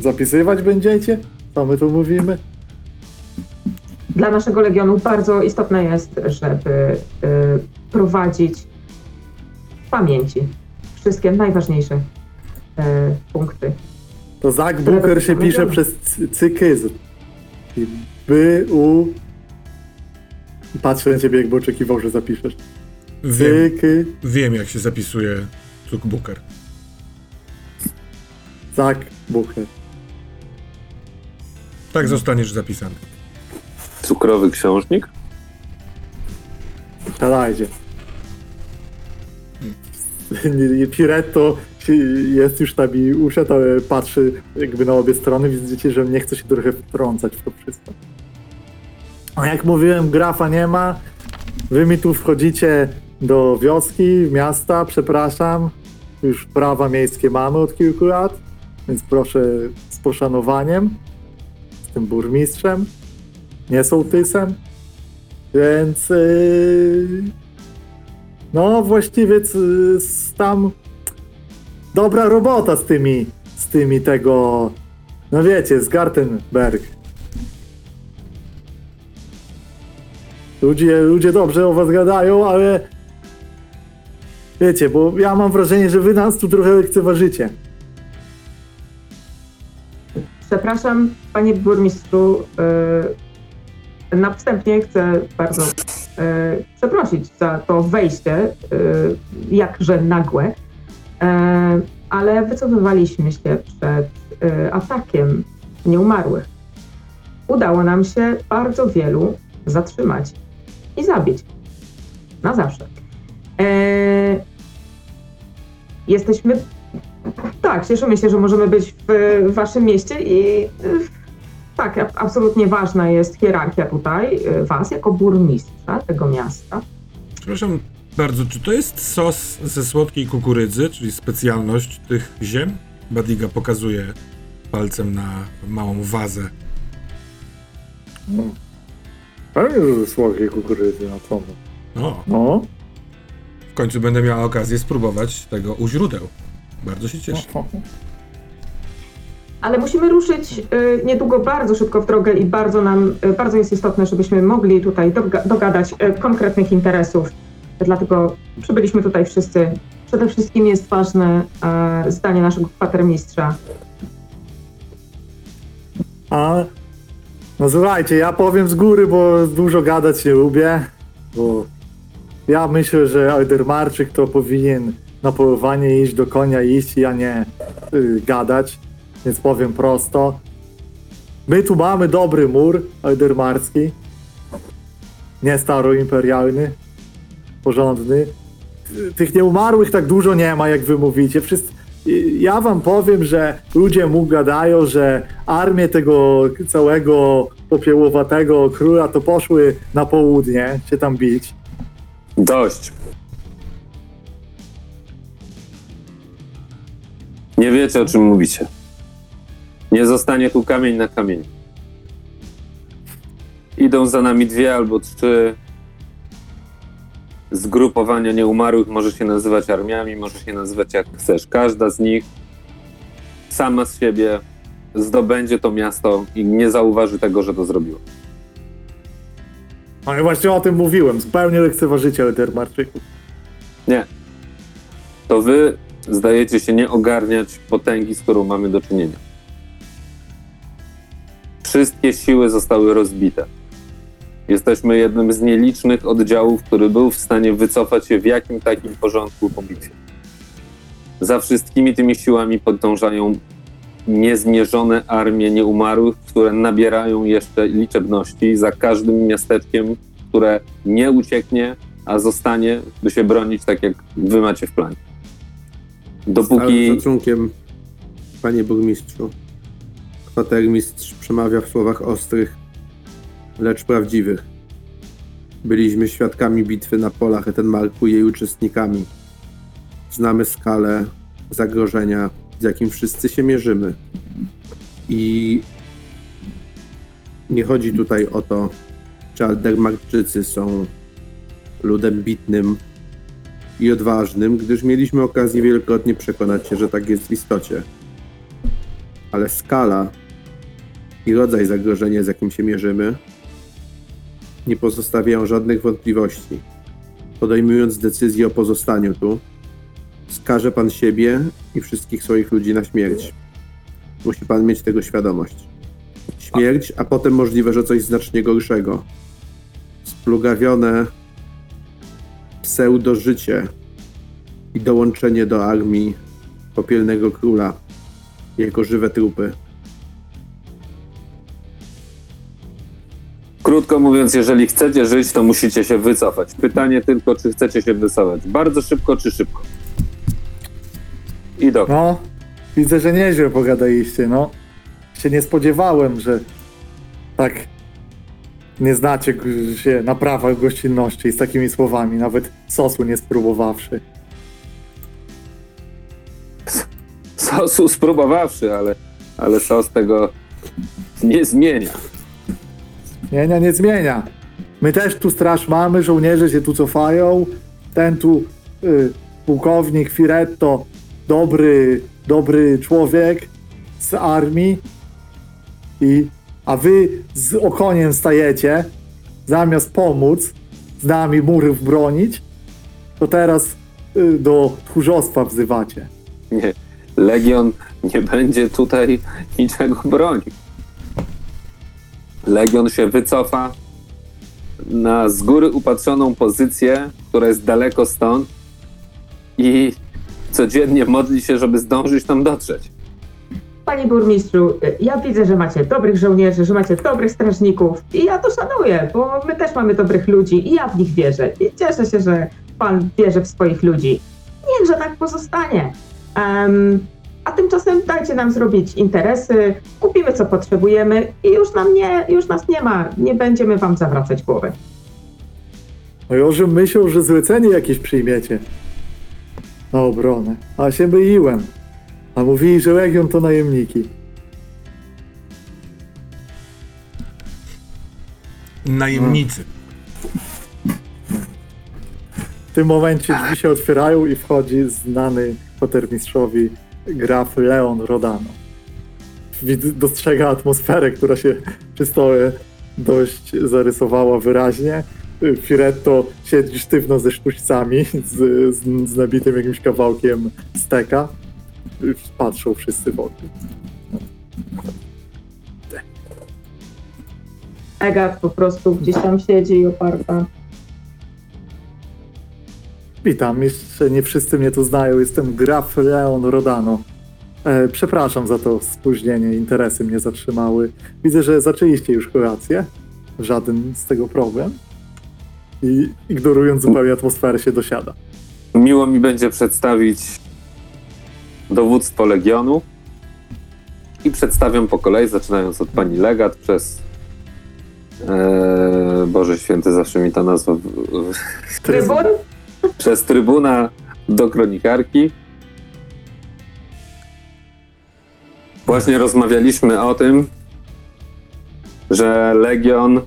Zapisywać będziecie? Co my tu mówimy? Dla naszego legionu bardzo istotne jest, żeby y, prowadzić w pamięci wszystkie najważniejsze y, punkty. To Zak Booker się pisze przez cy- cykyz. I by, u... Patrzę na ciebie, jakby oczekiwał, że zapiszesz. Wiem, Cyky, wiem jak się zapisuje Zuckbuker. Zak Booker. Tak zostaniesz zapisany. Cukrowy książnik? Siadajcie. Piretto się- jest już tam i uszedł, ale patrzy jakby na obie strony. Widzicie, że nie chce się trochę wtrącać w to wszystko. A jak mówiłem, grafa nie ma. Wy mi tu wchodzicie do wioski, miasta, przepraszam. Już prawa miejskie mamy od kilku lat, więc proszę z poszanowaniem. Tym burmistrzem, nie sołtysem. Więc yy, no właściwie z tam dobra robota z tymi z tymi tego no wiecie, z Gartenberg. Ludzie, ludzie dobrze o was gadają, ale wiecie, bo ja mam wrażenie, że wy nas tu trochę lekceważycie. Przepraszam, panie burmistrzu, y, na wstępie chcę bardzo y, przeprosić za to wejście, y, jakże nagłe, ale wycofywaliśmy się przed atakiem nieumarłych. Udało nam się bardzo wielu zatrzymać i zabić. Na zawsze. E, jesteśmy tak, cieszymy się, że możemy być w, waszym mieście i y, tak, absolutnie ważna jest hierarchia tutaj, y, was jako burmistrza tego miasta. Przepraszam bardzo, czy to jest sos ze słodkiej kukurydzy, czyli specjalność tych ziem? Badiga pokazuje palcem na małą wazę. Pewnie, że ze słodkiej kukurydzy, na co? O, No. w końcu będę miała okazję spróbować tego u źródeł. Bardzo się cieszę. Ale musimy ruszyć y, niedługo bardzo szybko w drogę i bardzo nam, y, bardzo jest istotne, żebyśmy mogli tutaj doga dogadać y, konkretnych interesów. Dlatego przybyliśmy tutaj wszyscy. Przede wszystkim jest ważne e, zdanie naszego kwatermistrza. A, no słuchajcie, ja powiem z góry, bo dużo gadać nie lubię, bo Ja myślę, że Aldermarczyk to powinien na polowanie iść do konia iść, a nie y, gadać. Więc powiem prosto. My tu mamy dobry mur aldermarski. Nie staroimperialny. Porządny. Ty- Tych nieumarłych tak dużo nie ma, jak wy mówicie. I- ja wam powiem, że ludzie mu gadają, że armie tego całego popiełowatego króla to poszły na południe się tam bić. Dość. Nie wiecie, o czym mówicie. Nie zostanie tu kamień na kamień. Idą za nami dwie albo trzy zgrupowania nieumarłych. Może się nazywać armiami, może się nazywać jak chcesz. Każda z nich sama z siebie zdobędzie to miasto i nie zauważy tego, że to zrobiło. No i właśnie o tym mówiłem. Zupełnie lekceważycie Aldermarczyków. Nie. To wy zdajecie się nie ogarniać potęgi, z którą mamy do czynienia. Wszystkie siły zostały rozbite. Jesteśmy jednym z nielicznych oddziałów, który był w stanie wycofać się w jakim takim porządku po bitwie. Za wszystkimi tymi siłami podążają niezmierzone armie nieumarłych, które nabierają jeszcze liczebności za każdym miasteczkiem, które nie ucieknie, a zostanie, by się bronić tak, jak wy macie w planie. Z Dopóki całym szacunkiem, panie burmistrzu, kwatermistrz przemawia w słowach ostrych, lecz prawdziwych. Byliśmy świadkami bitwy na polach Etenmarku i jej uczestnikami. Znamy skalę zagrożenia, z jakim wszyscy się mierzymy. I nie chodzi tutaj o to, czy Aldermarczycy są ludem bitnym i odważnym, gdyż mieliśmy okazję wielokrotnie przekonać się, że tak jest w istocie. Ale skala i rodzaj zagrożenia, z jakim się mierzymy, nie pozostawiają żadnych wątpliwości. Podejmując decyzję o pozostaniu tu, skaże pan siebie i wszystkich swoich ludzi na śmierć. Musi pan mieć tego świadomość. Śmierć, a potem możliwe, że coś znacznie gorszego. Splugawione pseudo-życie i dołączenie do armii popielnego króla jako żywe trupy. Krótko mówiąc, jeżeli chcecie żyć, to musicie się wycofać. Pytanie tylko, czy chcecie się wycofać. Bardzo szybko, czy szybko? I do. No, widzę, że nieźle pogadaliście, no. Się nie spodziewałem, że tak nie znacie się na prawach gościnności z takimi słowami, nawet sosu nie spróbowawszy. Sosu spróbowawszy, ale, ale sos tego nie zmienia. Zmienia, nie zmienia. My też tu straż mamy, żołnierze się tu cofają. Ten tu y, pułkownik Firetto, dobry, dobry człowiek z armii. I, a wy z okoniem stajecie, zamiast pomóc z nami murów bronić, to teraz y, do tchórzostwa wzywacie. Nie. Legion nie będzie tutaj niczego bronił. Legion się wycofa na z góry upatrzoną pozycję, która jest daleko stąd i codziennie modli się, żeby zdążyć tam dotrzeć. Panie burmistrzu, ja widzę, że macie dobrych żołnierzy, że macie dobrych strażników i ja to szanuję, bo my też mamy dobrych ludzi i ja w nich wierzę. I cieszę się, że pan wierzy w swoich ludzi. Niechże tak pozostanie. Em, a tymczasem dajcie nam zrobić interesy, kupimy co potrzebujemy i już nam nie, już nas nie ma, nie będziemy wam zawracać głowy. No ożem myślał, że zlecenie jakieś przyjmiecie. Na obronę. A się myliłem. A mówili, że Legion to najemniki. Najemnicy. W tym momencie drzwi się otwierają i wchodzi znany kwatermistrzowi graf Leon Rodano. Wid- Dostrzega atmosferę, która się przy stole dość zarysowała wyraźnie. Firetto siedzi sztywno ze sztućcami, z, z, z nabitym jakimś kawałkiem steka. Patrzą wszyscy wokół. Egat po prostu gdzieś tam siedzi i oparta. Witam, jeszcze nie wszyscy mnie tu znają. Jestem Graf Leon Rodano. E, przepraszam za to spóźnienie, interesy mnie zatrzymały. Widzę, że zaczęliście już kolację. Żaden z tego problem. I ignorując zupełnie atmosferę się dosiada. Miło mi będzie przedstawić dowództwo Legionu i przedstawiam po kolei, zaczynając od pani Legat przez e, Boże Święty, zawsze mi ta nazwa w, w, Trybun? *laughs* przez trybuna do kronikarki. Właśnie rozmawialiśmy o tym, że Legion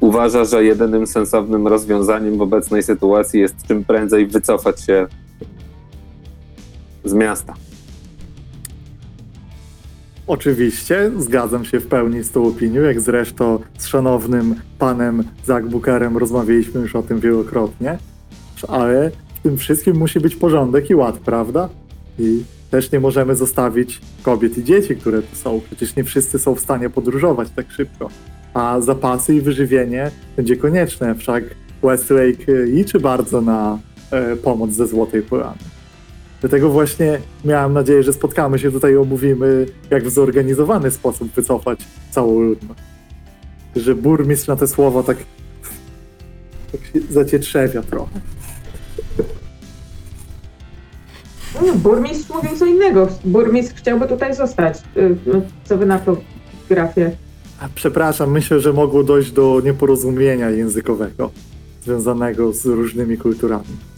uważa, że jedynym sensownym rozwiązaniem w obecnej sytuacji jest czym prędzej wycofać się z miasta. Oczywiście, zgadzam się w pełni z tą opinią, jak zresztą z szanownym panem Zagbukerem rozmawialiśmy już o tym wielokrotnie, ale w tym wszystkim musi być porządek i ład, prawda? I też nie możemy zostawić kobiet i dzieci, które tu są. Przecież nie wszyscy są w stanie podróżować tak szybko. A zapasy i wyżywienie będzie konieczne, wszak Westlake liczy bardzo na e, pomoc ze Złotej Polany. Dlatego właśnie miałem nadzieję, że spotkamy się tutaj i omówimy, jak w zorganizowany sposób wycofać całą ludność. Że burmistrz na te słowa tak, tak się zacietrzewia trochę. No, burmistrz mówił co innego. Burmistrz chciałby tutaj zostać. Y, no, Co wy na to, grafie? Przepraszam, myślę, że mogło dojść do nieporozumienia językowego związanego z różnymi kulturami.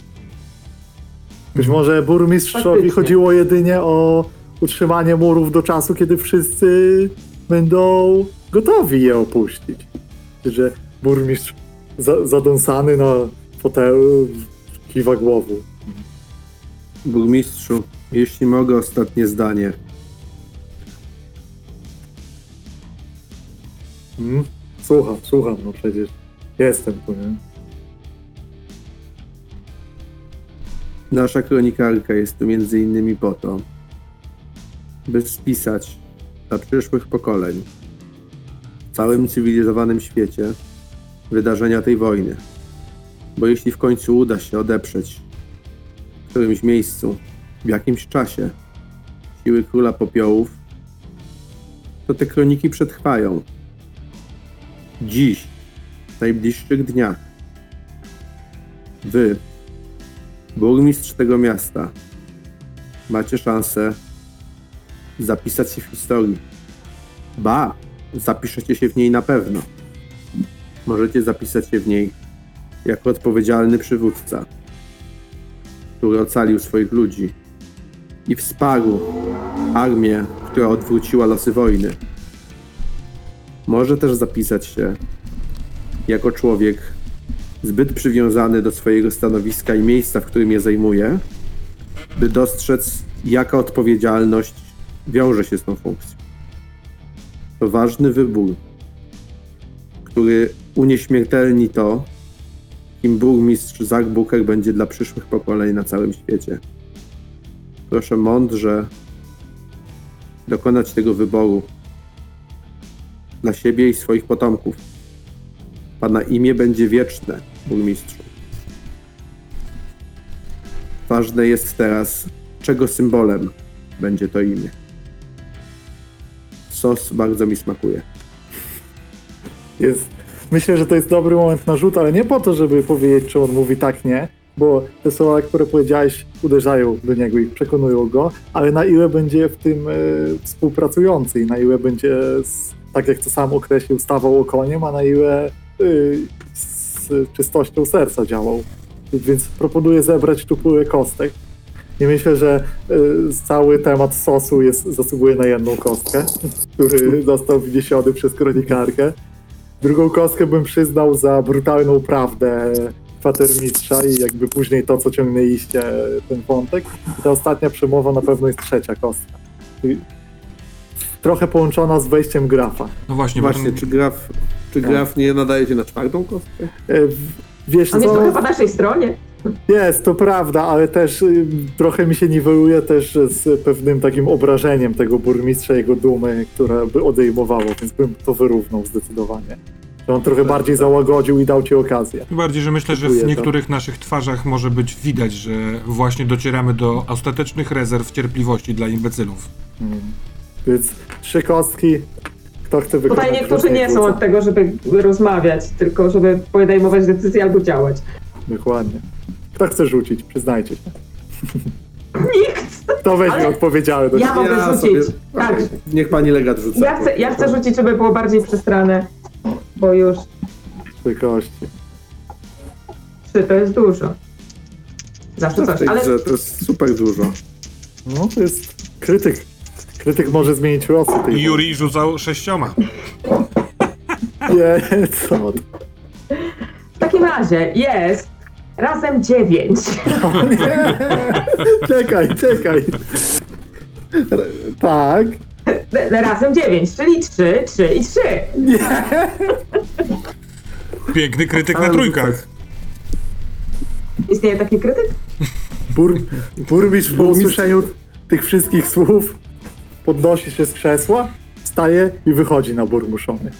Być może burmistrzowi Faktycznie. chodziło jedynie o utrzymanie murów do czasu, kiedy wszyscy będą gotowi je opuścić. Że burmistrz za, zadąsany na fotelu kiwa głową. Burmistrzu, jeśli mogę, ostatnie zdanie. Hmm? Słucham, słucham, no przecież jestem tu, nie? Nasza kronikarka jest tu między innymi po to, by spisać dla przyszłych pokoleń w całym cywilizowanym świecie wydarzenia tej wojny. Bo jeśli w końcu uda się odeprzeć w którymś miejscu, w jakimś czasie siły króla popiołów, to te kroniki przetrwają. Dziś, w najbliższych dniach, wy, burmistrz tego miasta, macie szansę zapisać się w historii. Ba, zapiszecie się w niej na pewno. Możecie zapisać się w niej jako odpowiedzialny przywódca, który ocalił swoich ludzi i wsparł armię, która odwróciła losy wojny. Może też zapisać się jako człowiek zbyt przywiązany do swojego stanowiska i miejsca, w którym je zajmuje, by dostrzec, jaka odpowiedzialność wiąże się z tą funkcją. To ważny wybór, który unieśmiertelni to, kim burmistrz Zach Booker będzie dla przyszłych pokoleń na całym świecie. Proszę mądrze dokonać tego wyboru dla siebie i swoich potomków. Pana imię będzie wieczne, burmistrzu. Ważne jest teraz, czego symbolem będzie to imię. Sos bardzo mi smakuje. jest, myślę, że to jest dobry moment na rzut, ale nie po to, żeby powiedzieć, czy on mówi tak, nie, bo te słowa, które powiedziałeś, uderzają do niego i przekonują go, ale na ile będzie w tym e, współpracujący i na ile będzie, z, tak jak to sam określił, stawał okoniem, a na ile z czystością serca działał. Więc proponuję zebrać tu pulę kostek. I myślę, że e, cały temat sosu jest, zasługuje na jedną kostkę, który *laughs* został wniesiony przez kronikarkę. Drugą kostkę bym przyznał za brutalną prawdę kwatermistrza i jakby później to, co ciągnęliście, ten wątek. I ta ostatnia przemowa na pewno jest trzecia kostka. I trochę połączona z wejściem grafa. No właśnie, Właśnie, czy graf, czy graf nie nadaje się na czwartą kostkę? E, Wiesz On jest co? trochę po naszej stronie. Jest, to prawda, ale też y, trochę mi się niweluje też z pewnym takim obrażeniem tego burmistrza, jego dumy, która by odejmowało, więc bym to wyrównał zdecydowanie. Że on trochę bardziej załagodził i dał ci okazję. Tym bardziej, że myślę, że w Dziękuję, niektórych naszych twarzach może być widać, że właśnie docieramy do ostatecznych rezerw cierpliwości dla imbecylów. Mm. Więc trzy kostki. Kto chce wykonać Tutaj niektórzy nie są od tego, żeby rozmawiać, tylko żeby podejmować decyzje albo działać. Dokładnie. Kto chce rzucić? Przyznajcie się. Nikt! Kto weźmie Ale odpowiedzialność? Ja mogę Ja rzucić. sobie- Tak. Niech pani legat rzuca. Ja chcę, ja chcę rzucić, żeby było bardziej przestrane, bo już Trzy kości. trzy to jest dużo. Zawsze coś, ale to jest super dużo. No to jest krytyk. Krytyk może zmienić losy tej Juri rzucał sześcioma. Nie, co? ty? w takim razie jest razem dziewięć. Czekaj, czekaj. Tak. Razem dziewięć, czyli trzy, trzy i trzy. Nie. Piękny krytyk na trójkach. Istnieje taki krytyk? Bur, burmistrz po usłyszeniu tych wszystkich słów podnosi się z krzesła, wstaje i wychodzi na burmuszony.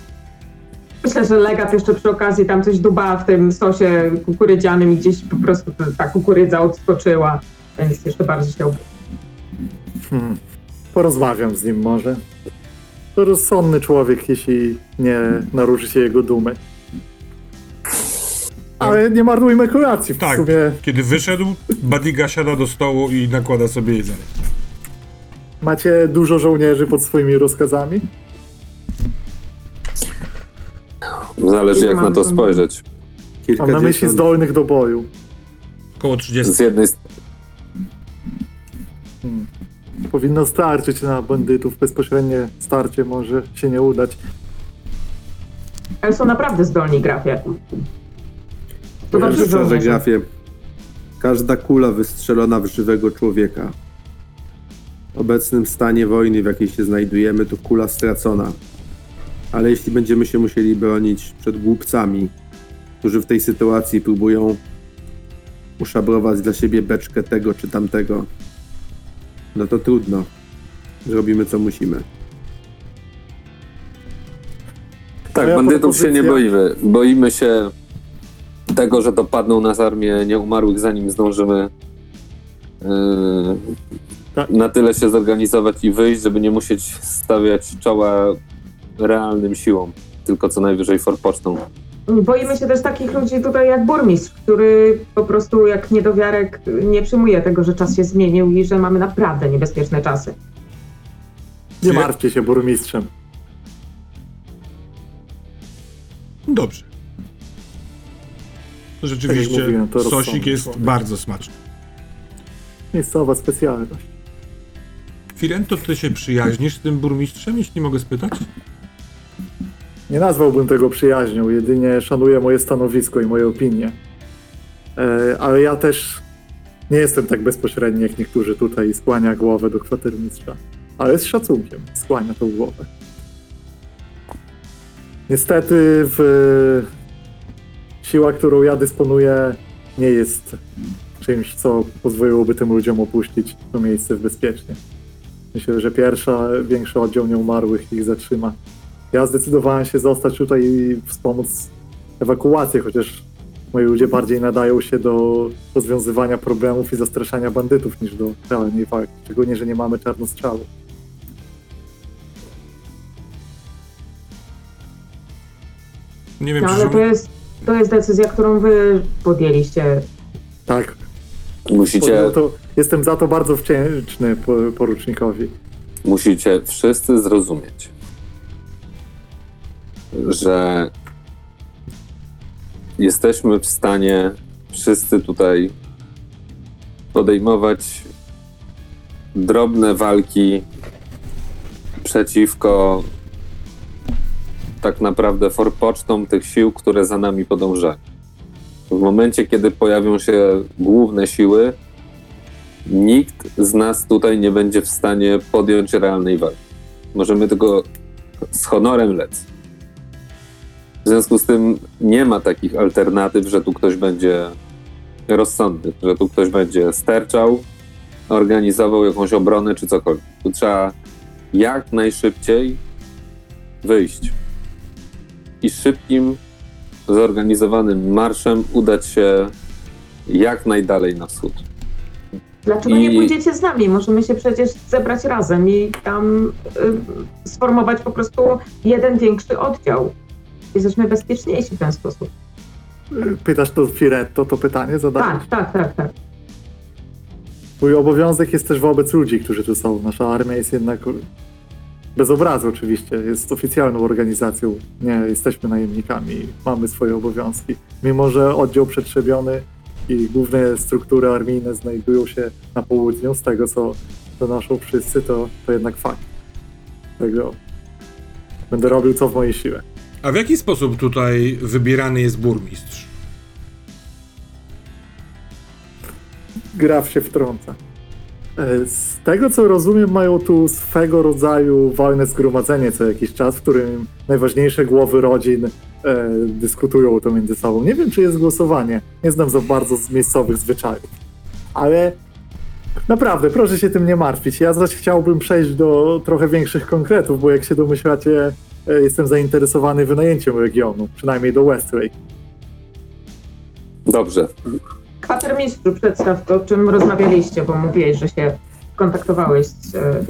Myślę, że legat jeszcze przy okazji tam coś duba w tym sosie kukurydzianym i gdzieś po prostu ta- ta kukurydza odskoczyła, więc jeszcze bardziej się Hmm. Porozmawiam z nim może. To rozsądny człowiek, jeśli nie naruszy się jego dumy. Ale nie marnujmy kolacji w Tak. sumie. Kiedy wyszedł, Badiga siada do stołu i nakłada sobie jedzenie. Macie dużo żołnierzy pod swoimi rozkazami? Zależy jak na to spojrzeć. Mam na myśli zdolnych do boju. Około 30. Z jednej strony Hmm. Powinno starczyć na bandytów. Bezpośrednie starcie może się nie udać. Ale są naprawdę zdolni grafie. To dobrze szczerze, żołnierze. grafie. Każda kula wystrzelona w żywego człowieka. Obecnym stanie wojny, w jakiej się znajdujemy, to kula stracona. Ale jeśli będziemy się musieli bronić przed głupcami, którzy w tej sytuacji próbują uszabrować dla siebie beczkę tego czy tamtego, no to trudno. Zrobimy co musimy. Tak, Moja bandytów się nie propozycja- boimy. Boimy się tego, że dopadną nas armię nieumarłych, zanim zdążymy yy. Na tyle się zorganizować i wyjść, żeby nie musieć stawiać czoła realnym siłom, tylko co najwyżej forpocztą. Boimy się też takich ludzi tutaj jak burmistrz, który po prostu jak niedowiarek nie przyjmuje tego, że czas się zmienił i że mamy naprawdę niebezpieczne czasy. Nie martwcie się burmistrzem. Dobrze. Rzeczywiście, Tak mówiłem, to sosik jest bardzo smaczny. Miejscowa specjalność. Firento, ty się przyjaźnisz z tym burmistrzem, jeśli mogę spytać? Nie nazwałbym tego przyjaźnią, jedynie szanuję moje stanowisko i moje opinie. E, ale ja też nie jestem tak bezpośredni jak niektórzy tutaj i skłania głowę do kwatermistrza. Ale z szacunkiem skłania tą głowę. Niestety w siła, którą ja dysponuję, nie jest czymś, co pozwoliłoby tym ludziom opuścić to miejsce bezpiecznie. Myślę, że pierwsza, większy oddział nieumarłych ich zatrzyma. Ja zdecydowałem się zostać tutaj i wspomóc ewakuację, chociaż moi ludzie bardziej nadają się do rozwiązywania problemów i zastraszania bandytów niż do realnej walki. Szczególnie, że nie mamy czarnostrzału. Nie wiem, No, czy ale to jest, to jest decyzja, którą wy podjęliście. Tak, Musicie, to jestem za to bardzo wdzięczny po- porucznikowi. musicie wszyscy zrozumieć, że jesteśmy w stanie wszyscy tutaj podejmować drobne walki przeciwko tak naprawdę forpocztom tych sił, które za nami podążają. W momencie, kiedy pojawią się główne siły, nikt z nas tutaj nie będzie w stanie podjąć realnej walki. Możemy tylko z honorem lec. W związku z tym nie ma takich alternatyw, że tu ktoś będzie rozsądny, że tu ktoś będzie sterczał, organizował jakąś obronę czy cokolwiek. Tu trzeba jak najszybciej wyjść. i szybkim, zorganizowanym marszem udać się jak najdalej na wschód. Dlaczego I- nie pójdziecie z nami? Możemy się przecież zebrać razem i tam y, sformować po prostu jeden większy oddział. Jesteśmy bezpieczniejsi w ten sposób. Pytasz to Firetto, to pytanie zadałeś? Tak, tak, tak, tak. Mój obowiązek jest też wobec ludzi, którzy tu są. Nasza armia jest jednak bez obrazu oczywiście, jest oficjalną organizacją. Nie jesteśmy najemnikami, mamy swoje obowiązki. Mimo, że oddział przetrzebiony i główne struktury armijne znajdują się na południu, z tego co donoszą wszyscy, to, to jednak fakt. Tego będę robił co w mojej siłę. A w jaki sposób tutaj wybierany jest burmistrz? Graf się wtrąca. E, Z tego co rozumiem, mają tu swego rodzaju walne zgromadzenie co jakiś czas, w którym najważniejsze głowy rodzin e, dyskutują to między sobą. Nie wiem, czy jest głosowanie. Nie znam za bardzo z miejscowych zwyczajów. Ale naprawdę, proszę się tym nie martwić. Ja zaś chciałbym przejść do trochę większych konkretów, bo jak się domyślacie, e, jestem zainteresowany wynajęciem regionu, przynajmniej do Westlake. Dobrze. Kwatermistrzu, przedstaw to, o czym rozmawialiście, bo mówiłeś, że się kontaktowałeś z... e,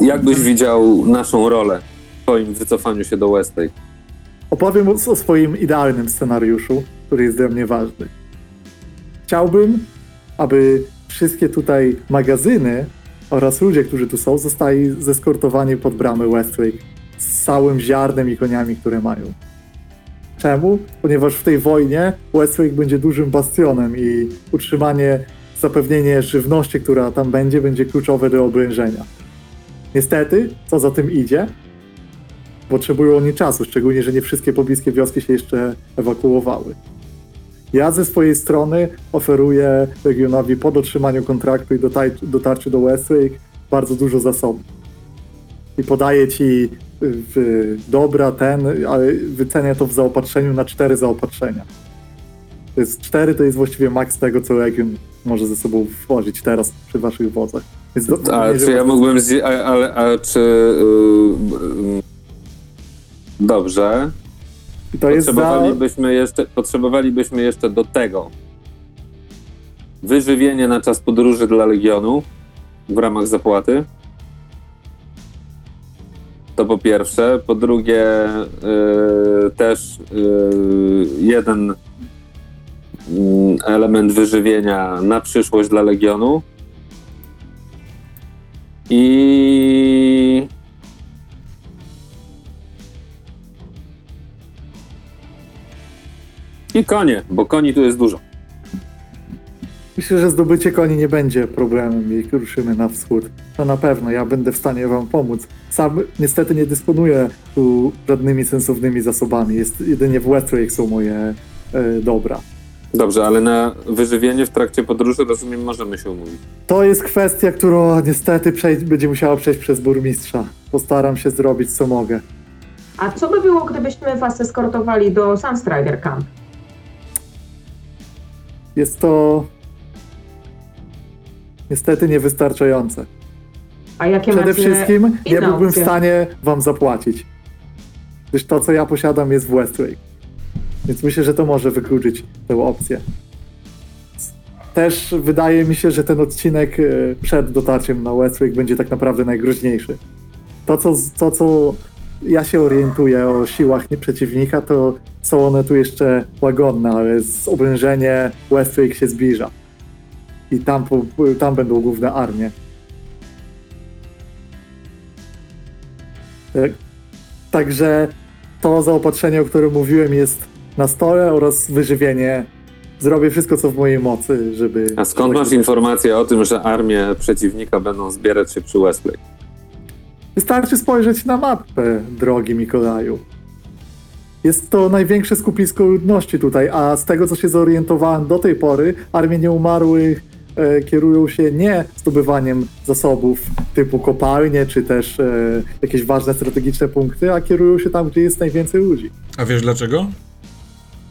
Jak byś widział naszą rolę twoim wycofaniu się do Westlake? Opowiem o, o swoim idealnym scenariuszu, który jest dla mnie ważny. Chciałbym, aby wszystkie tutaj magazyny oraz ludzie, którzy tu są, zostali zeskortowani pod bramę Westlake z całym ziarnem i koniami, które mają. Czemu? Ponieważ w tej wojnie Westlake będzie dużym bastionem i utrzymanie, zapewnienie żywności, która tam będzie, będzie kluczowe do obrężenia. Niestety, co za tym idzie, potrzebują oni czasu, szczególnie, że nie wszystkie pobliskie wioski się jeszcze ewakuowały. Ja ze swojej strony oferuję regionowi po dotrzymaniu kontraktu i dotarciu do Westlake bardzo dużo zasobów. I podaję ci w, dobra ten, ale wycenię to w zaopatrzeniu na cztery zaopatrzenia. To jest cztery, to jest właściwie maks tego, co region może ze sobą włożyć teraz przy waszych wozach. Więc do, A czy ja mógłbym. Zje- a, ale, a czy. Yy, yy, dobrze. To jest za... Potrzebowalibyśmy, jeszcze, potrzebowalibyśmy jeszcze do tego wyżywienie na czas podróży dla Legionu w ramach zapłaty. To po pierwsze. Po drugie, yy, też yy, jeden mm, element wyżywienia na przyszłość dla Legionu. I I konie, bo koni tu jest dużo. Myślę, że zdobycie koni nie będzie problemem, jak ruszymy na wschód. To na pewno, ja będę w stanie wam pomóc. Sam niestety nie dysponuję tu żadnymi sensownymi zasobami. Jest jedynie w Westlake są moje e, dobra. Dobrze, ale na wyżywienie w trakcie podróży, rozumiem, możemy się umówić. To jest kwestia, którą niestety przejść, będzie musiała przejść przez burmistrza. Postaram się zrobić co mogę. A co by było, gdybyśmy was eskortowali do Sunstrider Camp? Jest to niestety niewystarczające. A jakie Przede wszystkim nie byłbym w stanie wam zapłacić. Gdyż to, co ja posiadam, jest w Westlake. Więc myślę, że to może wykluczyć tę opcję. Też wydaje mi się, że ten odcinek e, przed dotarciem na Westlake będzie tak naprawdę najgroźniejszy. To, co, to, co ja się orientuję o siłach przeciwnika, to są one tu jeszcze łagodne, ale z obrężenie Westlake się zbliża. I tam, tam będą główne armie. E, Także to zaopatrzenie, o którym mówiłem, jest na stole oraz wyżywienie. Zrobię wszystko, co w mojej mocy, żeby. A skąd masz informację o tym, że armie przeciwnika będą zbierać się przy Westlake? Wystarczy spojrzeć na mapę, drogi Mikołaju. Jest to największe skupisko ludności tutaj, a z tego, co się zorientowałem do tej pory, armie nieumarłych e, kierują się nie zdobywaniem zasobów typu kopalnie, czy też e, jakieś ważne strategiczne punkty, a kierują się tam, gdzie jest najwięcej ludzi. A wiesz dlaczego?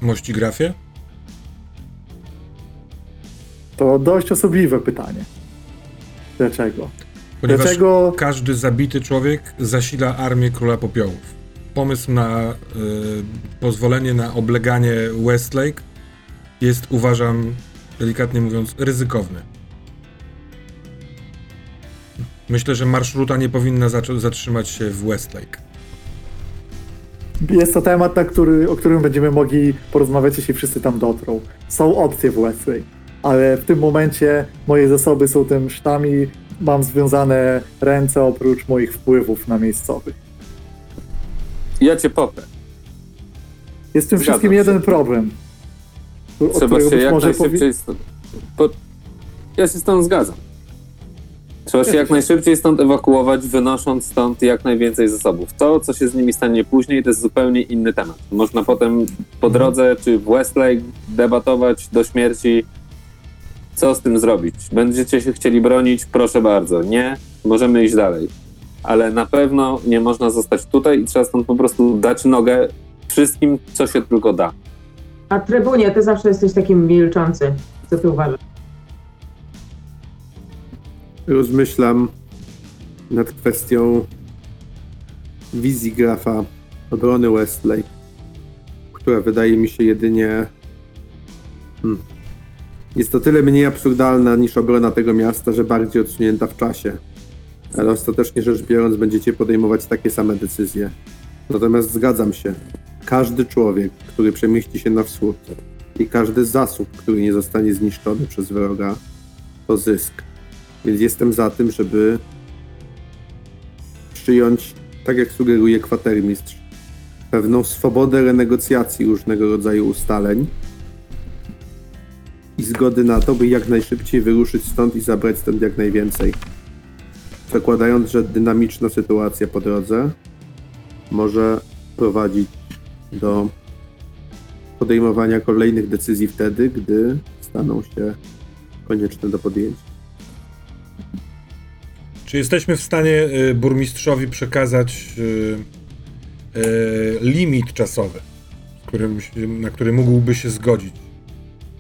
Mości grafie? To dość osobliwe pytanie. Dlaczego? Ponieważ Dlaczego każdy zabity człowiek zasila armię króla popiołów. pomysł na y, pozwolenie na obleganie Westlake jest, uważam, delikatnie mówiąc, ryzykowny. Myślę, że marszruta nie powinna zatrzymać się w Westlake. Jest to temat, na który, o którym będziemy mogli porozmawiać, jeśli wszyscy tam dotrą. Są opcje w Westlake, ale w tym momencie moje zasoby są tym sztami, mam związane ręce oprócz moich wpływów na miejscowych. Ja cię poprę. Jest w tym Zgadzam wszystkim się. jeden problem. Trzeba się jak najszybciej stąd... Po... Ja się z tą zgadzam. Trzeba się jak najszybciej stąd ewakuować, wynosząc stąd jak najwięcej zasobów. To, co się z nimi stanie później, to jest zupełnie inny temat. Można potem po drodze, czy w Westlake debatować do śmierci, co z tym zrobić. Będziecie się chcieli bronić, proszę bardzo. Nie, możemy iść dalej. Ale na pewno nie można zostać tutaj i trzeba stąd po prostu dać nogę wszystkim, co się tylko da. A trybunie, ty zawsze jesteś takim milczący. Co ty uważasz? Rozmyślam nad kwestią wizji grafa obrony Westlake, która wydaje mi się jedynie. Hmm. Jest to tyle mniej absurdalna niż obrona tego miasta, że bardziej odsunięta w czasie. Ale ostatecznie rzecz biorąc, będziecie podejmować takie same decyzje. Natomiast zgadzam się. Każdy człowiek, który przemieści się na wschód i każdy zasób, który nie zostanie zniszczony przez wroga, to zysk. Więc jestem za tym, żeby przyjąć, tak jak sugeruje kwatermistrz, pewną swobodę renegocjacji różnego rodzaju ustaleń i zgody na to, by jak najszybciej wyruszyć stąd i zabrać stąd jak najwięcej. Zakładając, że dynamiczna sytuacja po drodze może prowadzić do podejmowania kolejnych decyzji wtedy, gdy staną się konieczne do podjęcia. Czy jesteśmy w stanie y, burmistrzowi przekazać y, y, limit czasowy, na który mógłby się zgodzić?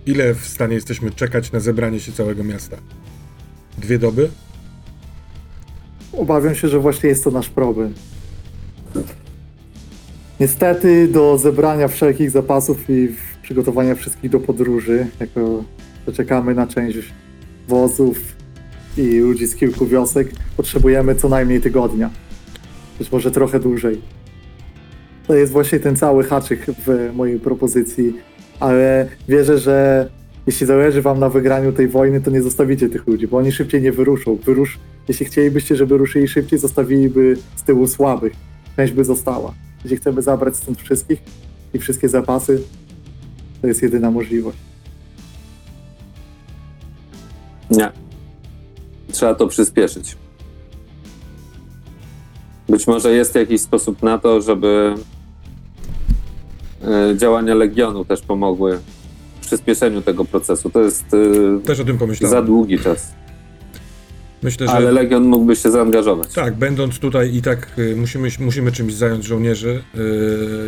Ile w stanie jesteśmy czekać na zebranie się całego miasta? Dwie doby? Obawiam się, że właśnie jest to nasz problem. Niestety do zebrania wszelkich zapasów i przygotowania wszystkich do podróży, jako że czekamy na część wozów i ludzi z kilku wiosek, potrzebujemy co najmniej tygodnia. Być może trochę dłużej. To jest właśnie ten cały haczyk w mojej propozycji, ale wierzę, że jeśli zależy wam na wygraniu tej wojny, to nie zostawicie tych ludzi, bo oni szybciej nie wyruszą. Wyrusz, jeśli chcielibyście, żeby ruszyli szybciej, zostawiliby z tyłu słabych. Część by została. Jeśli chcemy zabrać stąd wszystkich i wszystkie zapasy, to jest jedyna możliwość. Nie. Trzeba to przyspieszyć. Być może jest jakiś sposób na to, żeby działania Legionu też pomogły w przyspieszeniu tego procesu. To jest e, Też o tym za pomyślałem. długi czas, Myślę, że ale Legion mógłby się zaangażować. tak, będąc tutaj i tak y, musimy, musimy czymś zająć żołnierzy,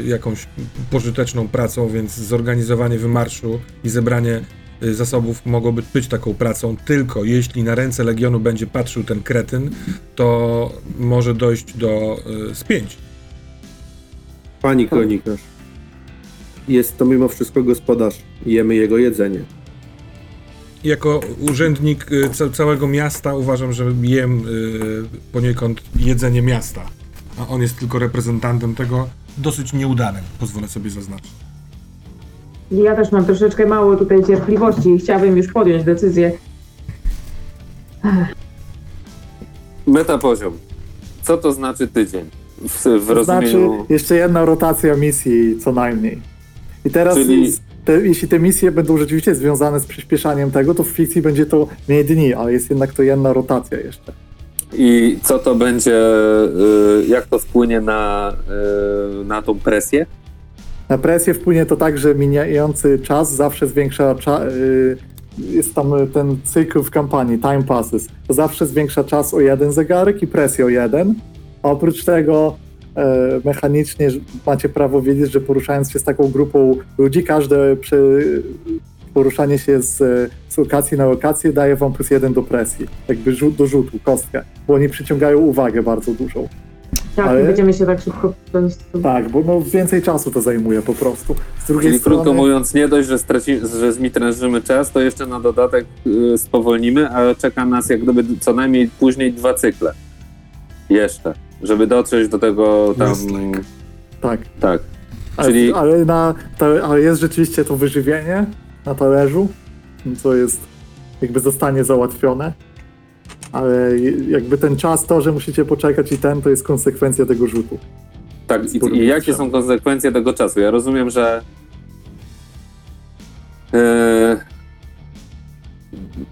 jakąś pożyteczną pracą, więc zorganizowanie wymarszu i zebranie zasobów mogłoby być taką pracą, tylko jeśli na ręce Legionu będzie patrzył ten kretyn, to może dojść do spięć. Pani kronikarz, jest to mimo wszystko gospodarz jemy jego jedzenie. Jako urzędnik y, ca- całego miasta uważam, że jem y, poniekąd jedzenie miasta, a on jest tylko reprezentantem tego, dosyć nieudanym, pozwolę sobie zaznaczyć. Ja też mam troszeczkę mało tutaj cierpliwości i chciałabym już podjąć decyzję. Meta poziom. Co to znaczy tydzień? W, w To znaczy rozumieniu... jeszcze jedna rotacja misji co najmniej. I teraz Czyli- te, jeśli te misje będą rzeczywiście związane z przyspieszaniem tego, to w fikcji będzie to mniej dni, ale jest jednak to jedna rotacja jeszcze. I co to będzie, y, jak to wpłynie na, y, na tą presję? Na presję wpłynie to tak, że mijający czas zawsze zwiększa y, jest tam ten cykl w kampanii, time passes, to zawsze zwiększa czas o jeden zegarek i presję o jeden, a oprócz tego mechanicznie że macie prawo wiedzieć, że poruszając się z taką grupą ludzi, każde przy, poruszanie się z, z lokacji na lokację daje wam plus jeden do presji, jakby rzut, do rzutu, kostkę, bo oni przyciągają uwagę bardzo dużą. Tak, Ale- nie będziemy się tak szybko... Tak, bo no więcej czasu to zajmuje po prostu. Z drugiej Czyli strony... krótko mówiąc, nie dość, że, straci, że zmitrężymy czas, to jeszcze na dodatek y, spowolnimy, a czeka nas jak gdyby co najmniej później dwa cykle. Jeszcze, żeby dotrzeć do tego tam... Tak. Tak. Ale, Czyli- ale, na, ta, ale jest rzeczywiście to wyżywienie na talerzu, co jest jakby zostanie załatwione. Ale jakby ten czas, to, że musicie poczekać i ten, to jest konsekwencja tego rzutu. Tak, i, i jakie są konsekwencje tego czasu? Ja rozumiem, że e,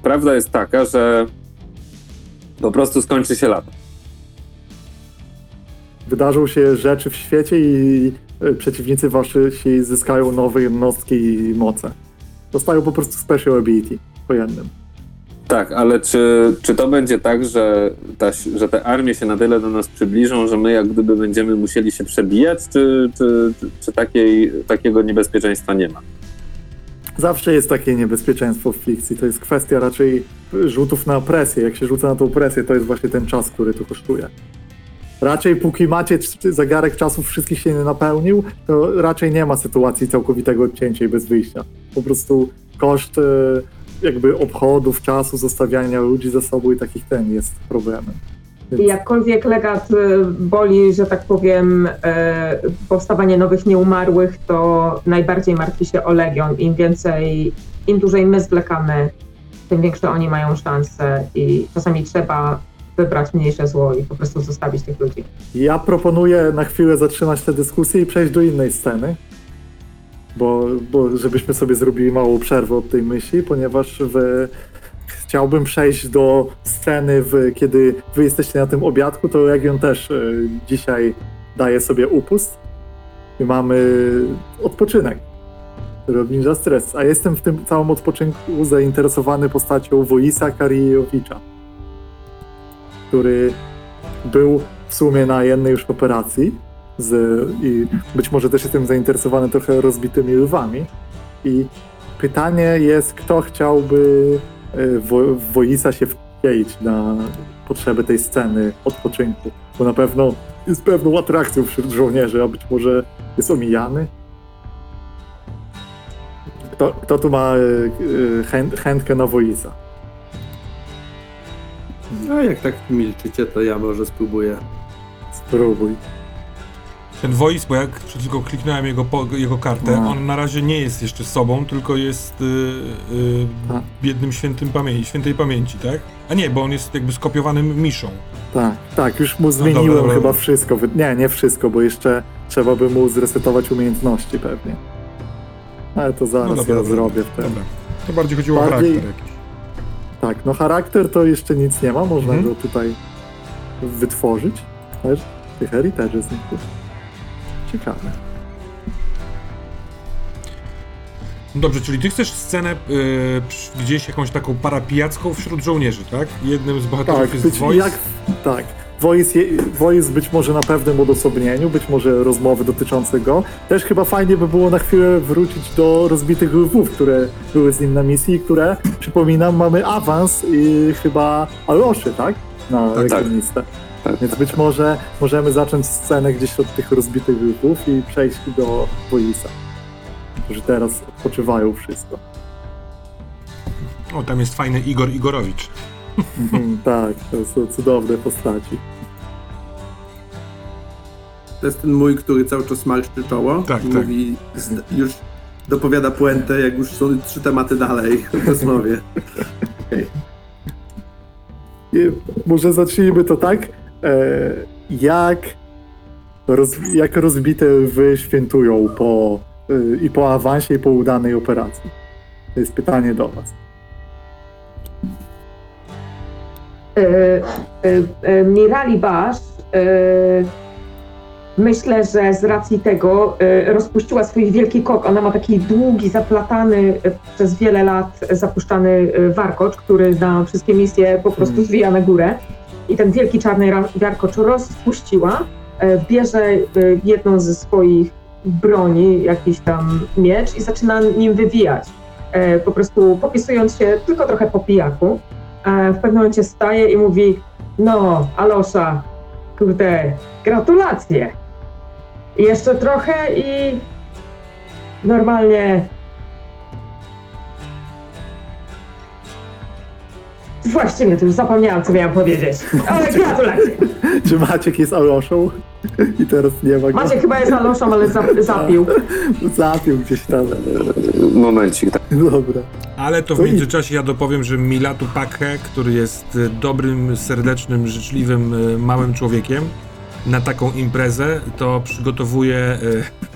prawda jest taka, że po prostu skończy się lato. Wydarzą się rzeczy w świecie i e, przeciwnicy wasi zyskają nowe jednostki i moce. Dostają po prostu special ability po jednym. Tak, ale czy, czy to będzie tak, że, ta, że te armie się na tyle do nas przybliżą, że my jak gdyby będziemy musieli się przebijać, czy, czy, czy, czy takiej, takiego niebezpieczeństwa nie ma? Zawsze jest takie niebezpieczeństwo w fikcji. To jest kwestia raczej rzutów na presję. Jak się rzuca na tą presję, to jest właśnie ten czas, który tu kosztuje. Raczej póki macie zegarek czasów wszystkich się nie napełnił, to raczej nie ma sytuacji całkowitego odcięcia i bez wyjścia. Po prostu koszt e, jakby obchodów, czasu, zostawiania ludzi ze sobą i takich ten jest problemem. Więc jakkolwiek legat y, boli, że tak powiem, e, powstawanie nowych nieumarłych, to najbardziej martwi się o Legion. Im więcej, im dłużej my zwlekamy, tym większe oni mają szanse i czasami trzeba wybrać mniejsze zło i po prostu zostawić tych ludzi. Ja proponuję na chwilę zatrzymać tę dyskusję i przejść do innej sceny. Bo, bo żebyśmy sobie zrobili małą przerwę od tej myśli, ponieważ w, chciałbym przejść do sceny, w, kiedy wy jesteście na tym obiadku, to Legion też y, dzisiaj daje sobie upust i mamy odpoczynek, który obniża stres. A jestem w tym całym odpoczynku zainteresowany postacią Woisa Karijowicza, który był w sumie na jednej już operacji z, i być może też jestem zainteresowany trochę rozbitymi lwami. I pytanie jest, kto chciałby e, wo, się wkleić na potrzeby tej sceny odpoczynku, bo na pewno jest pewną atrakcją wśród żołnierzy, a być może jest omijany. Kto, kto tu ma e, e, chęt, chętkę na Woisa? A jak tak milczycie, to ja może spróbuję. Spróbuj. Ten voice, bo jak przed chwilą kliknąłem jego, po, jego kartę, No. on na razie nie jest jeszcze sobą, tylko jest y, y, Tak. biednym świętym pamięci, świętej pamięci, tak? A nie, bo on jest jakby skopiowanym miszą. Tak, tak, już mu No zmieniłem dobra, dobra. chyba wszystko. Nie, nie wszystko, bo jeszcze trzeba by mu zresetować umiejętności pewnie. Ale to zaraz No dobra, ja dobra. zrobię wtedy. Dobra. To bardziej chodziło Bardziej- o charakter jakiś. Tak, no charakter to jeszcze nic nie ma, można Mhm. go tutaj wytworzyć. Też tych heritages znikły. Ciekawe. No Dobrze, czyli ty chcesz scenę y, gdzieś jakąś taką parapijacką wśród żołnierzy, tak? Jednym z bohaterów Tak, jest voice. jak, tak. Voice, być może na pewnym odosobnieniu, być może rozmowy dotyczące go. Też chyba fajnie by było na chwilę wrócić do rozbitych lwów, które były z nim na misji, które, przypominam, mamy awans i chyba Aloszy, tak? Na Tak, tak. legionistę. Tak, Więc być może możemy zacząć scenę gdzieś od tych rozbitych lwów i przejść do Voisa. Którzy teraz odpoczywają wszystko. O, tam jest fajny Igor Igorowicz. Mhm, tak, to są cudowne postaci. To jest ten mój, który cały czas malczy czoło. Tak, i tak. mówi, zd- już dopowiada puentę, jak już są trzy tematy dalej w *laughs* rozmowie. I może zacznijmy to tak. E, jak, roz, jak rozbite lwy świętują po, e, i po awansie, i po udanej operacji? To jest pytanie do Was. Mirali Basz myślę, że z racji tego rozpuściła swój wielki kok. Ona ma taki długi, zaplatany, przez wiele lat zapuszczany warkocz, który na wszystkie misje po prostu Hmm. zwija na górę. I ten wielki czarny warkocz rozpuściła, bierze jedną ze swoich broni, jakiś tam miecz i zaczyna nim wywijać. Po prostu popisując się tylko trochę po pijaku. E, w pewnym momencie staje i mówi: No, Alosza, kurde, gratulacje. I Jeszcze trochę i normalnie. Właściwie to już zapomniałam, co miałam powiedzieć. Ale gratulacje. *laughs* Czy Maciek jest Aloszą? I teraz nie ma go. Macie chyba jest Aloszą, ale zap- *laughs* zapił. Zapił gdzieś tam. Momencik, tak. Dobra. Ale to w międzyczasie ja dopowiem, że Milatu Pakhe, który jest y, dobrym, serdecznym, życzliwym, y, małym człowiekiem, na taką imprezę to przygotowuje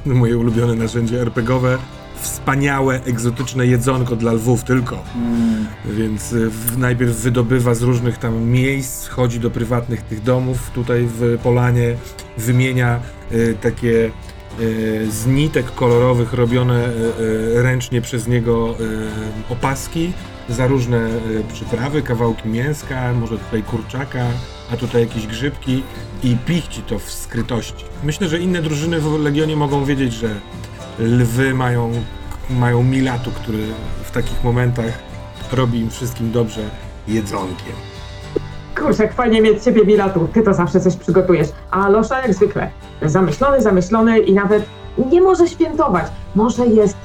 y, *laughs* moje ulubione narzędzie RPGowe, wspaniałe, egzotyczne jedzonko dla lwów tylko. Mm. Więc y, w, najpierw wydobywa z różnych tam miejsc, chodzi do prywatnych tych domów tutaj w Polanie, wymienia y, takie y, z nitek kolorowych robione ręcznie przez niego opaski za różne przyprawy, kawałki mięska, może tutaj kurczaka, a tutaj jakieś grzybki i pichci to w skrytości. Myślę, że inne drużyny w Legionie mogą wiedzieć, że lwy mają, mają Milatu, który w takich momentach robi im wszystkim dobrze jedzonkiem. Kurczę, jak fajnie mieć ciebie, Milatu. Ty to zawsze coś przygotujesz. A Losza jak zwykle. Zamyślony, zamyślony i nawet nie może świętować. Może jest...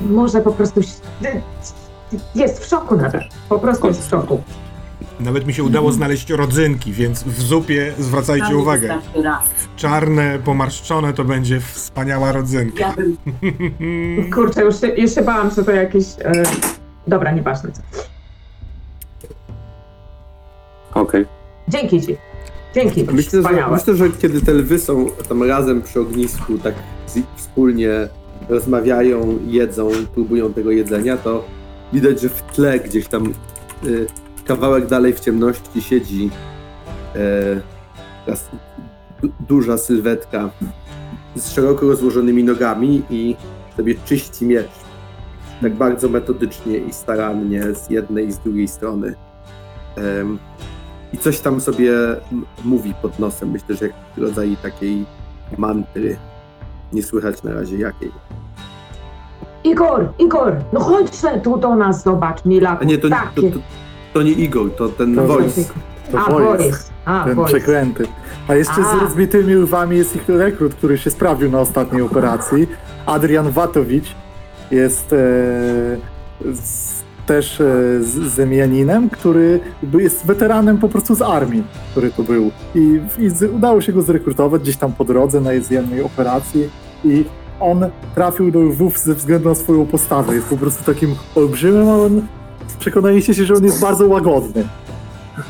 Może po prostu... Jest w szoku nawet. Po prostu jest w szoku. Nawet mi się udało znaleźć rodzynki, więc w zupie zwracajcie Prawie uwagę. Czarne, pomarszczone to będzie wspaniała rodzynka. Ja bym *laughs* Kurczę, już się, już się bałam, że to jakieś... E... Dobra, nieważne co. Okej. Dzięki ci. Dzięki. Myślę że, myślę, że kiedy te lwy są tam razem przy ognisku, tak wspólnie rozmawiają, jedzą, próbują tego jedzenia, to widać, że w tle gdzieś tam y, kawałek dalej w ciemności siedzi e, duża sylwetka z szeroko rozłożonymi nogami i sobie czyści miecz. Tak bardzo metodycznie i starannie z jednej i z drugiej strony. Em, i coś tam sobie mówi pod nosem. Myślę, że jakiś rodzaj takiej mantry. Nie słychać na razie jakiej. Igor, Igor, no chodź tu do nas, zobacz, Milatu. A nie, to, to, Takie... to, to nie Igor, to ten To voice. To A, Boris. Boris. A, Ten Boris. przeklęty. A jeszcze A. z rozbitymi lwami jest ich rekrut, który się sprawił na ostatniej operacji. Adrian Watowicz jest e, z, też e, z, Zemianinem, który jest weteranem po prostu z armii, który tu był. I, i z, udało się go zrekrutować gdzieś tam po drodze na jednej operacji i on trafił do lwów ze względu na swoją postawę. Jest po prostu takim on przekonaliście się, że on jest bardzo łagodny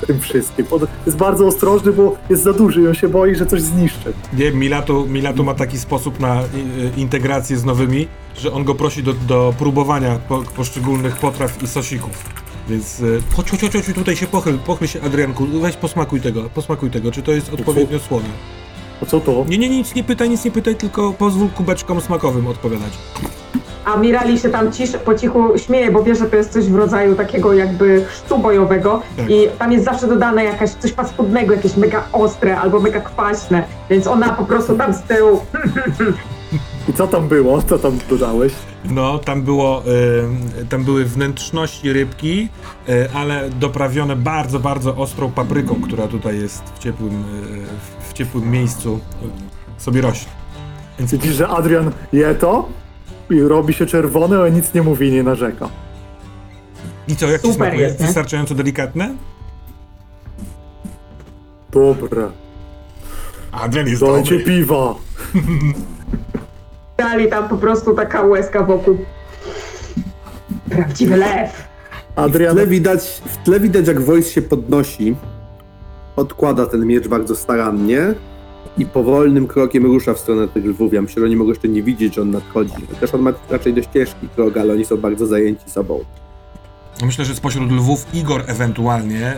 w tym wszystkim. On jest bardzo ostrożny, bo jest za duży i on się boi, że coś zniszczy. Nie, Milatu, Milatu ma taki sposób na y, y, integrację z nowymi, że on go prosi do, do próbowania po, poszczególnych potraw i sosików. Więc chodź, chodź, chodź, chodź, tutaj się pochyl, pochyl się Adrianku, weź posmakuj tego, posmakuj tego, czy to jest odpowiednio słone. A co to? Nie, nie, nic nie pytaj, nic nie pytaj, tylko pozwól kubeczkom smakowym odpowiadać. A Mirali się tam cisz, po cichu śmieje, bo wie, że to jest coś w rodzaju takiego jakby chrztu bojowego Tak. i tam jest zawsze dodane jakaś coś paskudnego, jakieś mega ostre albo mega kwaśne, więc ona po prostu tam z tyłu I co tam było? Co tam dodałeś? No, tam było, y, tam były wnętrzności rybki, y, ale doprawione bardzo, bardzo ostrą papryką, która tutaj jest w ciepłym, y, w ciepłym miejscu y, sobie rośnie. Więc widzisz, że Adrian je to i robi się czerwony, ale nic nie mówi, nie narzeka. I co, jak ci Super smakuje? jest, nie? Wystarczająco delikatne? Dobra, Adrian jest dajcie dobry. piwa. *laughs* dali tam po prostu taka łezka wokół. Prawdziwy lew. W Adrian, tle, widać, w tle widać, jak voice się podnosi, odkłada ten miecz bardzo starannie i powolnym krokiem rusza w stronę tych lwów. Ja myślę, że oni mogą jeszcze nie widzieć, że on nadchodzi. Też on ma raczej dość ciężki krok, ale oni są bardzo zajęci sobą. Myślę, że spośród lwów Igor ewentualnie,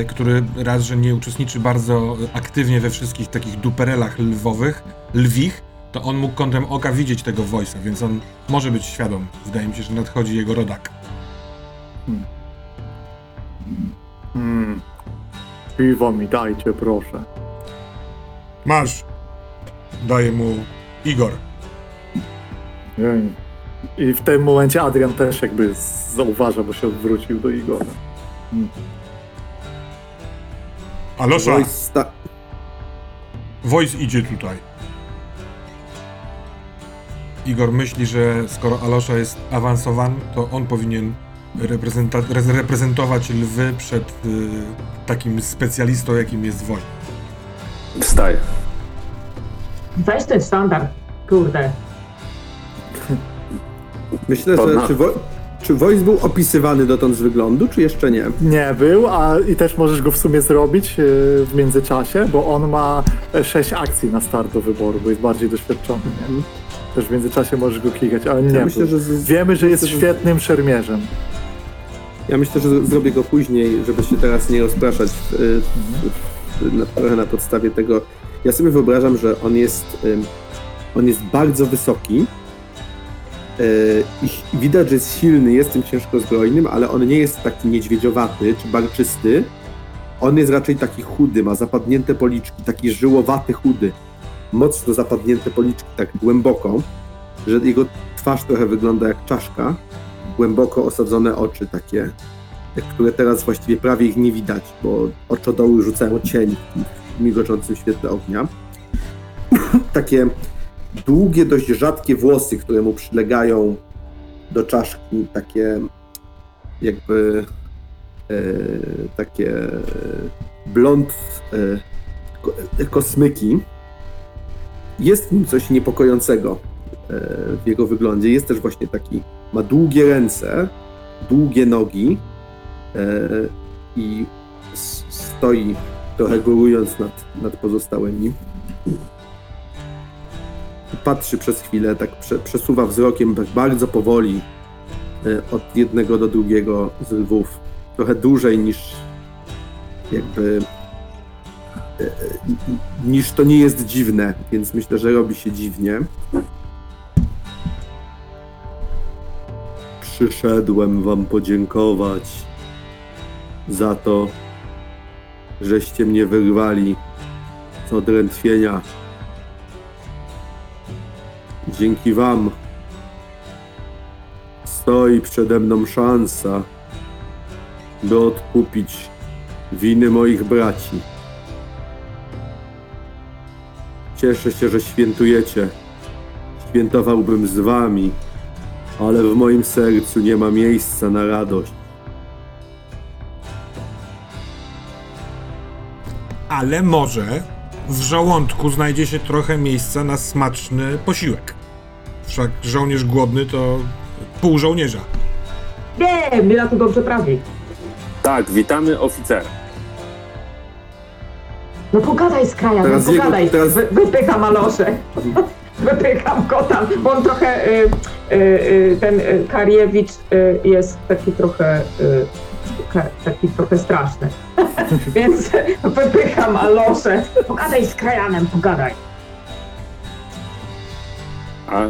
y, który raz, że nie uczestniczy bardzo aktywnie we wszystkich takich duperelach lwowych, lwich, to on mógł kątem oka widzieć tego voice'a, więc on może być świadom. Wydaje mi się, że nadchodzi jego rodak. hmm, piwo mi dajcie, proszę. Masz! Daje mu Igor. Jej. I w tym momencie Adrian też jakby zauważa, bo się odwrócił do Igora. Alosza! Voice, sta- Wojs idzie tutaj. Igor myśli, że skoro Alosza jest awansowany, to on powinien reprezentować lwy przed y, takim specjalistą, jakim jest Woj. Wstaję. Weź ten standard, kurde. Myślę, że czy, wo, czy Wojs był opisywany dotąd z wyglądu, czy jeszcze nie? Nie był, a i też możesz go w sumie zrobić e, w międzyczasie, bo on ma e, sześć akcji na start do wyboru, bo jest bardziej doświadczony. Nie? Też w międzyczasie możesz go klikać, ale nie Ja myślę, był. że z, Wiemy, że jest myślę, że- świetnym szermierzem. Ja myślę, że z- zrobię go później, żeby się teraz nie rozpraszać y, y, na, trochę na podstawie tego. Ja sobie wyobrażam, że on jest, on jest bardzo wysoki y, i widać, że jest silny, jest tym ciężko zbrojnym, ale on nie jest taki niedźwiedziowaty czy barczysty. On jest raczej taki chudy, ma zapadnięte policzki, taki żyłowaty chudy. Mocno zapadnięte policzki, tak głęboko, że jego twarz trochę wygląda jak czaszka głęboko osadzone oczy takie, które teraz właściwie prawie ich nie widać, bo oczodoły rzucają cień w migoczącym świetle ognia. *clears throat* takie długie, dość rzadkie włosy, które mu przylegają do czaszki, takie jakby e, takie blond e, ko- kosmyki. Jest nim coś niepokojącego e, w jego wyglądzie. Jest też właśnie taki ma długie ręce, długie nogi e, i s- stoi trochę górując nad, nad pozostałymi. Patrzy przez chwilę, tak prze, przesuwa wzrokiem tak bardzo powoli e, od jednego do drugiego z lwów. Trochę dłużej niż jakby e, e, niż to nie jest dziwne, więc myślę, że robi się dziwnie. Przyszedłem wam podziękować za to, żeście mnie wyrwali z odrętwienia. Dzięki wam stoi przede mną szansa, by odkupić winy moich braci. Cieszę się, że świętujecie. Świętowałbym z wami, ale w moim sercu nie ma miejsca na radość. Ale może w żołądku znajdzie się trochę miejsca na smaczny posiłek. Wszak żołnierz głodny to pół żołnierza. Nie, Mila tu dobrze prawi. Tak, witamy oficera. No pogadaj z krajem, no Teraz jego- pogadaj. teraz- Wy, wypycham Aloszę. *laughs* wypycham go tam. bo On trochę, y, y, y, ten y, Kariewicz y, jest taki trochę, y, taki trochę straszny. *laughs* Więc wypycham Aloszę. Pogadaj z krajanem, pogadaj. A, e,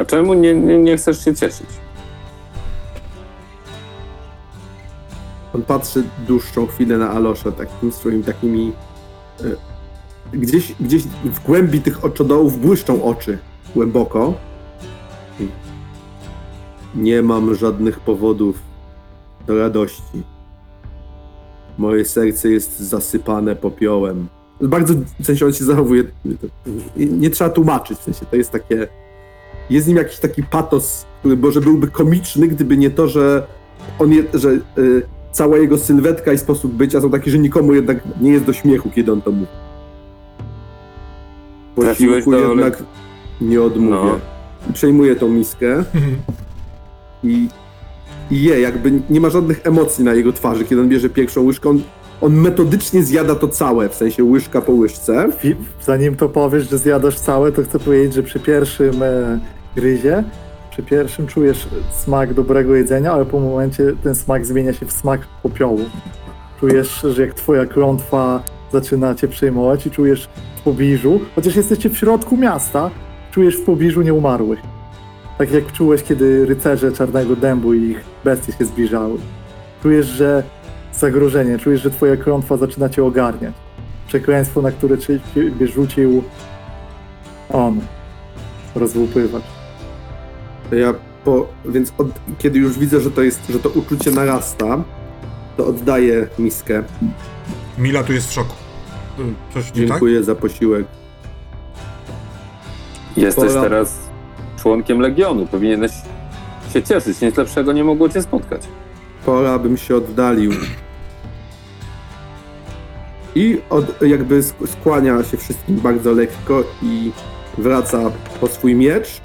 a czemu nie, nie, nie chcesz się cieszyć? On patrzy dłuższą chwilę na Aloszę, takim swoimi takimi. e, Gdzieś, gdzieś w głębi tych oczodołów błyszczą oczy głęboko. Nie mam żadnych powodów do radości. Moje serce jest zasypane popiołem. Bardzo, w sensie on się zachowuje, nie, trzeba tłumaczyć, w sensie to jest takie, jest w nim jakiś taki patos, który może byłby komiczny, gdyby nie to, że on je, że y, cała jego sylwetka i sposób bycia są takie, że nikomu jednak nie jest do śmiechu, kiedy on to mówi. Posiłku do- jednak nie odmówię. No. Przejmuję tą miskę i, je, jakby nie ma żadnych emocji na jego twarzy, kiedy on bierze pierwszą łyżkę. On, on metodycznie zjada to całe, w sensie łyżka po łyżce. Zanim to powiesz, że zjadasz całe, to chcę powiedzieć, że przy pierwszym e, gryzie, przy pierwszym czujesz smak dobrego jedzenia, ale po momencie ten smak zmienia się w smak popiołu. Czujesz, że jak twoja klątwa zaczyna cię przejmować i czujesz w pobliżu, chociaż jesteście w środku miasta, czujesz w pobliżu nieumarłych. Tak jak czułeś, kiedy rycerze Czarnego Dębu i ich bestie się zbliżały. Czujesz, że zagrożenie, czujesz, że twoja klątwa zaczyna cię ogarniać przekleństwo, na które cię ciebie rzucił on. Rozłupywacz. Ja po, więc od, kiedy już widzę, że to jest, że to uczucie narasta, to oddaję miskę. Mila tu jest w szoku. Y, Coś nie tak? Dziękuję za posiłek. Jesteś Pora- teraz członkiem Legionu, powinieneś się cieszyć, nic lepszego nie mogło cię spotkać. Pora bym się oddalił. I od, jakby sk- skłania się wszystkim bardzo lekko i wraca po swój miecz,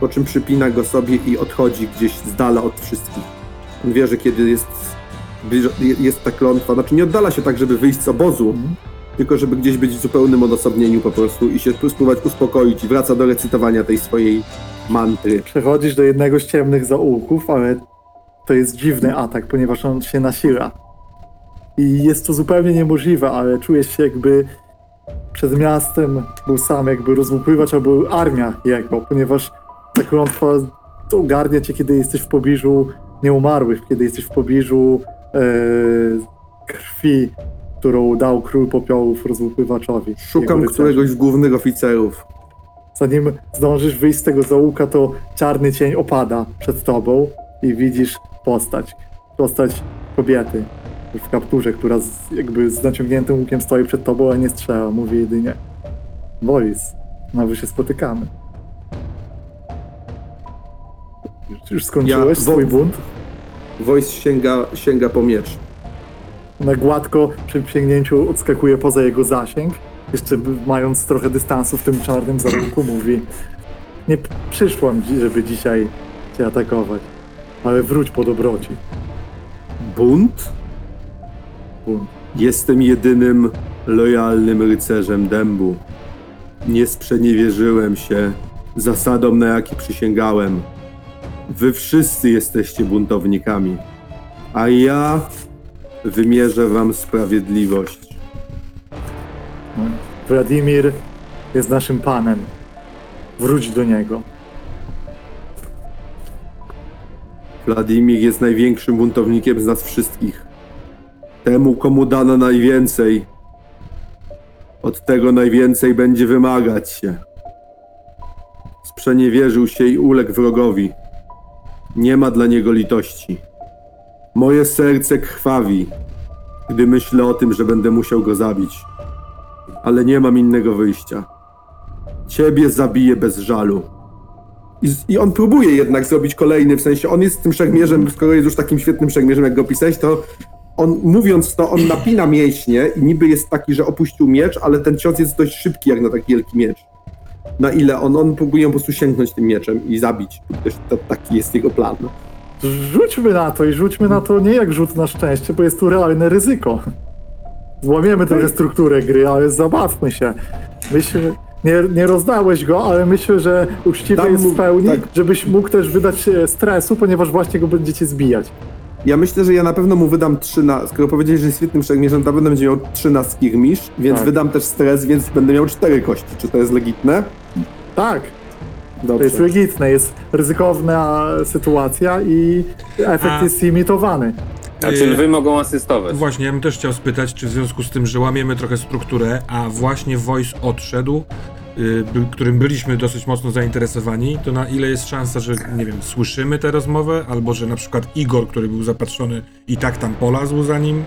po czym przypina go sobie i odchodzi gdzieś z dala od wszystkich. On wie, że kiedy jest, jest ta klątwa, znaczy nie oddala się tak, żeby wyjść z obozu, tylko żeby gdzieś być w zupełnym odosobnieniu po prostu i się spróbować uspokoić i wraca do recytowania tej swojej mantry. Przechodzisz do jednego z ciemnych zaułków, ale to jest dziwny atak, ponieważ on się nasila. I jest to zupełnie niemożliwe, ale czujesz się jakby przed miastem był sam jakby rozłupywacz albo armia jego, ponieważ ta klątwa ogarnia cię, kiedy jesteś w pobliżu nieumarłych, kiedy jesteś w pobliżu e, krwi, którą dał król popiołów rozłupywaczowi. Szukam któregoś z głównych oficerów. Zanim zdążysz wyjść z tego zaułka, to czarny cień opada przed tobą i widzisz postać. Postać kobiety w kapturze, która z, jakby z naciągniętym łukiem stoi przed tobą, ale nie strzela. Mówi jedynie Boris, znowu się spotykamy. Już- Już skończyłeś Ja- swój bunt? Wojs sięga, sięga po miecz. Na gładko przy sięgnięciu odskakuje poza jego zasięg. Jeszcze mając trochę dystansu w tym czarnym zaułku mówi Nie przyszłam, żeby dzisiaj cię atakować, ale wróć po dobroci. Bunt? Bunt. Jestem jedynym lojalnym rycerzem dębu. Nie sprzeniewierzyłem się zasadom, na jakie przysięgałem. Wy wszyscy jesteście buntownikami, a ja wymierzę wam sprawiedliwość. Wladimir jest naszym panem. Wróć do niego. Wladimir jest największym buntownikiem z nas wszystkich. Temu, komu dano najwięcej, od tego najwięcej będzie wymagać się. Sprzeniewierzył się i uległ wrogowi. Nie ma dla niego litości. Moje serce krwawi, gdy myślę o tym, że będę musiał go zabić. Ale nie mam innego wyjścia. Ciebie zabiję bez żalu. I, I on próbuje jednak zrobić kolejny, w sensie on jest tym szermierzem, skoro jest już takim świetnym szermierzem, jak go opisałeś, to on mówiąc to, on napina mięśnie i niby jest taki, że opuścił miecz, ale ten cios jest dość szybki jak na taki wielki miecz. Na ile on, on próbuje po prostu sięgnąć tym mieczem i zabić. To, taki jest jego plan. Rzućmy na to i rzućmy na to nie jak rzut na szczęście, bo jest tu realne ryzyko. Złamiemy trochę strukturę gry, ale zabawmy się. Myślę, nie, nie rozdałeś go, ale myślę, że uczciwe Dam jest mu- w pełni, tak. żebyś mógł też wydać e, stresu, ponieważ właśnie go będziecie zbijać. Ja myślę, że ja na pewno mu wydam 3 na. Skoro powiedziałeś, że jest świetnym szermierzem, to na pewno będzie miał 3 na skirmish, więc Tak. wydam też stres, więc będę miał 4 kości. Czy to jest legitne? Tak, to Dobrze. jest legitne, jest ryzykowna sytuacja i efekt A- jest limitowany. A czy wy mogą asystować? Właśnie, ja bym też chciał spytać, czy w związku z tym, że łamiemy trochę strukturę, a właśnie Voice odszedł, y, by, którym byliśmy dosyć mocno zainteresowani, to na ile jest szansa, że, nie wiem, słyszymy tę rozmowę, albo że na przykład Igor, który był zapatrzony i tak tam polazł za nim,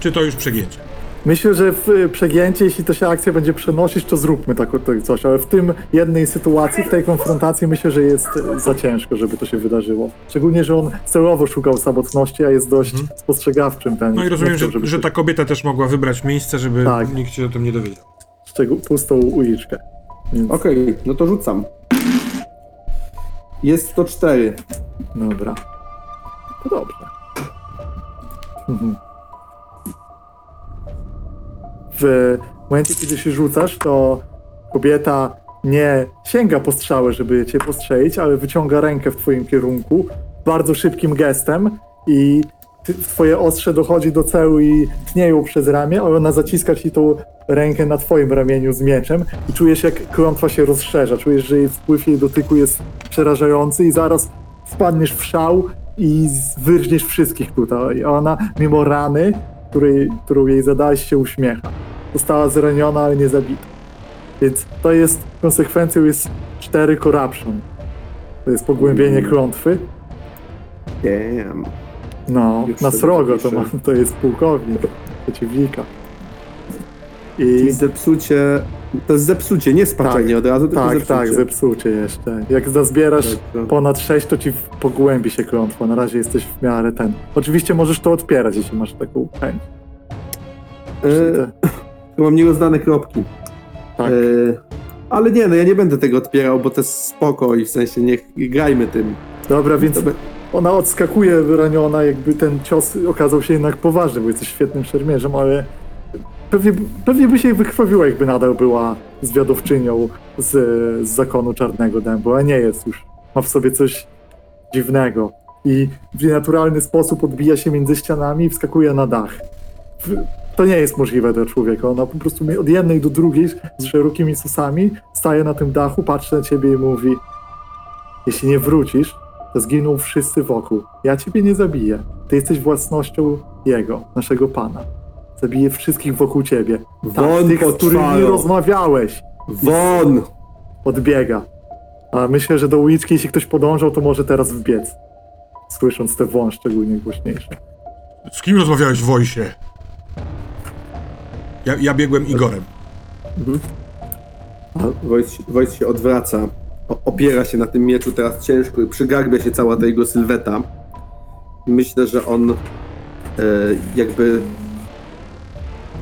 czy to już przegięcie? Myślę, że w y, przegięcie, jeśli to się akcja będzie przenosić, to zróbmy tak, tak coś, ale w tym jednej sytuacji, w tej konfrontacji myślę, że jest y, za ciężko, żeby to się wydarzyło. Szczególnie, że on celowo szukał samotności, a jest dość spostrzegawczym ten. No i rozumiem, chciał, że, żeby że ta kobieta też mogła wybrać miejsce, żeby Tak. nikt się o tym nie dowiedział. szczegół- pustą uliczkę. Więc, Okej, no to rzucam. Jest to 4. Dobra. To dobrze. Mhm. W momencie, kiedy się rzucasz, to kobieta nie sięga po strzałę, żeby cię postrzelić, ale wyciąga rękę w twoim kierunku bardzo szybkim gestem i twoje ostrze dochodzi do celu i tnie ją przez ramię, ale ona zaciska ci tą rękę na twoim ramieniu z mieczem i czujesz, jak klątwa się rozszerza. Czujesz, że jej wpływ jej dotyku jest przerażający i zaraz wpadniesz w szał i wyrżniesz wszystkich tutaj. A ona, mimo rany, której, którą jej zadałeś, się uśmiecha. Została zraniona, ale nie zabita. Więc to jest, konsekwencją jest 4 corruption. To jest pogłębienie klątwy. Damn. No, Już na srogo to, ma, to jest pułkownik przeciwnika. Czyli I zepsucie, to jest zepsucie, nie spaczenie Tak, od razu, tylko tak, zepsucie. tak, zepsucie jeszcze. Jak zazbierasz Dobrze. ponad 6, to ci w- pogłębi się klątwa. Na razie jesteś w miarę ten. Oczywiście możesz to odpierać, jeśli masz taką chęć. E, to *laughs* mam nierozdane kropki. Tak. E, ale nie, no ja nie będę tego odpierał, bo to jest spoko i w sensie niech grajmy tym. Dobra, więc ona odskakuje wyraniona, jakby ten cios okazał się jednak poważny, bo jesteś świetnym szermierzem, ale pewnie, pewnie by się wykrwawiła, jakby nadal była zwiadowczynią z, z zakonu Czarnego Dębu, a nie jest już. Ma w sobie coś dziwnego i w nienaturalny sposób odbija się między ścianami i wskakuje na dach. To nie jest możliwe dla człowieka. Ona po prostu od jednej do drugiej z szerokimi susami staje na tym dachu, patrzy na ciebie i mówi jeśli nie wrócisz, to zginą wszyscy wokół. Ja ciebie nie zabiję. Ty jesteś własnością Jego, naszego Pana. Zabiję wszystkich wokół ciebie. Tak, Won, tych, z którymi poczwaro. rozmawiałeś. Won! Odbiega. A myślę, że do uliczki, jeśli ktoś podążał, to może teraz wbiec. Słysząc te wąż szczególnie głośniejsze. Z kim rozmawiałeś w Wojsie? Ja, ja biegłem Igorem. Wojt, Wojt się odwraca, o, opiera się na tym mieczu teraz ciężko i przygarbia się cała ta jego sylweta. Myślę, że on e, jakby...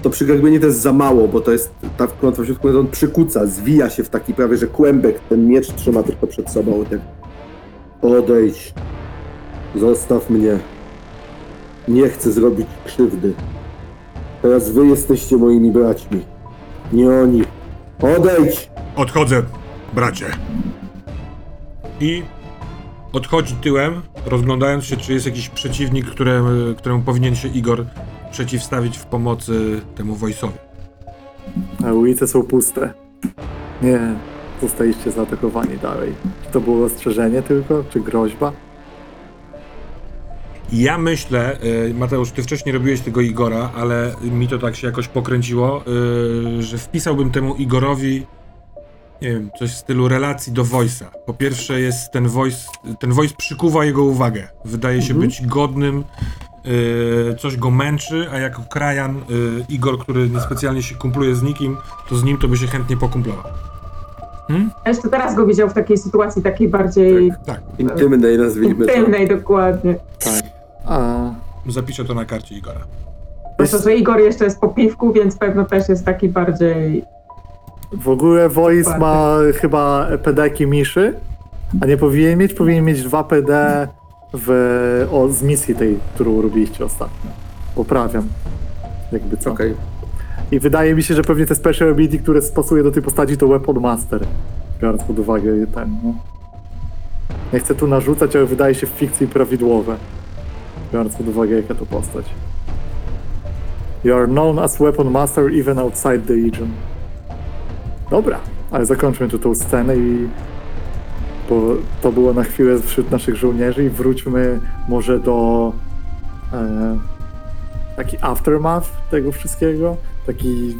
To przygarbienie to jest za mało, bo to jest ta klątwa w środku, on przykuca, zwija się w taki prawie, że kłębek, ten miecz trzyma tylko przed sobą. Tak. Odejdź. Zostaw mnie. Nie chcę zrobić krzywdy. Teraz wy jesteście moimi braćmi. Nie oni. Odejdź! Odchodzę, bracie. I odchodzi tyłem, rozglądając się, czy jest jakiś przeciwnik, któremu, któremu powinien się Igor przeciwstawić w pomocy temu Wojsowi. A ulice są puste. Nie, zostaliście zaatakowani dalej. Czy to było ostrzeżenie tylko, czy groźba? Ja myślę, y, Mateusz, ty wcześniej robiłeś tego Igora, ale mi to tak się jakoś pokręciło, y, że wpisałbym temu Igorowi, nie wiem, coś w stylu relacji do Voice'a. Po pierwsze jest ten Voice, ten Voice przykuwa jego uwagę. Wydaje się być godnym, coś go męczy, a jako krajan y, Igor, który niespecjalnie się kumpluje z nikim, to z nim to by się chętnie pokumplował. Ja jeszcze teraz go widział w takiej sytuacji takiej bardziej Tak, Intymnej nazwijmy to. intymnej dokładnie. A zapiszę to na karcie Igora. Zwłaszcza, że Igor jeszcze jest po piwku, więc pewno też jest taki bardziej... w ogóle Voice ma chyba pedeki Miszy, a nie powinien mieć, powinien mieć dwa PD w, o, z misji tej, którą robiliście ostatnio. Poprawiam. Jakby co. Okej. I wydaje mi się, że pewnie te special ability, które pasuje do tej postaci, to Weapon Master. Biorąc pod uwagę ten, no. Nie chcę tu narzucać, ale wydaje się w fikcji prawidłowe. Biorąc pod uwagę, jaka to postać. You are known as Weapon Master even outside the Legion. Dobra, ale zakończmy tu tą scenę i bo to było na chwilę wśród naszych żołnierzy i wróćmy może do e, taki aftermath tego wszystkiego, taki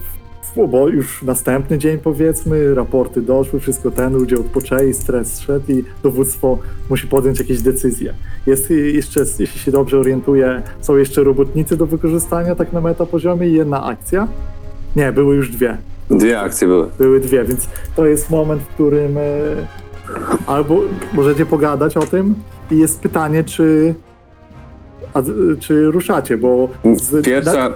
w- bo już następny dzień powiedzmy, raporty doszły, wszystko ten, ludzie odpoczęli, stres szedł i dowództwo musi podjąć jakieś decyzje. Jest jeszcze, jeśli się dobrze orientuję, są jeszcze robotnicy do wykorzystania tak na meta poziomie i jedna akcja. Nie, były już dwie. Dwie akcje były. Były dwie, więc to jest moment, w którym e, albo możecie pogadać o tym i jest pytanie, czy a, czy ruszacie, bo z, Pierwsza.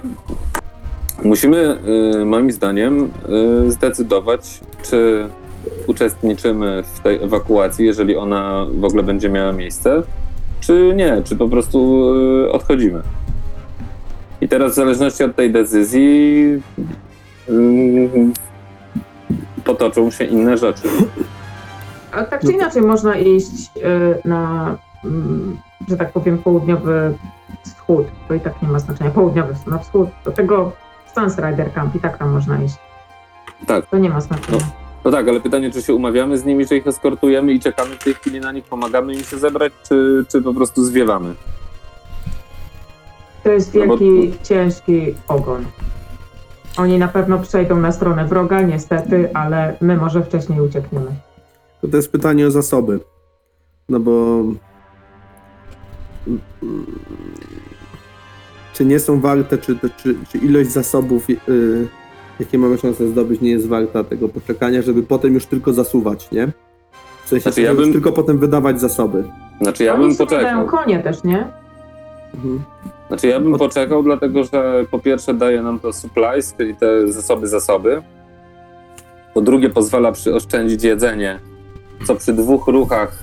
Musimy, y, moim zdaniem, y, zdecydować, czy uczestniczymy w tej ewakuacji, jeżeli ona w ogóle będzie miała miejsce, czy nie, czy po prostu y, odchodzimy. I teraz, w zależności od tej decyzji, potoczą się inne rzeczy. A tak czy inaczej można iść y, na, mm, że tak powiem, południowy wschód, to i tak nie ma znaczenia, południowy na wschód, do tego Stance Rider Camp i tak tam można iść. Tak. To nie ma znaczenia. No tak, ale pytanie, czy się umawiamy z nimi, czy ich eskortujemy i czekamy w tej chwili na nich, pomagamy im się zebrać, czy, czy po prostu zwiewamy? To jest No bo- wielki, ciężki ogon. Oni na pewno przejdą na stronę wroga, niestety, ale my może wcześniej uciekniemy. To, jest pytanie o zasoby. No bo. Czy nie są warte, czy, czy, czy ilość zasobów yy, jakie mamy szanse zdobyć, nie jest warta tego poczekania, żeby potem już tylko zasuwać, nie? W sensie, Znaczy, ja bym- tylko potem wydawać zasoby. Znaczy ja Oni bym sobie dają poczekał. konie też, nie? Mhm. Znaczy ja bym Od- poczekał, dlatego że po pierwsze daje nam to supplies, czyli te zasoby, zasoby. Po drugie pozwala przyoszczędzić jedzenie, co przy dwóch ruchach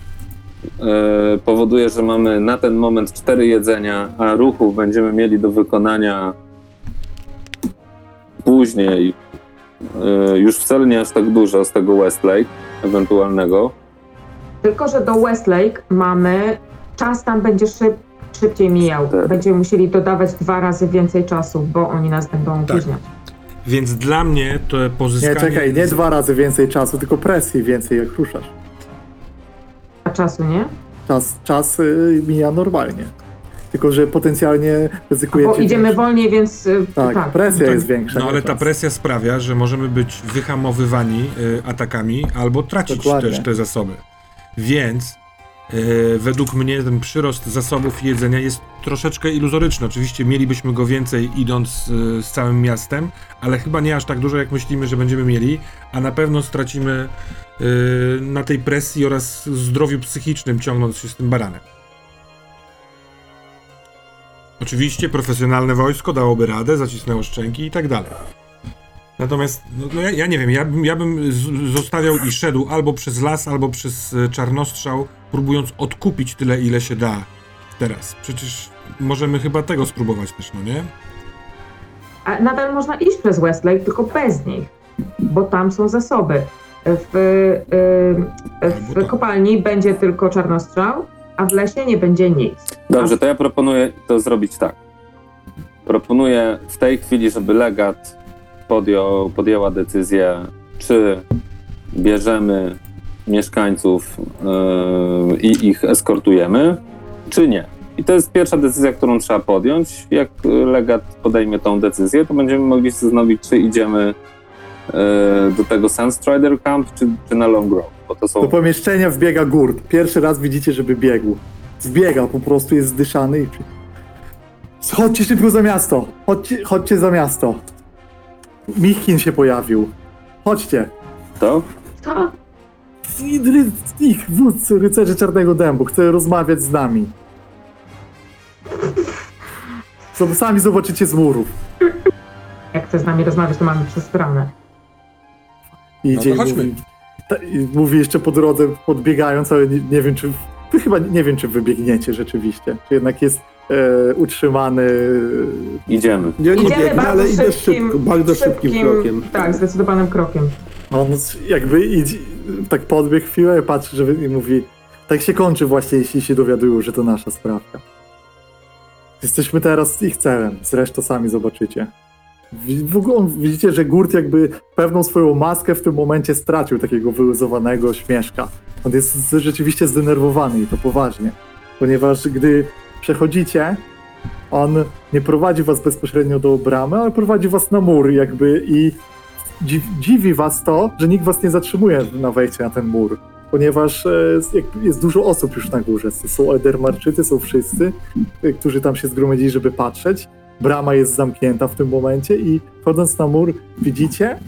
e, powoduje, że mamy na ten moment cztery jedzenia, a ruchów będziemy mieli do wykonania później e, już wcale nie aż tak dużo z tego Westlake ewentualnego. Tylko, że do Westlake mamy, czas tam będzie szyb, szybciej mijał. Tak. Będziemy musieli dodawać dwa razy więcej czasu, bo oni nas będą Tak. opóźniać. Więc dla mnie to pozyskanie... Nie, czekaj, nie dwa razy więcej czasu, tylko presji więcej jak ruszasz. A czasu, nie? Czas, czas y, mija normalnie. Tylko, że potencjalnie ryzykujecie... Bo idziemy wolniej, więc y, Tak, tak. presja Tak, jest większa. No ale ta czas. presja sprawia, że możemy być wyhamowywani y, atakami albo tracić Dokładnie. też te zasoby. Więc według mnie ten przyrost zasobów jedzenia jest troszeczkę iluzoryczny. Oczywiście mielibyśmy go więcej idąc y, z całym miastem, ale chyba nie aż tak dużo jak myślimy, że będziemy mieli, a na pewno stracimy y, na tej presji oraz zdrowiu psychicznym ciągnąc się z tym baranem. Oczywiście profesjonalne wojsko dałoby radę, zacisnęło szczęki i tak dalej. Natomiast, no, no ja, ja nie wiem, ja, ja bym zostawiał i szedł albo przez las, albo przez e, czarnostrzał, próbując odkupić tyle, ile się da teraz. Przecież możemy chyba tego spróbować też, no nie? A nadal można iść przez Westlake, tylko bez nich, bo tam są zasoby. W, y, Albo w to. kopalni będzie tylko czarnostrzał, a w lesie nie będzie nic. Dobrze, to ja proponuję to zrobić tak. Proponuję w tej chwili, żeby legat podjął, podjęła decyzję, czy bierzemy mieszkańców yy, i ich eskortujemy, czy nie. I to jest pierwsza decyzja, którą trzeba podjąć. Jak legat podejmie tą decyzję, to będziemy mogli zastanowić, czy idziemy yy, do tego Sunstrider Camp, czy, czy na Long Grove, bo to są Do pomieszczenia wbiega gurt. Pierwszy raz widzicie, żeby biegł. Wbiega, po prostu jest zdyszany i... Chodźcie szybko za miasto! Chodźcie, chodźcie za miasto! Michin się pojawił. Chodźcie! to. To Ich wódz rycerzy Czarnego Dębu chce rozmawiać z nami. Zob- Sami zobaczycie z murów. jak chce z nami rozmawiać, to mamy przestronę. I No idzie i chodźmy. mówi, ta, i mówi jeszcze po drodze, podbiegając, ale nie, nie wiem, czy... Wy chyba nie wiem, czy wybiegniecie rzeczywiście. Czy jednak jest e, utrzymany... Idziemy. Ja nie Idziemy biegnę, bardzo ale idę szybkim, szybko, bardzo szybkim, krokiem. Tak, zdecydowanym krokiem. On jakby idzie, tak podbiegł chwilę, patrzy że, i mówi, tak się kończy właśnie, jeśli się dowiadują, że to nasza sprawka. Jesteśmy teraz ich celem, zresztą sami zobaczycie. W ogóle widzicie, że Gurt jakby pewną swoją maskę w tym momencie stracił, takiego wyluzowanego śmieszka. On jest rzeczywiście zdenerwowany i to poważnie, ponieważ gdy przechodzicie, on nie prowadzi was bezpośrednio do bramy, ale prowadzi was na mur jakby i dziwi was to, że nikt was nie zatrzymuje na wejście na ten mur, ponieważ e, jest dużo osób już na górze. Są Edermarczycy, są wszyscy, e, którzy tam się zgromadzili, żeby patrzeć. Brama jest zamknięta w tym momencie i wchodząc na mur widzicie,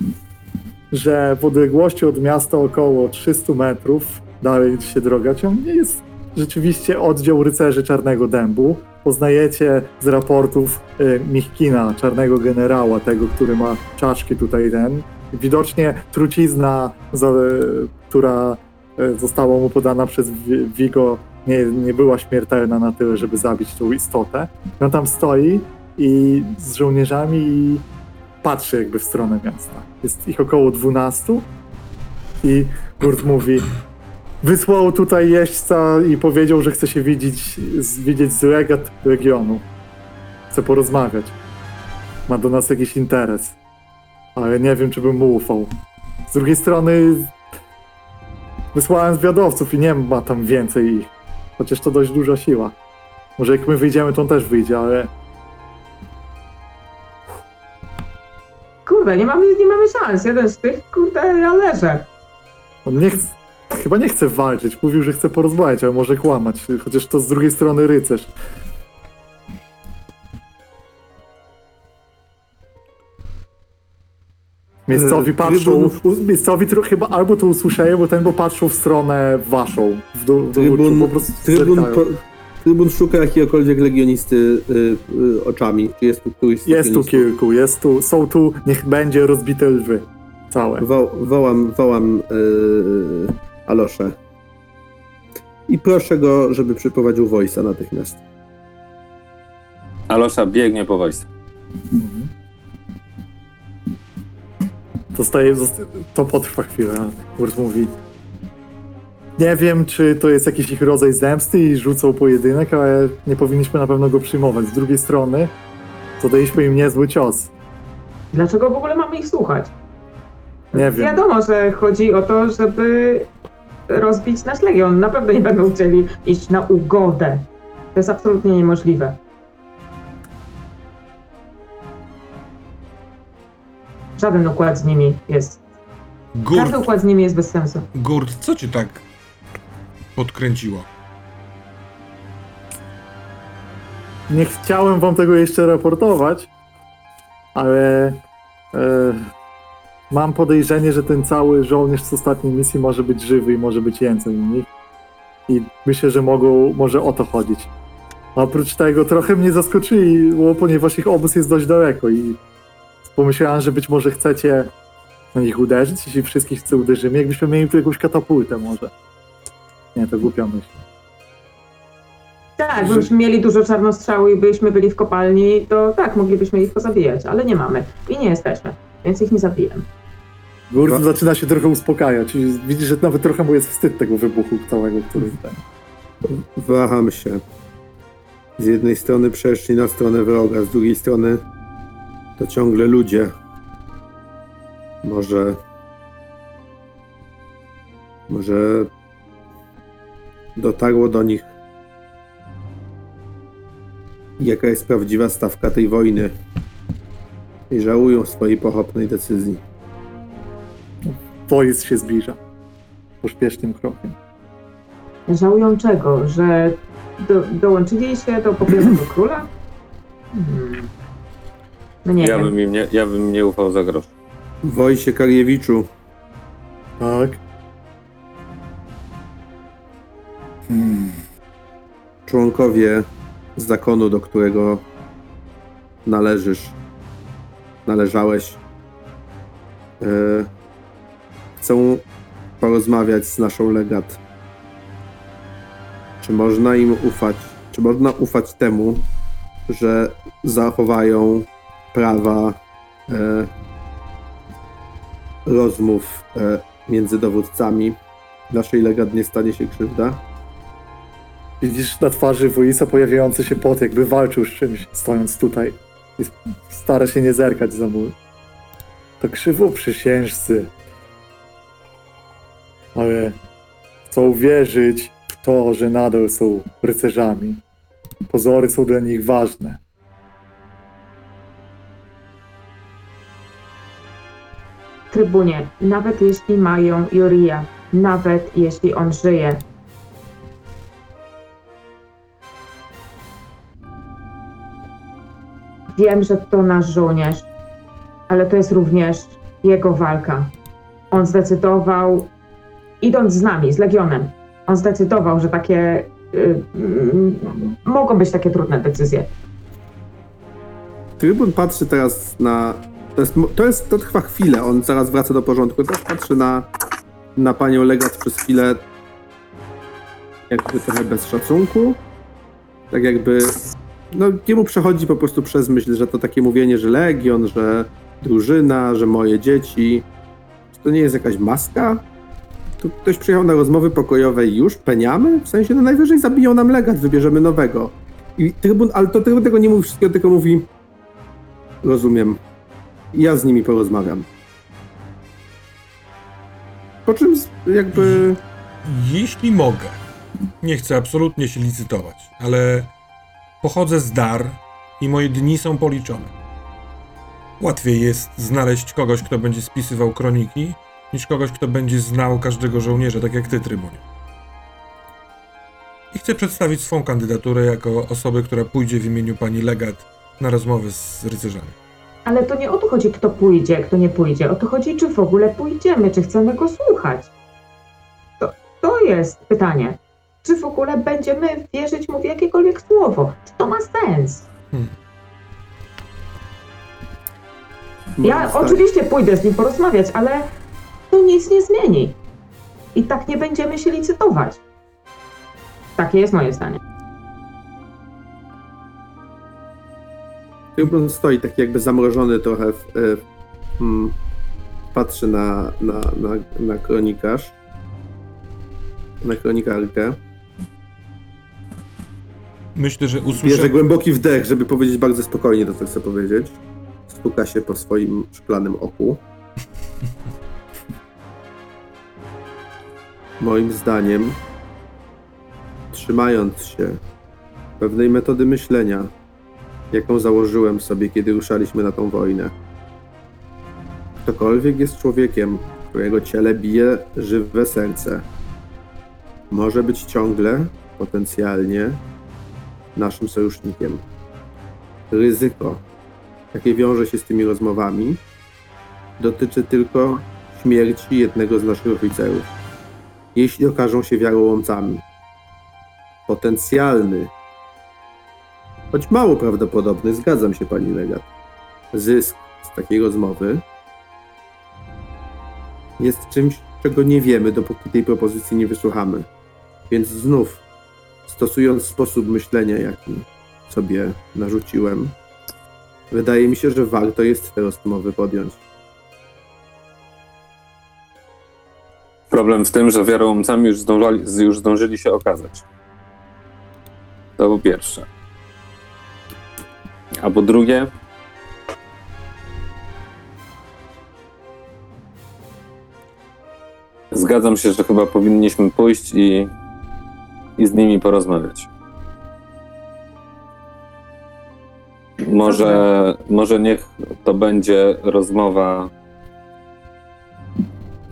że w odległości od miasta około 300 metrów, dalej się droga ciągnie, jest rzeczywiście oddział rycerzy Czarnego Dębu. Poznajecie z raportów e, Michkina, czarnego generała, tego, który ma czaszki tutaj ten. Widocznie trucizna, która e, została mu podana przez Vigo, nie, nie była śmiertelna na tyle, żeby zabić tą istotę. On tam stoi i z żołnierzami i patrzy jakby w stronę miasta. Jest ich około 12 i Gurt mówi wysłał tutaj jeźdźca i powiedział, że chce się widzieć z, widzieć z legat regionu. Chce porozmawiać. Ma do nas jakiś interes. Ale nie wiem, czy bym mu ufał. Z drugiej strony wysłałem zwiadowców i nie ma tam więcej ich. Chociaż to dość duża siła. Może jak my wyjdziemy, to on też wyjdzie, ale Kurde, nie mamy, nie mamy szans. Jeden z tych, kurde, ja leżę. on nie chce, chyba nie chce walczyć. Mówił, że chce porozmawiać, ale może kłamać. Chociaż to z drugiej strony rycerz. Miejscowi E, patrzą, trybun- miejscowi tro, chyba albo to usłyszeli, bo ten bo patrzą w stronę waszą. W w dół Trybun, po prostu trybun, po, trybun szuka jakiegokolwiek legionisty y, y, oczami. Jest tu Jest tu kilku, jest tu, są tu, niech będzie rozbite lwy. Całe. Wo, wołam, wołam yy, Aloszę. I proszę go, żeby przyprowadził Wojsa natychmiast. Alosza biegnie po wojsku. Mhm. Zostaje, zosta- to potrwa chwilę. Kurt mówi. Nie wiem, czy to jest jakiś ich rodzaj zemsty i rzucą pojedynek, ale nie powinniśmy na pewno go przyjmować. Z drugiej strony, zadaliśmy im niezły cios. Dlaczego w ogóle mamy ich słuchać? Nie wiem. Wiadomo, że chodzi o to, żeby rozbić nasz legion. Na pewno nie będą chcieli iść na ugodę. To jest absolutnie niemożliwe. Żaden układ z nimi jest. Gurt, Każdy układ z nimi jest bez sensu. Gurt, co cię tak podkręciło? Nie chciałem wam tego jeszcze raportować, ale e, mam podejrzenie, że ten cały żołnierz z ostatniej misji może być żywy i może być jęcem u nich. I myślę, że mogą, może o to chodzić. Oprócz tego trochę mnie zaskoczyli, ponieważ ich obóz jest dość daleko i pomyślałem, że być może chcecie na nich uderzyć, jeśli wszystkich chce uderzymy, jakbyśmy mieli tu jakąś katapultę może. Nie, to głupia myśl. Tak, gdybyśmy mieli dużo czarnostrzały i byśmy byli w kopalni, to tak, moglibyśmy ich pozabijać, ale nie mamy i nie jesteśmy, więc ich nie zabijemy. Gurt Wa- zaczyna się trochę uspokajać. i Widzisz, że nawet trochę mu jest wstyd tego wybuchu całego, który. Waham się. Z jednej strony przeszli na stronę wroga, z drugiej strony to ciągle ludzie. Może. Może dotarło do nich, jaka jest prawdziwa stawka tej wojny. I żałują swojej pochopnej decyzji. Wojsk się zbliża. Pośpiesznym krokiem. Żałują czego? Że do, dołączyli się do popiernego *clears throat* króla? Hmm. No nie Ja wiem. bym, im nie, ja bym nie ufał za grosz. Wojsie Kariewiczu, Tak. Hmm. członkowie zakonu, do którego należysz, należałeś, e, chcą porozmawiać z naszą legat. Czy można im ufać? Czy można ufać temu, że zachowają prawa e, rozmów e, między dowódcami? Naszej legat nie stanie się krzywda? Widzisz na twarzy Wojisa pojawiający się pot, jakby walczył z czymś, stojąc tutaj. I stara się nie zerkać za mur. To krzywoprzysiężcy. Ale chcą wierzyć w to, że nadal są rycerzami. Pozory są dla nich ważne. Trybunie, nawet jeśli mają Jurija, nawet jeśli on żyje, Wiem, że to nasz żołnierz, ale to jest również jego walka. On zdecydował, idąc z nami, z Legionem, on zdecydował, że takie y, mm, mogą być takie trudne decyzje. Trybun patrzy teraz na. To, jest, to, jest, to trwa chwilę, on zaraz wraca do porządku. Teraz patrzy na, na panią Legat przez chwilę, jakby trochę bez szacunku. Tak jakby. No, jemu przechodzi po prostu przez myśl, że to takie mówienie, że legion, że drużyna, że moje dzieci. Czy to nie jest jakaś maska? Tu ktoś przyjechał na rozmowy pokojowe i już peniamy? W sensie, no najwyżej zabiją nam legat, wybierzemy nowego. I trybun, ale to trybun tego nie mówi wszystkiego, tylko mówi. Rozumiem. Ja z nimi porozmawiam. Po czym jakby. Jeśli mogę, nie chcę absolutnie się licytować, ale pochodzę z dar i moje dni są policzone. Łatwiej jest znaleźć kogoś, kto będzie spisywał kroniki, niż kogoś, kto będzie znał każdego żołnierza, tak jak ty, trybunie. I chcę przedstawić swą kandydaturę jako osoby, która pójdzie w imieniu pani legat na rozmowy z rycerzami. Ale to nie o to chodzi, kto pójdzie, kto nie pójdzie. O to chodzi, czy w ogóle pójdziemy, czy chcemy go słuchać. To, to jest pytanie. Czy w ogóle będziemy wierzyć mu w jakiekolwiek słowo? Czy to ma sens? Ja Moim zdaniem- oczywiście pójdę z nim porozmawiać, ale to nic nie zmieni. I tak nie będziemy się licytować. Takie jest moje zdanie. Trybun stoi taki jakby zamrożony trochę, w, e, mm, patrzy na, na, na, na kronikarz, na kronikarkę. Myślę, że Bierze usłyszę... głęboki wdech, żeby powiedzieć bardzo spokojnie to, co chce powiedzieć. Stuka się po swoim szklanym oku. Moim zdaniem, trzymając się pewnej metody myślenia, jaką założyłem sobie, kiedy ruszaliśmy na tą wojnę. Ktokolwiek jest człowiekiem, którego ciele bije żywe serce, może być ciągle, potencjalnie, naszym sojusznikiem. Ryzyko, jakie wiąże się z tymi rozmowami, dotyczy tylko śmierci jednego z naszych oficerów, jeśli okażą się wiarołomcami. Potencjalny, choć mało prawdopodobny, zgadzam się pani legat, zysk z takiej rozmowy jest czymś, czego nie wiemy, dopóki tej propozycji nie wysłuchamy. Więc znów stosując sposób myślenia, jaki sobie narzuciłem, wydaje mi się, że warto jest te rozmowy podjąć. Problem w tym, że wiarołomcami już, zdążali, już zdążyli się okazać. To po pierwsze. A po drugie, zgadzam się, że chyba powinniśmy pójść i, i z nimi porozmawiać. Może, może niech to będzie rozmowa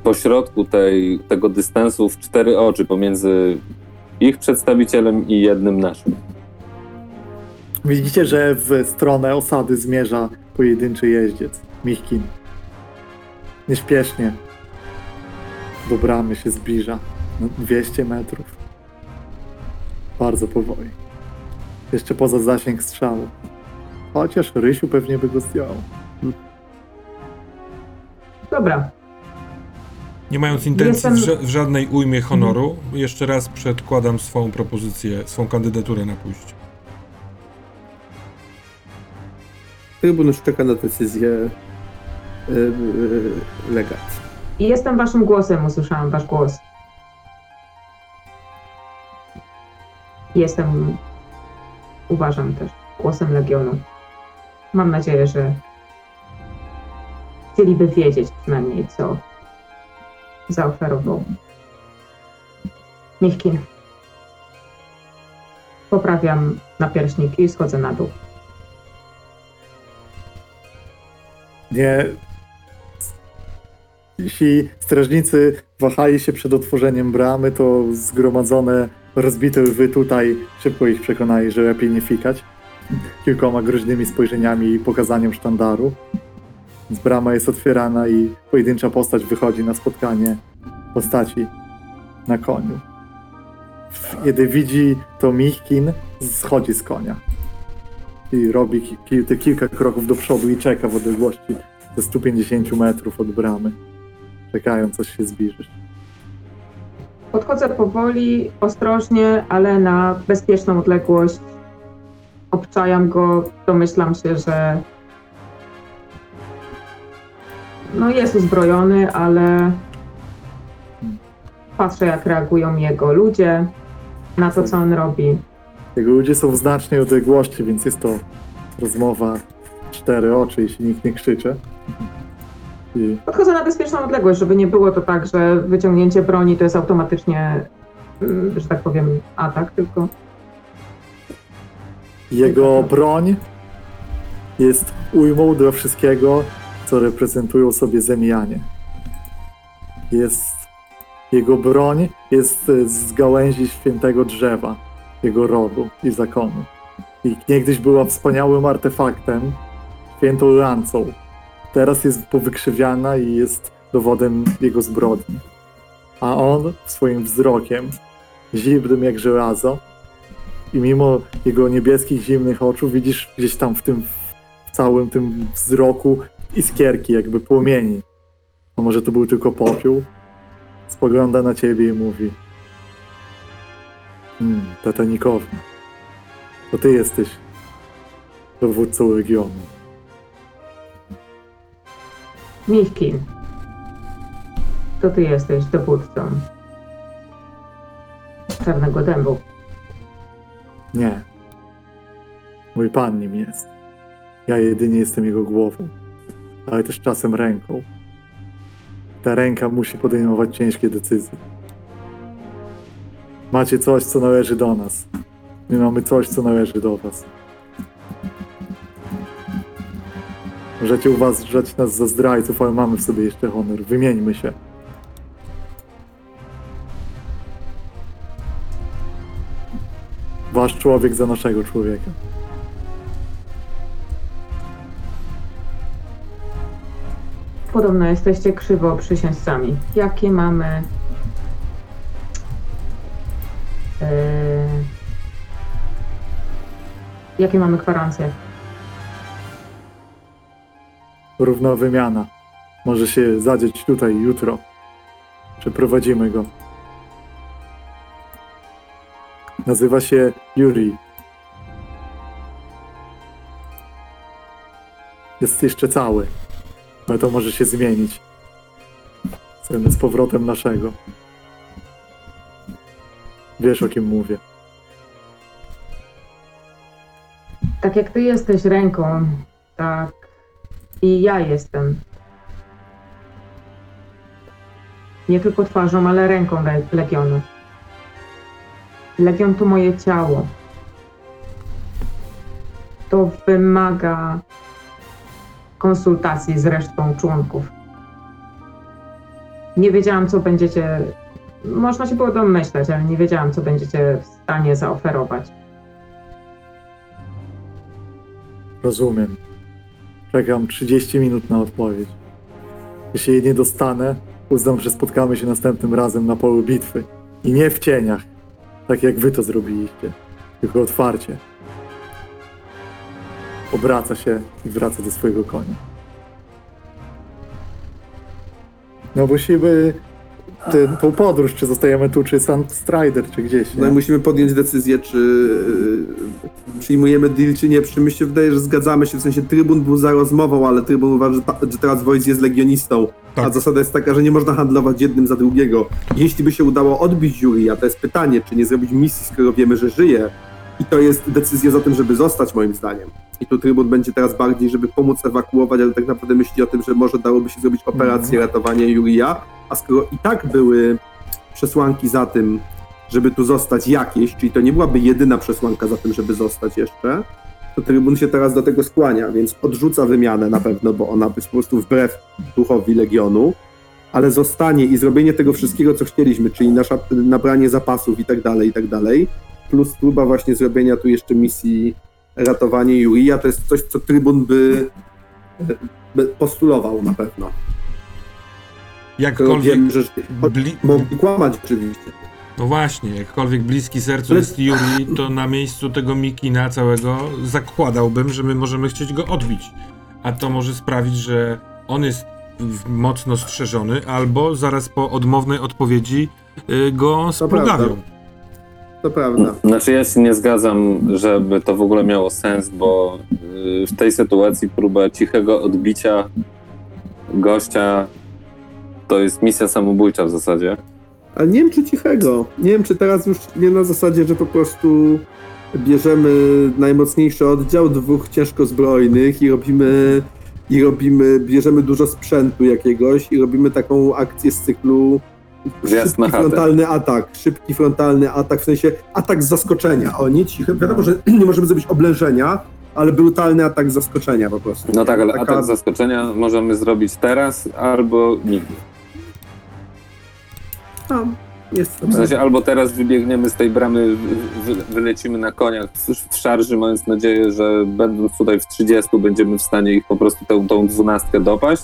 pośrodku tej, tego dystansu w cztery oczy pomiędzy ich przedstawicielem i jednym naszym. Widzicie, że w stronę osady zmierza pojedynczy jeździec, Michkin. Nieśpiesznie do bramy się zbliża. No, 200 metrów. Bardzo powoli. Jeszcze poza zasięg strzału. Chociaż Rysiu pewnie by go zdjął. Dobra, Nie mając intencji w, ża- w żadnej ujmie honoru, jeszcze raz przedkładam swą propozycję, swą kandydaturę na pójście. Trybun już czeka na decyzję yy, yy, legat. I jestem waszym głosem, usłyszałam wasz głos. Jestem, uważam też, głosem Legionu. Mam nadzieję, że chcieliby wiedzieć przynajmniej, co zaoferował Michkin. Poprawiam napierśnik i schodzę na dół. Nie. Jeśli strażnicy wahali się przed otworzeniem bramy, to zgromadzone, rozbite lwy tutaj szybko ich przekonali, że lepiej nie fikać. Kilkoma groźnymi spojrzeniami i pokazaniem sztandaru. Więc brama jest otwierana i pojedyncza postać wychodzi na spotkanie postaci na koniu. Kiedy widzi to Michkin, schodzi z konia i robi te kilka kroków do przodu i czeka w odległości ze 150 metrów od bramy, czekając aż się zbliżysz. Podchodzę powoli, ostrożnie, ale na bezpieczną odległość. Obczajam go, domyślam się, że no jest uzbrojony, ale patrzę jak reagują jego ludzie na to, co on robi. Jego ludzie są w znacznej odległości, więc jest to rozmowa cztery oczy, jeśli nikt nie krzyczy. Podchodzę na bezpieczną odległość, żeby nie było to tak, że wyciągnięcie broni to jest automatycznie, mm, że tak powiem, atak, tylko jego broń jest ujmą dla wszystkiego, co reprezentują sobie Zemianie. Jest jego broń jest e, z gałęzi świętego drzewa, jego rodu i zakonu. I niegdyś była wspaniałym artefaktem, świętą lancą. Teraz jest powykrzywiana i jest dowodem jego zbrodni. A on swoim wzrokiem, zimnym jak żelazo, i mimo jego niebieskich, zimnych oczu, widzisz gdzieś tam w tym w całym tym wzroku iskierki, jakby płomieni. A może to był tylko popiół? Spogląda na ciebie i mówi: Hmm, tatanikowna. To ty jesteś dowódcą regionu. Michkin. To ty jesteś dowódcą. Czarnego dębu. Nie. Mój pan nim jest. Ja jedynie jestem jego głową, ale też czasem ręką. Ta ręka musi podejmować ciężkie decyzje. Macie coś, co należy do nas. My mamy coś, co należy do was. Możecie uważać nas za zdrajców, ale mamy w sobie jeszcze honor. Wymieńmy się. Wasz człowiek za naszego człowieka. Podobno jesteście krzywo przysięzcami. Jakie mamy. Yy, jakie mamy gwarancje? Równa wymiana. Może się zadzieć tutaj jutro. Przeprowadzimy go. Nazywa się Yuri. Jest jeszcze cały. Ale to może się zmienić. Z powrotem naszego. Wiesz o kim mówię. Tak jak ty jesteś ręką, tak i ja jestem. Nie tylko twarzą, ale ręką le- Legionu. Legion to moje ciało. To wymaga konsultacji z resztą członków. Nie wiedziałam, co będziecie. Można się było domyślać, ale nie wiedziałam, co będziecie w stanie zaoferować. Rozumiem. Czekam 30 minut na odpowiedź. Jeśli jej nie dostanę, uznam, że spotkamy się następnym razem na polu bitwy. I nie w cieniach, tak jak wy to zrobiliście, tylko otwarcie. Obraca się i wraca do swojego konia. No musimy tę tą podróż, czy zostajemy tu, czy Sand Strider, czy gdzieś. No i Nie? musimy podjąć decyzję, czy przyjmujemy deal, czy nie. Przy się wydaje, że zgadzamy się, w sensie trybun był za rozmową, ale trybun uważa, że, ta, że teraz Wojs jest legionistą. Tak. A zasada jest taka, że nie można handlować jednym za drugiego. Jeśli by się udało odbić jury, a to jest pytanie, czy nie zrobić misji, skoro wiemy, że żyje, i to jest decyzja za tym, żeby zostać, moim zdaniem. I tu trybun będzie teraz bardziej, żeby pomóc ewakuować, ale tak naprawdę myśli o tym, że może dałoby się zrobić operację ratowania Jurija, a skoro i tak były przesłanki za tym, żeby tu zostać jakieś, czyli to nie byłaby jedyna przesłanka za tym, żeby zostać jeszcze, to trybun się teraz do tego skłania, więc odrzuca wymianę na pewno, bo ona jest po prostu wbrew duchowi Legionu, ale zostanie i zrobienie tego wszystkiego, co chcieliśmy, czyli nasza, nabranie zapasów i tak dalej, i tak dalej, plus próba właśnie zrobienia tu jeszcze misji ratowanie Jurija, to jest coś, co trybun by, by postulował na pewno. Jakkolwiek, wiem, że mogli kłamać oczywiście. No właśnie, jakkolwiek bliski sercu Ale- jest Yuri, to na miejscu tego Mikina całego zakładałbym, że my możemy chcieć go odbić. A to może sprawić, że on jest mocno strzeżony, albo zaraz po odmownej odpowiedzi y, go splugawią. prawda. To prawda. Znaczy ja się nie zgadzam, żeby to w ogóle miało sens, bo y, w tej sytuacji próba cichego odbicia gościa to jest misja samobójcza w zasadzie. Ale nie wiem, czy cichego. Nie wiem, czy teraz już nie na zasadzie, że po prostu bierzemy najmocniejszy oddział dwóch ciężko zbrojnych i robimy, i robimy, bierzemy dużo sprzętu jakiegoś i robimy taką akcję z cyklu Wjazd na szybki frontalny atak, szybki frontalny atak, w sensie atak z zaskoczenia. O, nie cichy. Wiadomo, że *clears throat* nie możemy zrobić oblężenia, ale brutalny atak z zaskoczenia po prostu. No tak, ale Taka- atak zaskoczenia możemy zrobić teraz albo nigdy. No, Jest to W sensie albo teraz wybiegniemy z tej bramy, wy, wylecimy na koniach w szarży, mając nadzieję, że będąc tutaj w 30 będziemy w stanie ich po prostu tą, tą dwunastkę dopaść.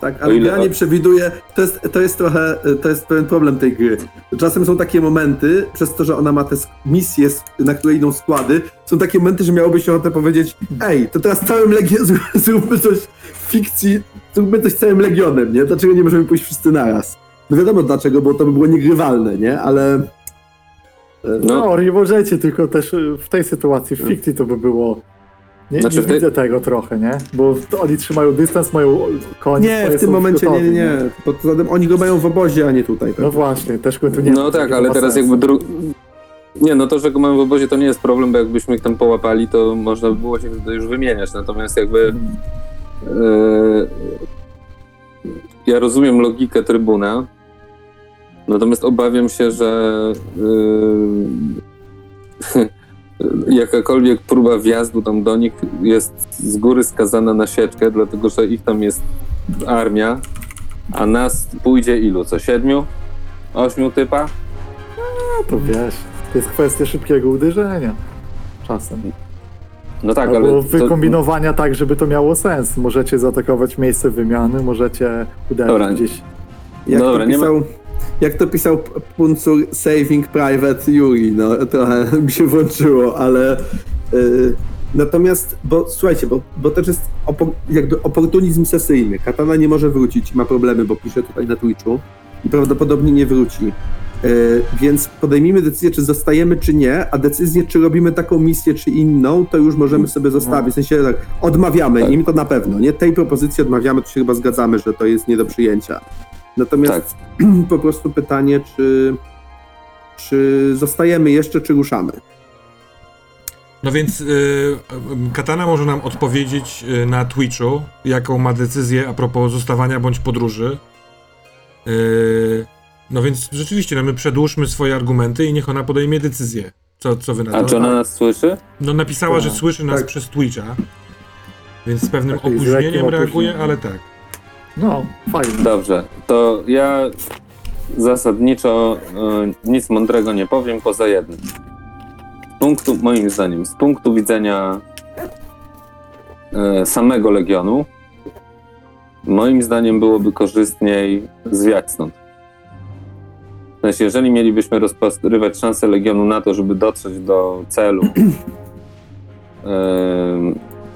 Tak, O ale ile- ja nie przewiduję, to jest, to jest trochę, to jest pewien problem tej gry. Czasem są takie momenty, przez to, że ona ma te misje, na które idą składy, są takie momenty, że miałoby się ochotę powiedzieć, ej, to teraz całym legionem, *laughs* zróbmy coś fikcji, zróbmy coś całym legionem, nie? Dlaczego nie możemy pójść wszyscy naraz? No wiadomo dlaczego, bo to by było niegrywalne, nie? Ale... No. No, nie możecie, tylko też y, w tej sytuacji, w fikcji to by było... Nie, Znaczy nie tej- widzę tego trochę, nie? Bo oni trzymają dystans, mają konie Nie, w tym momencie nie, gotowi, nie, nie. Poza tym oni go mają w obozie, a nie tutaj. No właśnie, też go tu nie No ma, tak, ale teraz sensu. jakby dru... Nie, no to, że go mamy w obozie to nie jest problem, bo jakbyśmy ich tam połapali, to można by było się wtedy już wymieniać. Natomiast jakby Mhm. e, ja rozumiem logikę trybuna, natomiast obawiam się, że e, *laughs* jakakolwiek próba wjazdu tam do nich jest z góry skazana na sieczkę, dlatego że ich tam jest armia, a nas pójdzie ilu? Co, siedmiu? Ośmiu typa? No to wiesz, to jest kwestia szybkiego uderzenia. Czasem. No tak, Albo ale to, wykombinowania tak, żeby to miało sens. Możecie zaatakować miejsce wymiany, możecie uderzyć Dobra. gdzieś. Jak, Dobra, nie ma- jak to pisał Puncur Saving Private Yuri, no trochę *laughs* mi się włączyło, ale y, natomiast, bo słuchajcie, bo, bo też jest jakby oportunizm sesyjny. Katana nie może wrócić, ma problemy, bo pisze tutaj na Twitchu i prawdopodobnie nie wróci. Y, więc podejmijmy decyzję, czy zostajemy, czy nie, a decyzję, czy robimy taką misję, czy inną, to już możemy sobie zostawić. W sensie tak, odmawiamy Tak. im to na pewno, nie? Tej propozycji odmawiamy, to się chyba zgadzamy, że to jest nie do przyjęcia. Natomiast Tak. *clears throat* po prostu pytanie, czy, czy zostajemy jeszcze, czy ruszamy? No więc y, y, Katana może nam odpowiedzieć y, na Twitchu, jaką ma decyzję a propos zostawania bądź podróży. Y, no więc rzeczywiście, no my przedłużmy swoje argumenty i niech ona podejmie decyzję. Co, co wy na A to? czy ona nas słyszy? No napisała, że Tak, słyszy nas tak. przez Twitcha, więc z pewnym Tak, opóźnieniem reaguje, opóźnieniem. ale tak. No, fajnie. Dobrze, to ja zasadniczo y, nic mądrego nie powiem poza jednym. Z punktu, moim zdaniem, z punktu widzenia y, samego Legionu, moim zdaniem byłoby korzystniej zwiać stąd. W sensie, jeżeli mielibyśmy rozpatrywać szansę Legionu na to, żeby dotrzeć do celu, y,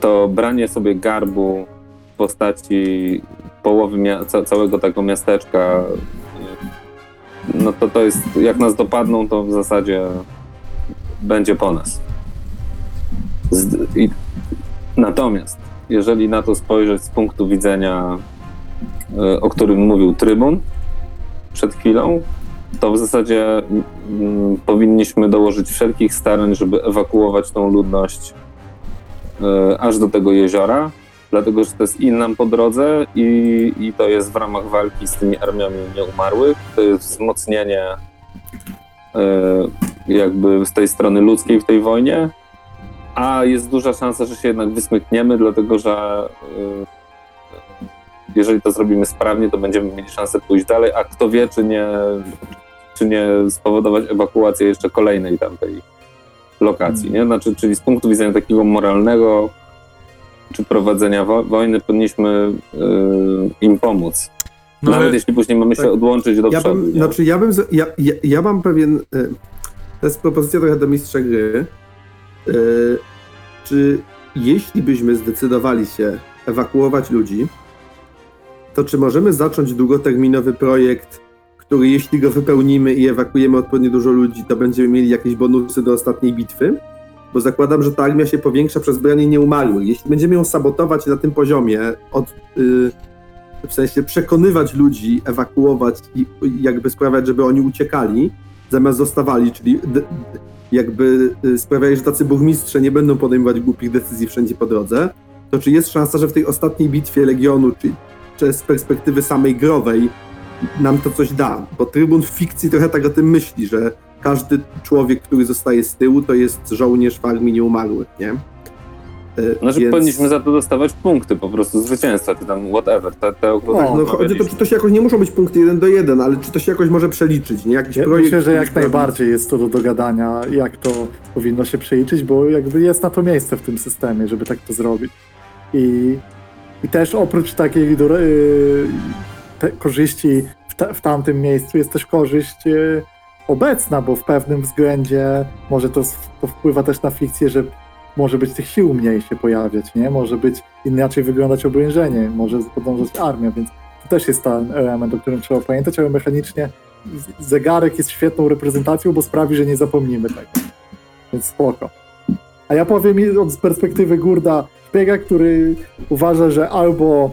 to branie sobie garbu w postaci połowy całego tego miasteczka, no to to jest, jak nas dopadną, to w zasadzie będzie po nas. Z, i, natomiast, jeżeli na to spojrzeć z punktu widzenia, y, o którym mówił trybun przed chwilą, to w zasadzie mm, powinniśmy dołożyć wszelkich starań, żeby ewakuować tą ludność y, aż do tego jeziora, dlatego że to jest in nam po drodze i, i to jest w ramach walki z tymi armiami nieumarłych. To jest wzmocnienie e, jakby z tej strony ludzkiej w tej wojnie, a jest duża szansa, że się jednak wysmykniemy, dlatego że e, jeżeli to zrobimy sprawnie, to będziemy mieli szansę pójść dalej, a kto wie, czy nie, czy nie spowodować ewakuację jeszcze kolejnej tamtej lokacji, nie? Znaczy, czyli z punktu widzenia takiego moralnego, czy prowadzenia wo- wojny powinniśmy y, im pomóc. No Nawet ale jeśli później mamy się tak. odłączyć do Ja przodu. bym, znaczy ja bym, ja, ja, ja mam pewien, y, to jest propozycja trochę do mistrza gry, y, czy jeśli byśmy zdecydowali się ewakuować ludzi, to czy możemy zacząć długoterminowy projekt, który jeśli go wypełnimy i ewakuujemy odpowiednio dużo ludzi, to będziemy mieli jakieś bonusy do ostatniej bitwy? Bo zakładam, że ta armia się powiększa przez branie nieumarłych. Jeśli będziemy ją sabotować na tym poziomie, od, y, w sensie przekonywać ludzi, ewakuować i jakby sprawiać, żeby oni uciekali, zamiast zostawali, czyli jakby y, sprawiali, że tacy burmistrze nie będą podejmować głupich decyzji wszędzie po drodze, to czy jest szansa, że w tej ostatniej bitwie Legionu, czy, czy z perspektywy samej growej, nam to coś da? Bo Trybun w fikcji trochę tak o tym myśli, że każdy człowiek, który zostaje z tyłu, to jest żołnierz w armii nieumarłych, nie? Y, Znaczy więc- powinniśmy za to dostawać punkty po prostu zwycięstwa, czy tam whatever. Te, te o których O, No chodzi to, czy to się jakoś nie muszą być punkty jeden do jeden, ale czy to się jakoś może przeliczyć, nie? Jakiś Ja projekt. myślę, że jak najbardziej jest to do dogadania, jak to powinno się przeliczyć, bo jakby jest na to miejsce w tym systemie, żeby tak to zrobić. I, i też oprócz takiej do, y, te korzyści w, ta, w tamtym miejscu jest też korzyść y, obecna, bo w pewnym względzie może to, to wpływa też na fikcję, że może być tych sił mniej się pojawiać, nie? Może być inaczej wyglądać obrężenie, może podążać armia, więc to też jest ten element, o którym trzeba pamiętać, ale mechanicznie zegarek jest świetną reprezentacją, bo sprawi, że nie zapomnimy tego. Więc spoko. A ja powiem od perspektywy Gurda Szpiega, który uważa, że albo,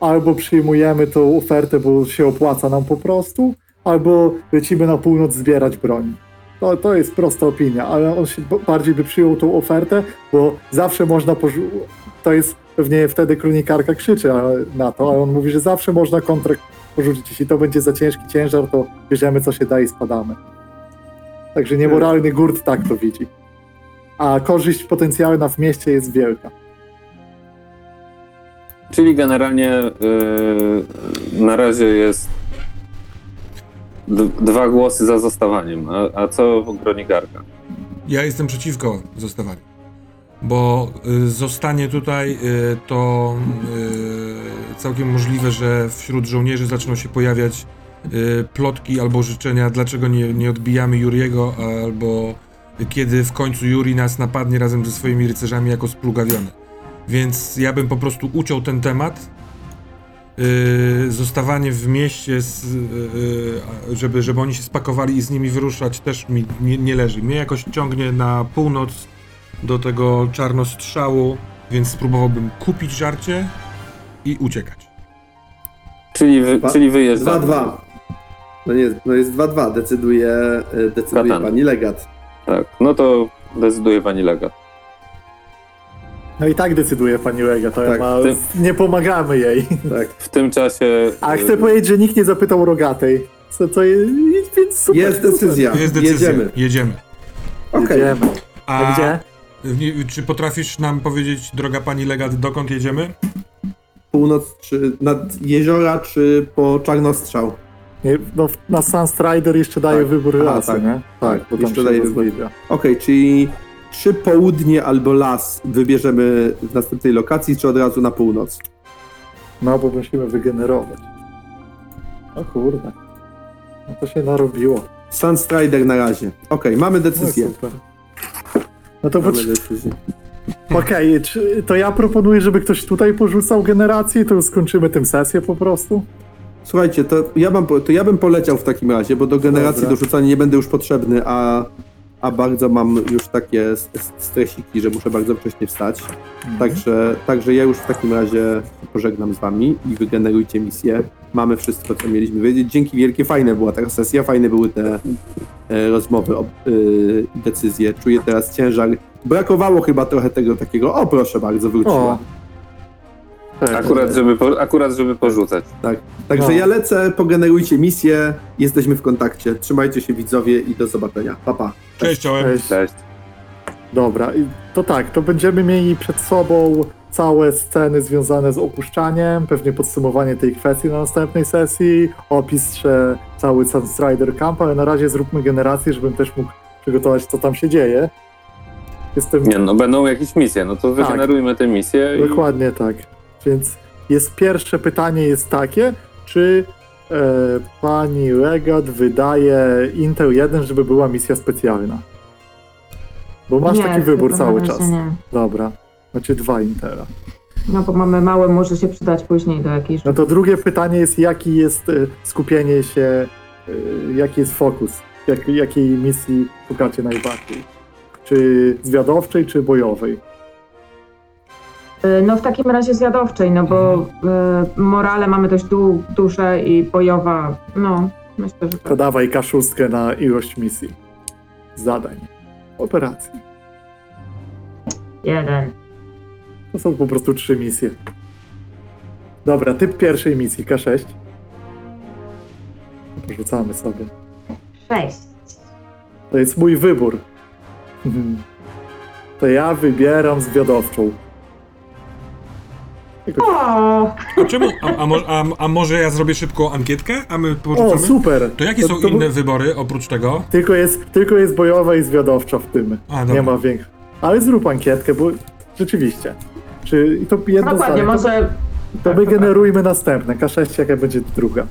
albo przyjmujemy tą ofertę, bo się opłaca nam po prostu, albo lecimy na północ zbierać broń. To, to jest prosta opinia, ale on się bardziej by przyjął tą ofertę, bo zawsze można to jest pewnie wtedy kronikarka krzyczy na to, ale on mówi, że zawsze można kontrakt porzucić. Jeśli to będzie za ciężki ciężar, to bierzemy co się da i spadamy. Także niemoralny gurt tak to widzi. A korzyść potencjalna w mieście jest wielka. Czyli generalnie yy, na razie jest dwa głosy za zostawaniem. A, a co Gronigarka? Ja jestem przeciwko zostawaniu. Bo y, zostanie tutaj y, to y, całkiem możliwe, że wśród żołnierzy zaczną się pojawiać plotki albo życzenia, dlaczego nie, nie odbijamy Juriego, albo kiedy w końcu Juri nas napadnie razem ze swoimi rycerzami jako splugawiony. Więc ja bym po prostu uciął ten temat. Yy, zostawanie w mieście, z, yy, żeby, żeby oni się spakowali i z nimi wyruszać, też mi nie, nie leży. Mnie jakoś ciągnie na północ do tego czarnostrzału, więc spróbowałbym kupić żarcie i uciekać. Czyli, wy, Dwa- czyli wyjeżdżamy. 2-2. No nie, no jest 2-2, decyduje, y, decyduje Katan. pani legat. Tak, no to decyduje pani legat. No i tak decyduje pani Lega, to Tak, ma, ty- nie pomagamy jej. Tak. W tym czasie... A chcę powiedzieć, że nikt nie zapytał Rogatej. Co to jest, więc super. Jest decyzja. Jest decyzja. Jedziemy. Jedziemy. Okej. Jedziemy. A gdzie? nie- Czy potrafisz nam powiedzieć, droga pani legat, dokąd jedziemy? Północ, czy nad jeziora, czy po czarnostrzał? Nie, no, na Sunstrider jeszcze daje Tak. wybór Aha, rasy, tak. nie? Tak, bo tam jeszcze daje rozwidla. Okej, czyli czy południe albo las wybierzemy w następnej lokacji, czy od razu na północ? No, bo musimy wygenerować. O kurde. No to się narobiło. Sunstrider na razie. Okej, mamy No, decyzję. super. No to Mamy pocz- decyzję. okej, czy- to ja proponuję, żeby ktoś tutaj porzucał generację i to skończymy tym sesję po prostu. Słuchajcie, to ja, mam, po- to ja bym poleciał w takim razie, bo do generacji Dobra. dorzucania nie będę już potrzebny, a, a bardzo mam już takie stresiki, że muszę bardzo wcześnie wstać. Także, także ja już w takim razie pożegnam z wami i wygenerujcie misję. Mamy wszystko, co mieliśmy wiedzieć. Dzięki wielkie, fajne była ta sesja, fajne były te e, rozmowy, e, decyzje. Czuję teraz ciężar. Brakowało chyba trochę tego takiego, o proszę bardzo, wróciła. O. Tak. Akurat żeby, po, akurat, żeby porzucać. Tak. Także No. ja lecę, pogenerujcie misję, jesteśmy w kontakcie. Trzymajcie się widzowie i do zobaczenia. Pa, pa. Cześć. Cześć. Cześć. Dobra, i to tak, to będziemy mieli przed sobą całe sceny związane z opuszczaniem, pewnie podsumowanie tej kwestii na następnej sesji, opis że cały Sunstrider Camp, ale na razie zróbmy generację, żebym też mógł przygotować, co tam się dzieje. Jestem Nie, no będą jakieś misje, no to Tak. wygenerujmy te misje i dokładnie tak. Więc jest pierwsze pytanie jest takie, czy e, pani Legat wydaje Intel 1, żeby była misja specjalna? Bo masz Nie, taki wybór cały czas. Nie. Dobra. Macie dwa Intela. No bo mamy małe, może się przydać później do jakiejś... No to drugie pytanie jest, jaki jest e, skupienie się, e, jaki jest fokus? Jak, jakiej misji szukacie najbardziej? Czy zwiadowczej, czy bojowej? Y, No w takim razie zjadowczej, no bo y, morale mamy dość du duże i bojowa, no myślę, że To tak. dawaj kaszustkę na ilość misji, zadań, operacji. Jeden. To są po prostu trzy misje. Dobra, typ pierwszej misji, K6. Porzucamy sobie. Sześć. To jest mój wybór. To ja wybieram zwiadowczą. O, A czemu? A, a, mo- a, a może ja zrobię szybką ankietkę, a my O, porzucamy? super! To jakie są to, inne wybory oprócz tego? Tylko jest, tylko jest bojowa i zwiadowcza w tym. A, Nie ma większych. Ale zrób ankietkę, bo rzeczywiście. Czy i to jedno dokładnie, zdanie, to, może... to wygenerujmy następne. K6 jaka będzie druga.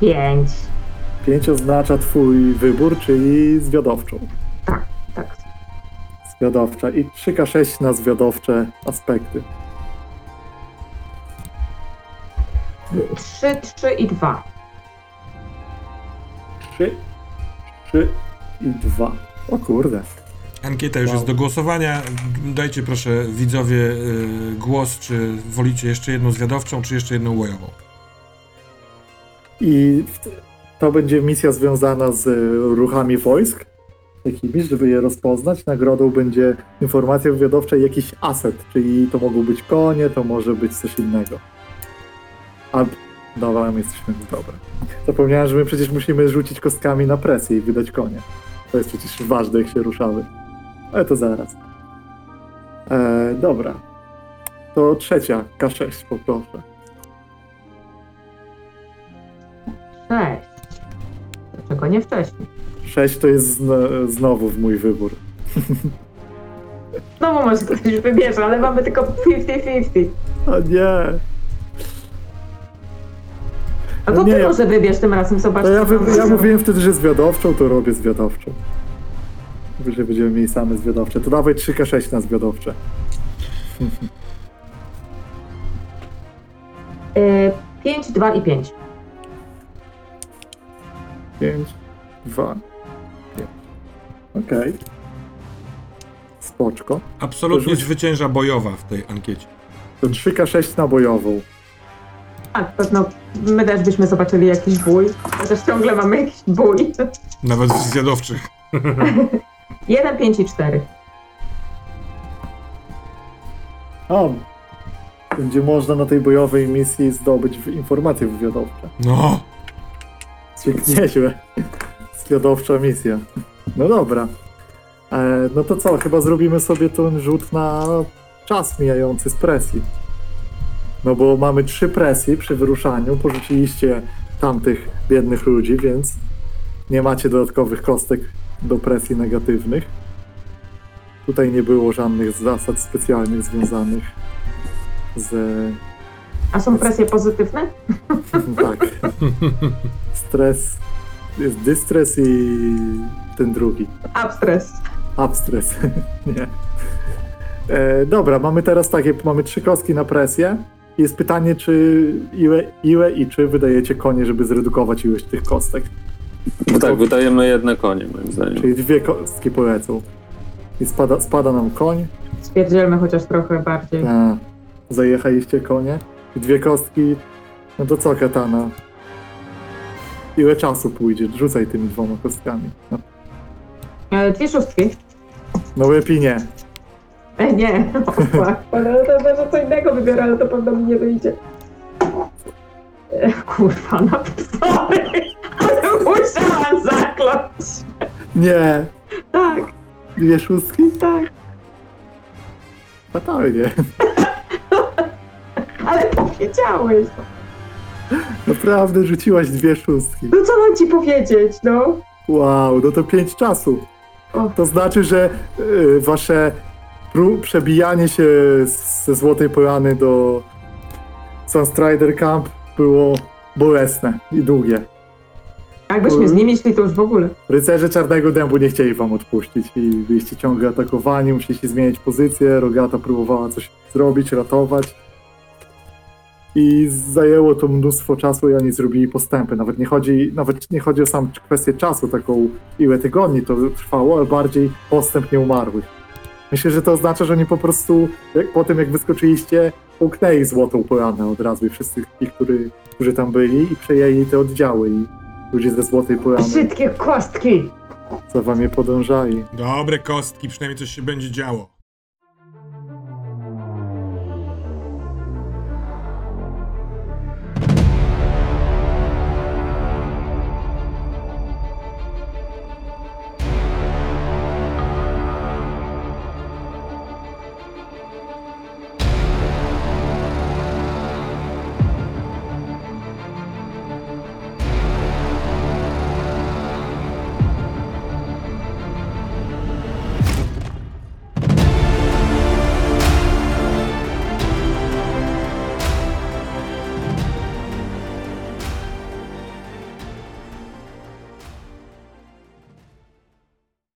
Pięć. 5 oznacza twój wybór, czyli zwiadowczą. Zwiadowcza. I 3K6 na zwiadowcze aspekty. Trzy, trzy i dwa. 3, 3 i 2. O kurde. Ankieta już Wow. jest do głosowania. Dajcie proszę widzowie y, głos, czy wolicie jeszcze jedną zwiadowczą, czy jeszcze jedną łojową. I to będzie misja związana z ruchami wojsk, jakimiś, żeby je rozpoznać. Nagrodą będzie informacja wywiadowcza i jakiś aset, czyli to mogą być konie, to może być coś innego. A my jesteśmy dobre. Zapomniałem, że my przecież musimy rzucić kostkami na presję i wydać konie. To jest przecież ważne, jak się ruszamy. Ale to zaraz. E, dobra. To trzecia, K6 poproszę. Sześć. Dlaczego nie wcześniej? 6 to jest zno, znowu w mój wybór. No bo może ktoś wybierze, ale mamy tylko 50-50. O nie! A to No ty nie, ja- może wybierz tym razem, zobacz. Ja, wy, ja mówiłem wtedy, że zwiadowczą, to robię zwiadowczą. Mówię, że będziemy mieli same zwiadowcze. To dawaj 3K6 na zwiadowcze. Y, Pięć, dwa i pięć. 5, 2, 5. Okej. Spoczko. Absolutnie Rzuć. zwycięża bojowa w tej ankiecie. To 3K6 na bojową. Tak, pewno my też byśmy zobaczyli jakiś bój. Chociaż ciągle mamy jakiś bój. *laughs* Nawet w zwiadowczych. *laughs* Jeden, pięć i cztery. A, będzie można na tej bojowej misji zdobyć w- informacje wywiadowcze. No, Nieźle. *laughs* Zwiadowcza misja. No dobra. E, no to co, chyba zrobimy sobie ten rzut na czas mijający z presji. No bo mamy trzy presje przy wyruszaniu, porzuciliście tamtych biednych ludzi, więc nie macie dodatkowych kostek do presji negatywnych. Tutaj nie było żadnych zasad specjalnych związanych z A są presje pozytywne? *laughs* tak. *laughs* Stres. Jest dystres i ten drugi. Abstres. Abstres. *laughs* Nie. E, dobra, mamy teraz takie, mamy trzy kostki na presję. Jest pytanie, czy ile, ile i czy wydajecie konie, żeby zredukować ilość tych kostek. Tak, wydajemy jedne konie, moim zdaniem. Czyli dwie kostki polecą. I spada, spada nam koń. Spierdzielmy chociaż trochę bardziej. A, zajechaliście konie. I dwie kostki. No to co, katana? Ile czasu pójdzie? Rzucaj tymi dwoma kostkami. No, E, Dwie szóstki. no lepiej nie. E, nie. *laughs* O, fuck. Ale to może co innego wybiorę, ale to pewno mi nie wyjdzie. E, kurwa, no sorry. Ale musiałam zakląć. Nie! Tak, Dwie szóstki? tak. Fatalnie. *laughs* Ale powiedziałeś. Naprawdę rzuciłaś dwie szóstki. No co mam ci powiedzieć, no? Wow, no to pięć czasu. O. To znaczy, że y, wasze pró- przebijanie się z- ze Złotej Polany do Sunstrider Camp było bolesne i długie. Jakbyśmy z nimi szli, to już w ogóle. Rycerze Czarnego Dębu nie chcieli wam odpuścić i byliście ciągle atakowani, musieliście zmieniać pozycję, Rogata próbowała coś zrobić, ratować. I zajęło to mnóstwo czasu i oni zrobili postępy. Nawet nie chodzi, nawet nie chodzi o sam kwestię czasu, taką ile tygodni to trwało, ale bardziej postęp nieumarłych. Myślę, że to oznacza, że oni po prostu jak, po tym jak wyskoczyliście, połknęli Złotą Polanę od razu i wszyscy, tych, którzy, którzy tam byli i przejęli te oddziały i ludzie ze Złotej Polany Brzydkie kostki. za wami podążali. dobre kostki, przynajmniej coś się będzie działo.